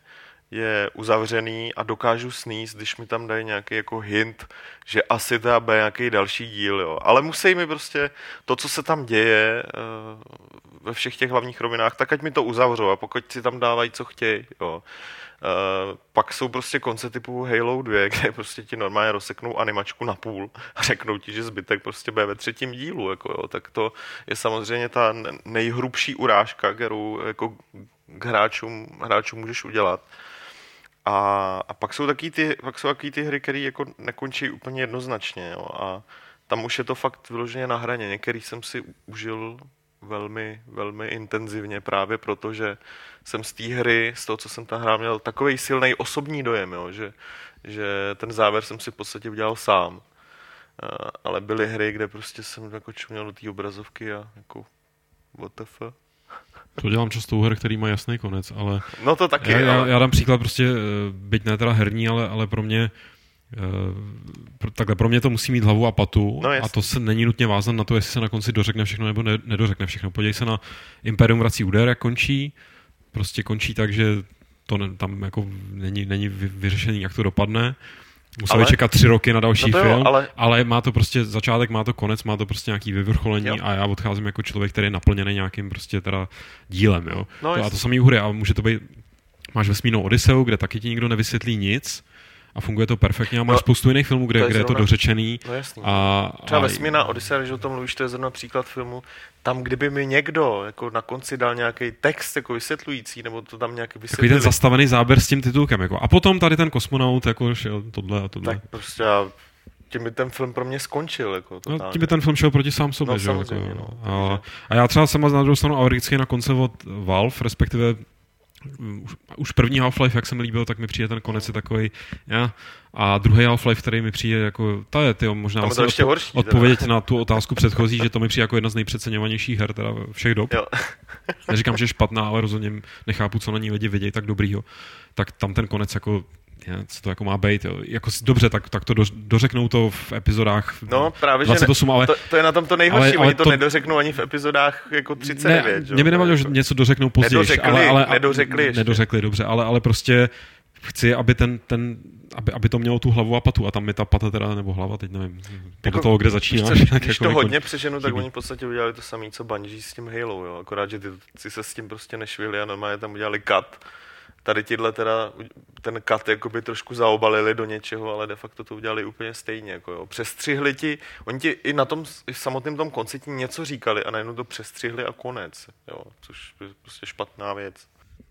Speaker 3: je uzavřený a dokážu sníst, když mi tam dají nějaký jako hint, že asi to bude nějaký další díl, jo. Ale musí mi prostě to, co se tam děje uh, ve všech těch hlavních rovinách, tak ať mi to uzavřou a pokud si tam dávají, co chtějí, jo. Uh, pak jsou prostě konce typu Halo 2, kde prostě ti normálně rozseknou animačku na půl a řeknou ti, že zbytek prostě bude ve třetím dílu, jako jo. tak to je samozřejmě ta nejhrubší urážka, kterou jako k hráčům, hráčům můžeš udělat. A, a pak jsou taky ty, pak jsou taky ty hry, které jako nekončí úplně jednoznačně. Jo? A tam už je to fakt vyloženě na hraně. Některý jsem si užil velmi, velmi intenzivně právě proto, že jsem z té hry, z toho, co jsem tam hrál, měl takový silný osobní dojem, jo? Že, že ten závěr jsem si v podstatě udělal sám. Ale byly hry, kde prostě jsem jako čuměl do té obrazovky a jako what the fuck.
Speaker 1: To dělám často u her, který má jasný konec, ale...
Speaker 3: No to taky,
Speaker 1: já, já, já dám příklad prostě, eh, byť ne teda herní, ale, ale pro mě takhle, pro mě to musí mít hlavu a patu no, a to se není nutně vázat na to, jestli se na konci dořekne všechno nebo ne, nedořekne všechno. Podívej se na Imperium vrací úder, jak končí. Prostě končí tak, že to ne, tam jako není, není vyřešený, jak to dopadne. Museli ale, čekat tři roky na další no film, jo, ale, ale má to prostě začátek, má to konec, má to prostě nějaký vyvrcholení jo. a já odcházím jako člověk, který je naplněný nějakým prostě teda dílem, jo. No, to, a to samý hry, a může to být, máš vesmírnou Odiseu, kde taky ti nikdo nevysvětlí nic, a funguje to perfektně a máš no, spoustu jiných filmů, kde, je, kde je to dořečený.
Speaker 3: No jasný. A, Třeba a... Vesmírná Odyssea, když o tom mluvíš, to je zrovna příklad filmu, tam kdyby mi někdo jako na konci dal nějaký text jako vysvětlující, nebo to tam nějaký
Speaker 1: vysvětlil. Takový ten zastavený záběr s tím titulkem. Jako. A potom tady ten kosmonaut jako šel tohle a tohle.
Speaker 3: Tak prostě já tím by ten film pro mě skončil. Jako,
Speaker 1: no, tím by ten film šel proti sám sobě. No, že? Jako, no. A, a, já třeba jsem na druhou stranu alergický na konce od Valve, respektive už, už první Half-Life, jak se mi líbil, tak mi přijde ten konec je takový. Ja. A druhý Half-Life, který mi přijde jako, ta je ty, možná
Speaker 3: vlastně ještě odpo- horší,
Speaker 1: odpovědět teda. na tu otázku předchozí, že to mi přijde jako jedna z nejpřeceňovanějších her teda všech dob. Jo. Neříkám, že je špatná, ale rozhodně nechápu, co na ní lidi vidějí tak dobrýho. Tak tam ten konec jako co to jako má být. Jo. Jako, dobře, tak, tak to do, dořeknou to v epizodách
Speaker 3: no, právě, 28, že ne, ale... To, to, je na tom to nejhorší, ale, ale oni to, to nedořeknou ani v epizodách jako 39.
Speaker 1: Ne, mě by nevadilo, že jako- něco dořeknou později.
Speaker 3: Nedořekli, ale, ale, nedořekli
Speaker 1: ještě. Nedořekli, dobře, ale, ale prostě chci, aby ten, ten aby, aby to mělo tu hlavu a patu a tam je ta pata teda, nebo hlava, teď nevím, podle jako, toho, kde začíná.
Speaker 3: Když, když jako to hodně přeženu, tak oni v podstatě udělali to samé, co Bungie s tím Halo, jo. akorát, že ty, ty se s tím prostě nešvili a normálně tam udělali cut tady tyhle teda ten kat jakoby trošku zaobalili do něčeho, ale de facto to udělali úplně stejně. Jako jo. Přestřihli ti, oni ti i na tom i v samotném tom konci ti něco říkali a najednou to přestřihli a konec, jo, což je prostě špatná věc.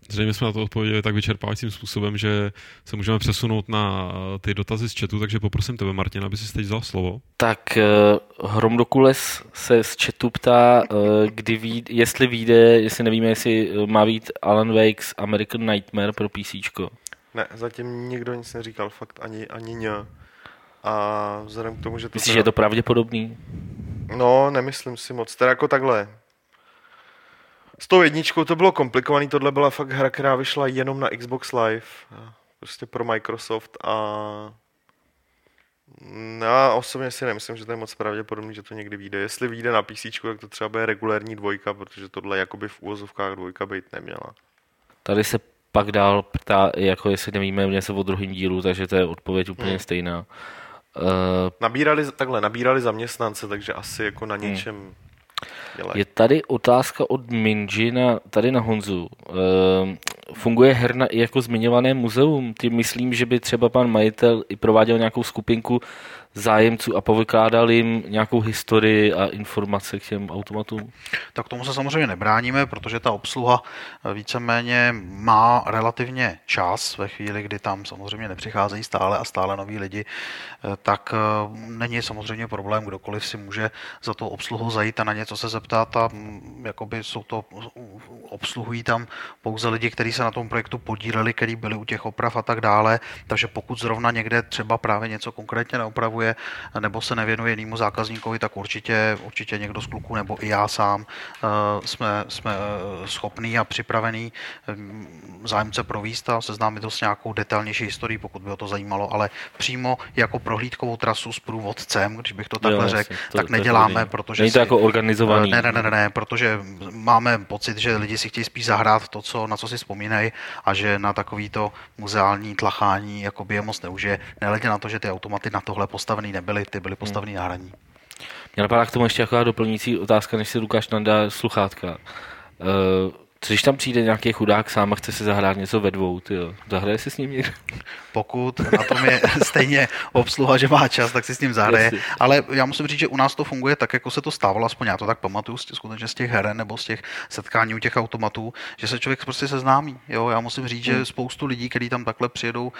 Speaker 1: Zřejmě jsme na to odpověděli tak vyčerpávajícím způsobem, že se můžeme přesunout na eh, ty dotazy z chatu, takže poprosím tebe, Martin, aby si teď vzal slovo.
Speaker 4: Tak uh, Hromdokules se z chatu ptá, uh, kdy ví, jestli vyjde, jestli nevíme, jestli má být Alan Wake's American Nightmare pro PC.
Speaker 3: Ne, zatím nikdo nic neříkal, fakt ani, ani ně. A vzhledem k tomu, že to...
Speaker 4: Myslíš, teda... že je to pravděpodobný?
Speaker 3: No, nemyslím si moc. Teda jako takhle. S tou jedničkou to bylo komplikovaný, tohle byla fakt hra, která vyšla jenom na Xbox Live, prostě pro Microsoft a já osobně si nemyslím, že to je moc pravděpodobný, že to někdy vyjde. Jestli vyjde na PC, tak to třeba bude regulérní dvojka, protože tohle jakoby v úvozovkách dvojka být neměla.
Speaker 4: Tady se pak dál ptá, jako jestli nevíme něco o druhém dílu, takže to je odpověď úplně hmm. stejná. Uh,
Speaker 3: nabírali, takhle, nabírali zaměstnance, takže asi jako na hmm. něčem hmm.
Speaker 4: Dělaj. Je tady otázka od Minji na, tady na Honzu. Uh, funguje herna i jako zmiňované muzeum? Ty myslím, že by třeba pan majitel i prováděl nějakou skupinku zájemců a povykládal jim nějakou historii a informace k těm automatům?
Speaker 2: Tak tomu se samozřejmě nebráníme, protože ta obsluha víceméně má relativně čas ve chvíli, kdy tam samozřejmě nepřicházejí stále a stále noví lidi, tak eh, není samozřejmě problém, kdokoliv si může za tu obsluhu zajít a na něco se zeptat a mm, jakoby jsou to, obsluhují tam pouze lidi, kteří se na tom projektu podíleli, kteří byli u těch oprav a tak dále, takže pokud zrovna někde třeba právě něco konkrétně neopravuje, nevěnuje nebo se nevěnuje jinému zákazníkovi, tak určitě, určitě někdo z kluků nebo i já sám eh, jsme, jsme eh, schopný a připravený hm, zájemce províst a seznámit to s nějakou detailnější historií, pokud by ho to zajímalo, ale přímo jako prohlídkovou trasu s průvodcem, když bych to takhle řekl, tak neděláme, protože
Speaker 4: Není to si, jako organizovaný.
Speaker 2: Ne, ne, ne, ne, protože máme pocit, že lidi si chtějí spíš zahrát to, co, na co si vzpomínají a že na takovýto muzeální tlachání jakoby je moc neužije. Nehledě na to, že ty automaty na tohle postavený nebyly, ty byly postavený hmm. na hraní.
Speaker 4: Mě napadá k tomu ještě taková doplňující otázka, než si Lukáš nadá sluchátka. Uh, co když tam přijde nějaký chudák sám a chce si zahrát něco ve dvou, ty Zahraje si s ním někdo?
Speaker 2: Pokud na tom je stejně obsluha, že má čas, tak si s ním zahraje. Ale já musím říct, že u nás to funguje tak, jako se to stávalo, aspoň já to tak pamatuju skutečně z těch heren nebo z těch setkání u těch automatů, že se člověk prostě seznámí. Jo, já musím říct, hmm. že spoustu lidí, kteří tam takhle přijedou uh,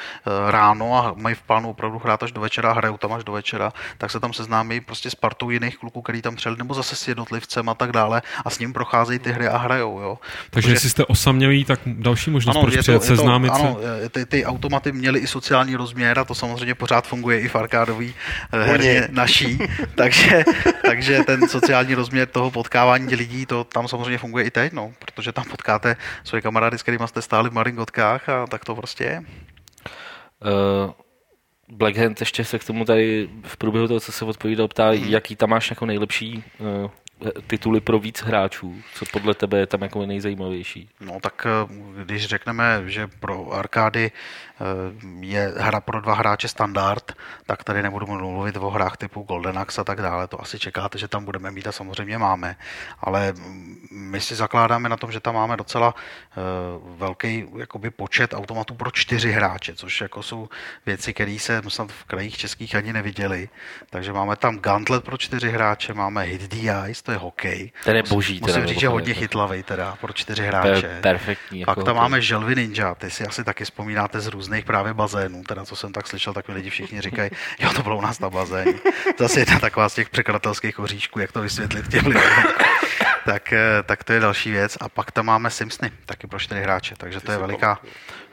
Speaker 2: ráno a mají v plánu opravdu hrát až do večera, hrajou tam až do večera, tak se tam seznámí prostě s partou jiných kluků, který tam přijeli, nebo zase s jednotlivcem a tak dále a s ním procházejí ty hry a hrajou. Jo.
Speaker 1: Takže jestli jste osamělí, tak další možnost, ano, proč přijet to, seznámit to, Ano,
Speaker 2: ty, ty automaty měly i sociální rozměr a to samozřejmě pořád funguje i v arkádový eh, herně naší, takže, takže ten sociální rozměr toho potkávání lidí, to tam samozřejmě funguje i teď, no, protože tam potkáte svoje kamarády, s kterými jste stáli v maringotkách a tak to prostě je.
Speaker 4: Uh... Black Hand ještě se k tomu tady v průběhu toho, co se odpovídal, ptá, hmm. jaký tam máš jako nejlepší uh, tituly pro víc hráčů? Co podle tebe je tam jako nejzajímavější?
Speaker 2: No tak eh, když řekneme, že pro arkády je hra pro dva hráče standard, tak tady nebudu mluvit o hrách typu Golden Axe a tak dále. To asi čekáte, že tam budeme mít a samozřejmě máme. Ale my si zakládáme na tom, že tam máme docela eh, velký jakoby, počet automatů pro čtyři hráče, což jako jsou věci, které se snad v krajích českých ani neviděli. Takže máme tam Gauntlet pro čtyři hráče, máme Hit the Ice, to je hokej.
Speaker 4: Ten je boží.
Speaker 2: Musím teda, říct, že hodně chytlavý teda pro čtyři hráče.
Speaker 4: Perfektní.
Speaker 2: Pak jako tam máme Želvy Ninja, ty si asi taky vzpomínáte z různých právě bazénů, teda co jsem tak slyšel, tak mi lidi všichni říkají, jo, to bylo u nás na bazéně. Zase jedna taková z těch překladatelských oříšků, jak to vysvětlit těm lidem. tak, eh, tak to je další věc. A pak tam máme Simsny, taky pro čtyři hráče, takže to je veliká,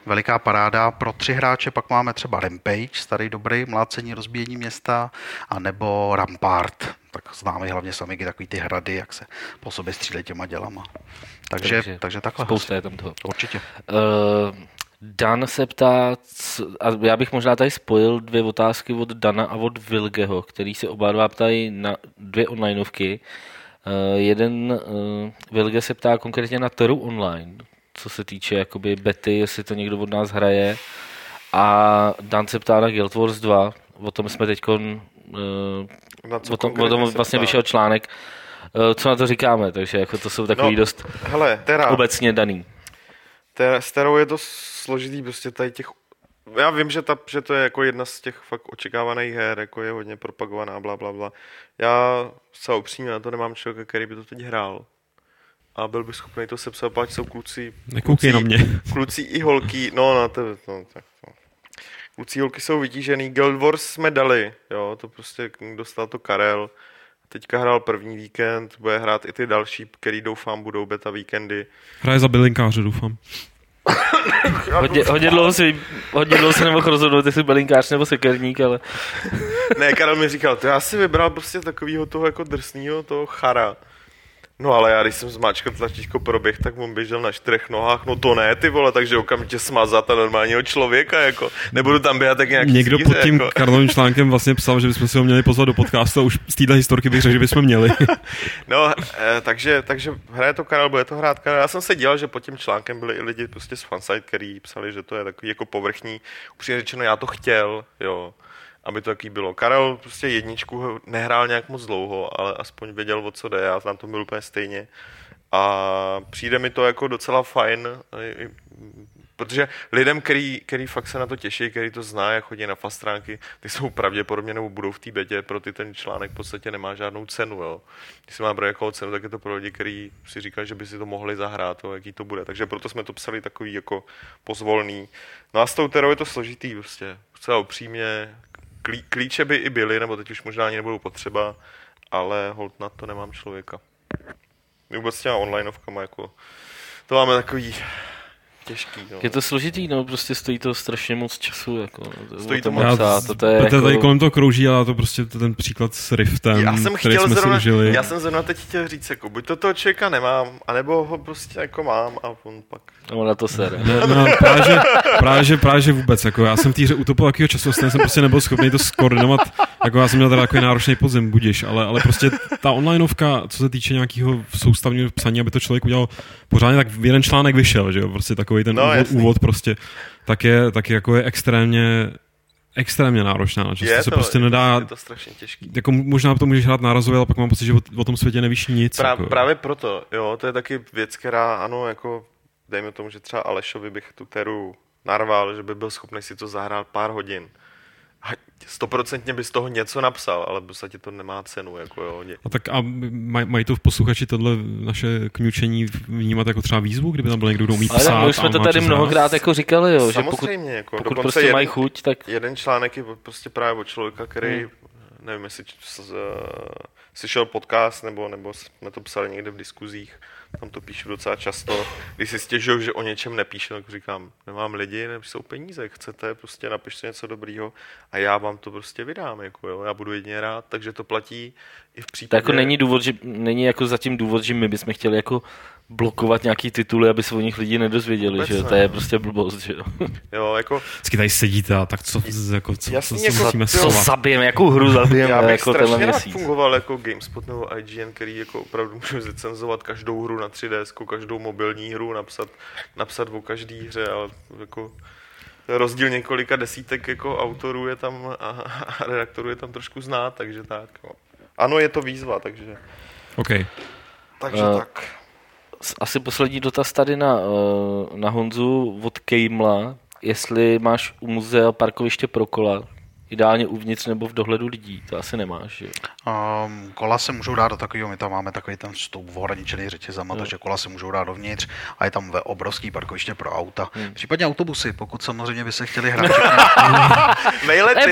Speaker 2: veliká paráda. Pro tři hráče pak máme třeba Rampage, starý dobrý, mlácení, rozbíjení města, a nebo Rampart, tak známe hlavně sami takový ty hrady, jak se po sobě střílejí těma dělama. Takže, takže, takže takhle.
Speaker 4: Spousta je tam toho.
Speaker 2: Určitě.
Speaker 4: Uh, Dan se ptá, a já bych možná tady spojil dvě otázky od Dana a od Vilgeho, který se oba dva ptají na dvě onlineovky. Uh, jeden uh, Vilge se ptá konkrétně na Toru online, co se týče jakoby bety, jestli to někdo od nás hraje. A Dan se ptá na Guild Wars 2, o tom jsme teď uh, o tom, o tom vlastně vyšel článek, uh, co na to říkáme, takže jako to jsou takový no, dost
Speaker 3: hele, teda,
Speaker 4: obecně daný.
Speaker 3: Te- S Terou je to složitý, prostě tady těch já vím, že, ta, že to je jako jedna z těch fakt očekávaných her, jako je hodně propagovaná, bla, bla, bla. Já se upřímně na to nemám člověka, který by to teď hrál. A byl by schopný to sepsat, páč jsou kluci.
Speaker 1: Nekoukej
Speaker 3: kluci,
Speaker 1: na mě.
Speaker 3: Kluci i holky, no, no, to, no, tak, no. Kluci holky jsou vytížený, Guild Wars jsme dali, jo, to prostě dostal to Karel. Teďka hrál první víkend, bude hrát i ty další, který doufám budou beta víkendy.
Speaker 1: Hraje za bylinkáře, doufám.
Speaker 4: Hodně, hodně, dlouho si, hodně dlouho se nemohl rozhodnout, jestli belinkář nebo sekerník, ale
Speaker 3: Ne, Karel mi říkal, to já si vybral prostě takového toho jako drsného, toho chara. No ale já, když jsem zmáčkal tlačítko proběh, tak on běžel na čtyřech nohách, no to ne, ty vole, takže okamžitě smazat a normálního člověka, jako. Nebudu tam běhat tak nějaký
Speaker 1: Někdo
Speaker 3: zvíře,
Speaker 1: pod tím
Speaker 3: jako.
Speaker 1: Karlovým článkem vlastně psal, že bychom si ho měli pozvat do podcastu a už z téhle historky bych řekl, že bychom měli.
Speaker 3: No, eh, takže, takže hraje to Karel, bude to hrát Karel. Já jsem se dělal, že pod tím článkem byli i lidi prostě z fansite, který psali, že to je takový jako povrchní. Upřímně řečeno, já to chtěl, jo, aby to taky bylo. Karel prostě jedničku nehrál nějak moc dlouho, ale aspoň věděl, o co jde, já na tom byl úplně stejně. A přijde mi to jako docela fajn, protože lidem, který, který fakt se na to těší, který to zná, jak chodí na fast stránky, ty jsou pravděpodobně nebo budou v té betě, pro ty ten článek v podstatě nemá žádnou cenu. Jo. Když se má pro jakou cenu, tak je to pro lidi, kteří si říkají, že by si to mohli zahrát, jo, jaký to bude. Takže proto jsme to psali takový jako pozvolný. No a s tou terou je to složitý prostě. Zcela upřímně, klí, klíče by i byly, nebo teď už možná ani nebudou potřeba, ale hold na to nemám člověka. My vůbec s těma onlineovkama jako, to máme takový těžký. No.
Speaker 4: je to složitý, no, prostě stojí to strašně moc času, jako,
Speaker 3: Stojí
Speaker 4: o
Speaker 3: to
Speaker 4: tom
Speaker 3: moc.
Speaker 4: psát, to, to je
Speaker 1: Petr tady
Speaker 4: jako,
Speaker 1: kolem toho krouží, ale to prostě to ten příklad s Riftem,
Speaker 3: Já jsem
Speaker 1: který
Speaker 3: chtěl
Speaker 1: jsme
Speaker 3: zrovna,
Speaker 1: si užili.
Speaker 3: já jsem zrovna teď chtěl říct, jako, buď to toho člověka nemám, anebo ho prostě jako mám a on pak...
Speaker 4: no, na to sere.
Speaker 1: Ne, no, právě, že, právě, že, právě, že vůbec, jako já jsem v té hře utopil takového času, vlastně jsem prostě nebyl schopný to skoordinovat, jako já jsem měl teda takový náročný podzim, budiš, ale, ale prostě ta onlineovka, co se týče nějakého soustavního psaní, aby to člověk udělal pořádně, tak jeden článek vyšel, že jo, prostě takový ten
Speaker 3: No,
Speaker 1: no, úvod,
Speaker 3: jasný.
Speaker 1: úvod, prostě, tak je, tak je jako je extrémně, extrémně náročná na čas,
Speaker 3: je
Speaker 1: to se
Speaker 3: to,
Speaker 1: prostě nedá,
Speaker 3: je to strašně těžký.
Speaker 1: jako možná to můžeš hrát nárazově, ale pak mám pocit, že o, o tom světě nevíš nic.
Speaker 3: Prá,
Speaker 1: jako.
Speaker 3: právě proto, jo, to je taky věc, která, ano, jako, dejme tomu, že třeba Alešovi bych tu teru narval, že by byl schopný si to zahrát pár hodin. A stoprocentně by z toho něco napsal, ale v podstatě to nemá cenu, jako jo.
Speaker 1: A tak a maj, mají to v posluchači tohle naše kňučení vnímat jako třeba výzvu, kdyby tam byl někdo, kdo umí
Speaker 4: Ale
Speaker 1: psát
Speaker 4: my už jsme to tady mnohokrát jako říkali, jo, že pokud,
Speaker 3: Samozřejmě, jako,
Speaker 4: pokud prostě
Speaker 3: jeden,
Speaker 4: mají chuť, tak
Speaker 3: jeden článek je prostě právě od člověka, který, hmm. nevím, jestli slyšel podcast, nebo, nebo jsme to psali někde v diskuzích, tam to píšu docela často, když si stěžují, že o něčem nepíšu, tak říkám, nemám lidi, jsou peníze, chcete, prostě napište něco dobrýho a já vám to prostě vydám, jako jo, já budu jedině rád, takže to platí i v případě...
Speaker 4: jako není důvod, že není jako zatím důvod, že my bychom chtěli jako blokovat nějaký tituly, aby se o nich lidi nedozvěděli,
Speaker 3: Vůbec
Speaker 4: že
Speaker 3: ne.
Speaker 4: to je prostě blbost, že jo.
Speaker 3: Jo, jako,
Speaker 1: Vždycky tady sedíte a tak co, jako, co,
Speaker 3: Jasný,
Speaker 1: co,
Speaker 3: jako
Speaker 1: co musíme
Speaker 3: to-
Speaker 4: Co zabijeme, jakou hru zabijeme
Speaker 3: já bych
Speaker 4: jako tenhle
Speaker 3: strašně rád
Speaker 4: měsíc.
Speaker 3: fungoval jako GameSpot nebo IGN, který jako opravdu může zrecenzovat každou hru na 3DS, každou mobilní hru, napsat, napsat o každý hře, ale jako rozdíl několika desítek jako autorů je tam a, a redaktorů je tam trošku znát, takže tak. No. Ano, je to výzva, takže,
Speaker 1: OK.
Speaker 3: takže
Speaker 4: Eh,
Speaker 3: tak.
Speaker 4: Asi poslední dotaz tady na, eh, na Honzu od Kejmla, jestli máš u muzea parkoviště pro kola, ideálně uvnitř nebo v dohledu lidí, to asi nemáš, že jo.
Speaker 2: Um, kola se můžou dát do takového, my tam máme takový ten vstup ohraničený řetězama,
Speaker 4: Jo.
Speaker 2: takže kola se můžou dát dovnitř a je tam ve obrovský parkoviště pro auta.
Speaker 4: Hmm.
Speaker 2: Případně autobusy, pokud samozřejmě by se chtěli hrát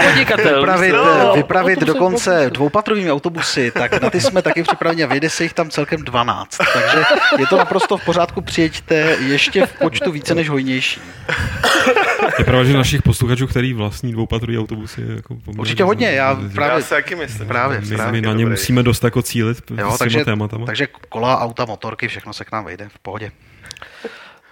Speaker 4: podnikatel.
Speaker 2: vypravit,
Speaker 4: No,
Speaker 2: vypravit
Speaker 4: autobusy,
Speaker 2: dokonce dvoupatrovými autobusy, tak na ty jsme taky připraveni a vyjde se jich tam celkem 12. Takže je to naprosto v pořádku, přijeďte ještě v počtu více než hojnější.
Speaker 1: Je pravda, že našich posluchačů, který vlastní dvoupatrový autobusy, je jako poměrně-
Speaker 2: Určitě hodně, já
Speaker 3: Já
Speaker 2: právě,
Speaker 3: si taky myslím.
Speaker 2: právě,
Speaker 1: my,
Speaker 3: to
Speaker 1: my na ně
Speaker 3: dobrý.
Speaker 1: musíme dost jako cílit
Speaker 2: Jo,
Speaker 1: s
Speaker 2: takže,
Speaker 1: tématama.
Speaker 2: takže kola, auta, motorky, všechno se k nám vejde v pohodě.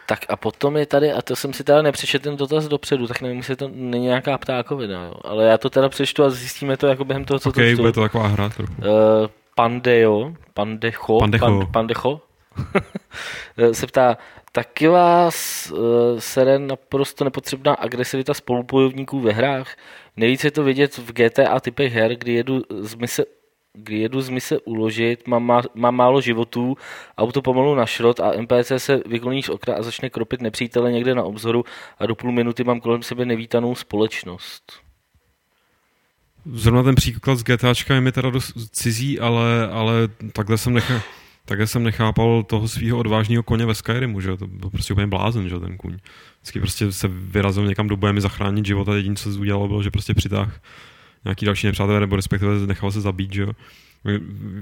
Speaker 4: Tak a potom je tady, a to jsem si teda nepřečetl ten dotaz dopředu, tak nevím, jestli to není nějaká ptákovina, jo. ale já to teda přečtu a zjistíme to jako během toho, co
Speaker 1: OK,
Speaker 4: to
Speaker 1: bude to taková hra trochu.
Speaker 4: Uh, Pandeo, Pandecho,
Speaker 1: Pandecho.
Speaker 4: Pan, Pandecho se ptá, taky vás uh, sere naprosto nepotřebná agresivita spolupojovníků ve hrách. Nejvíce je to vidět v GTA typech her, kdy jedu z mise kdy jedu z mise uložit, mám, má, mám málo životů, auto pomalu na šrot a NPC se vykloní z okna a začne kropit nepřítele někde na obzoru a do půl minuty mám kolem sebe nevítanou společnost.
Speaker 1: Zrovna ten příklad z GTAčka je mi teda dost cizí, ale, ale takhle jsem nechal, takhle jsem nechápal toho svého odvážného koně ve Skyrimu, že to byl prostě úplně blázen, že ten kůň. Vždycky prostě se vyrazil někam do boje mi zachránit život a jediné, co se udělalo, bylo, že prostě přitáh nějaký další nepřátelé, nebo respektive nechal se zabít, že jo.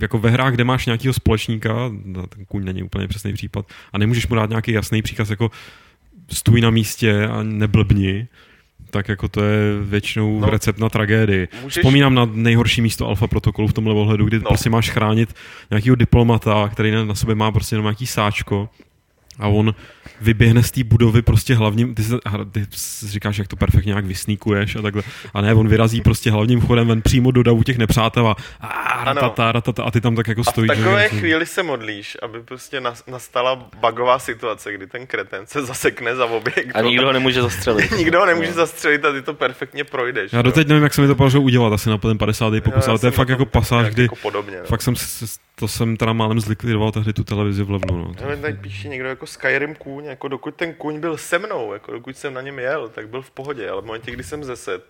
Speaker 1: Jako ve hrách, kde máš nějakého společníka, no, ten kůň není úplně přesný případ, a nemůžeš mu dát nějaký jasný příkaz, jako stůj na místě a neblbni, tak jako to je většinou no, recept na tragédii. Můžeš... Vzpomínám na nejhorší místo alfa protokolu v tomhle ohledu, kdy no. prostě máš chránit nějakého diplomata, který na, na sobě má prostě jenom nějaký sáčko a on vyběhne z té budovy prostě hlavním, ty, ty říkáš, jak to perfektně nějak vysníkuješ a takhle, a ne, on vyrazí prostě hlavním chodem ven přímo do davu těch nepřátel a, a, ratata, ratata, a ty tam tak jako stojíš.
Speaker 3: A v takové že, chvíli se modlíš, aby prostě nastala bugová situace, kdy ten kreten se zasekne za objekt.
Speaker 4: A nikdo ho nemůže zastřelit.
Speaker 3: nikdo ho nemůže zastřelit a ty to perfektně projdeš.
Speaker 1: Já doteď nevím, jak se mi to podařilo udělat, asi na ten 50. pokus, ale to je fakt jako pasáž, kdy jako podobně, no. fakt jsem to jsem teda málem zlikvidoval tehdy tu televizi v Levnu. No.
Speaker 3: Tady píše někdo jako Skyrim kůň, jako dokud ten kůň byl se mnou, jako dokud jsem na něm jel, tak byl v pohodě, ale v momentě, kdy jsem zeset,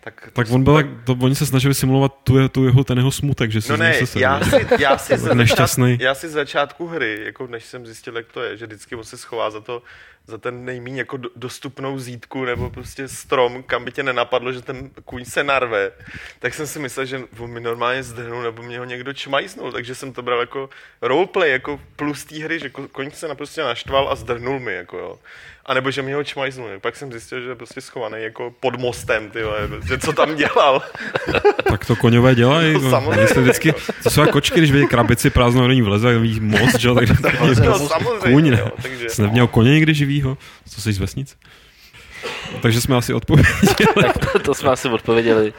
Speaker 3: tak,
Speaker 1: tak on byl, tak, to, oni se snažili simulovat tu, tu jeho, ten jeho smutek, že si
Speaker 3: no ne, se já si, já, si ze začátku, já si z začátku hry, jako než jsem zjistil, jak to je, že vždycky on se schová za to, za ten nejméně jako dostupnou zítku nebo prostě strom, kam by tě nenapadlo, že ten kůň se narve, tak jsem si myslel, že on mi normálně zdrhnul nebo mě ho někdo čmajsnul, takže jsem to bral jako roleplay, jako plus té hry, že koň se naprosto naštval a zdrhnul mi, jako jo. A nebo že mi ho čmajznul. Pak jsem zjistil, že je prostě schovaný jako pod mostem, ty že co tam dělal.
Speaker 1: tak to koňové dělají. No, samozřejmě. Vždycky, to jsou jako kočky, když vidí krabici prázdnou, není vleze, tak vidí most, že? takže to je no, kůň, ne? takže, Jsi neměl koně někdy živýho? Co jsi z vesnic? Takže jsme asi odpověděli.
Speaker 4: tak to, to jsme asi odpověděli.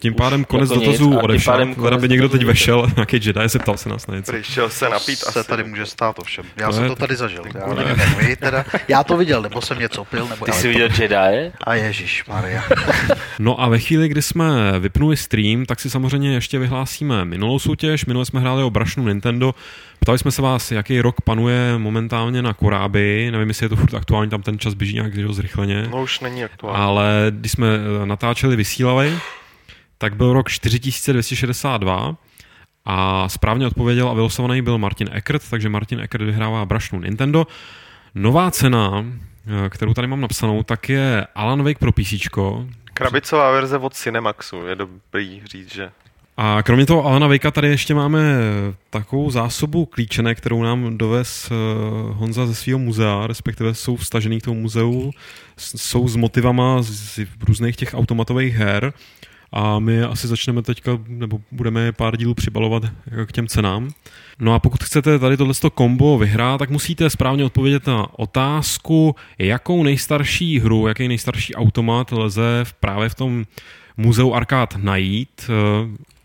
Speaker 1: Tím pádem konec jako dotazů odešel. Teda by někdo teď vešel, nějaký Jedi, se ptal se nás na něco.
Speaker 3: Přišel se napít
Speaker 2: se asi. tady může stát ovšem. Já to jsem to tady zažil. Já, nevím, vy, teda, já to viděl, nebo jsem něco pil. Nebo
Speaker 4: Ty jsi viděl Jedi?
Speaker 2: A Ježíš Maria.
Speaker 1: no a ve chvíli, kdy jsme vypnuli stream, tak si samozřejmě ještě vyhlásíme minulou soutěž. Minule jsme hráli o brašnu Nintendo. Ptali jsme se vás, jaký rok panuje momentálně na Koráby. Nevím, jestli je to furt aktuální, tam ten čas běží nějak zrychleně.
Speaker 3: No už není aktuální.
Speaker 1: Ale když jsme natáčeli, vysílali, tak byl rok 4262 a správně odpověděl a vylosovaný byl Martin Eckert, takže Martin Eckert vyhrává brašnu Nintendo. Nová cena, eh, kterou tady mám napsanou, tak je Alan Wake pro PC.
Speaker 3: Krabicová verze od Cinemaxu, je dobrý říct, že
Speaker 1: a kromě toho Alana Vejka tady ještě máme takovou zásobu klíčenek, kterou nám dovez eh, Honza ze svého muzea, respektive jsou vstažený k tomu muzeu, jsou s motivama z různých těch automatových her a my asi začneme teďka, nebo budeme pár dílů přibalovat k těm cenám. No a pokud chcete tady tohleto kombo vyhrát, tak musíte správně odpovědět na otázku, jakou nejstarší hru, jaký nejstarší automat lze právě v tom muzeu Arkád najít.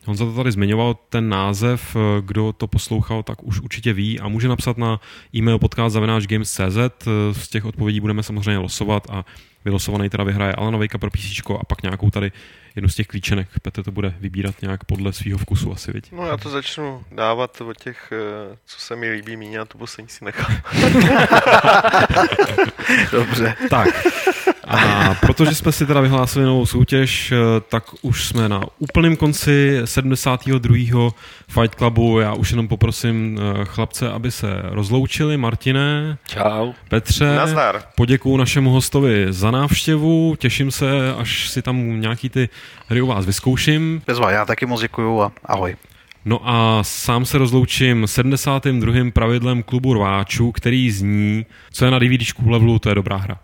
Speaker 1: On za to tady zmiňoval ten název, kdo to poslouchal, tak už určitě ví a může napsat na e-mail podcast.games.cz. Z těch odpovědí budeme samozřejmě losovat a vylosovaný teda vyhraje Alanovejka pro PC a pak nějakou tady jednu z těch klíčenek. Petr to bude vybírat nějak podle svého vkusu asi, viď?
Speaker 3: No já to začnu dávat od těch, eh, co se mi líbí míně a to poslední si nechám.
Speaker 2: Dobře.
Speaker 1: Tak. A protože jsme si teda vyhlásili novou soutěž, eh, tak už jsme na úplném konci 72. Fight Clubu. Já už jenom poprosím eh, chlapce, aby se rozloučili. Martine.
Speaker 4: Čau.
Speaker 1: Petře.
Speaker 3: Nazdar.
Speaker 1: Poděkuju našemu hostovi za návštěvu. Těším se, až si tam nějaký ty hry u vás vyzkouším.
Speaker 2: Bezva, já taky moc děkuju a ahoj.
Speaker 1: No a sám se rozloučím 72. pravidlem klubu rváčů, který zní, co je na DVDčku levelu, to je dobrá hra.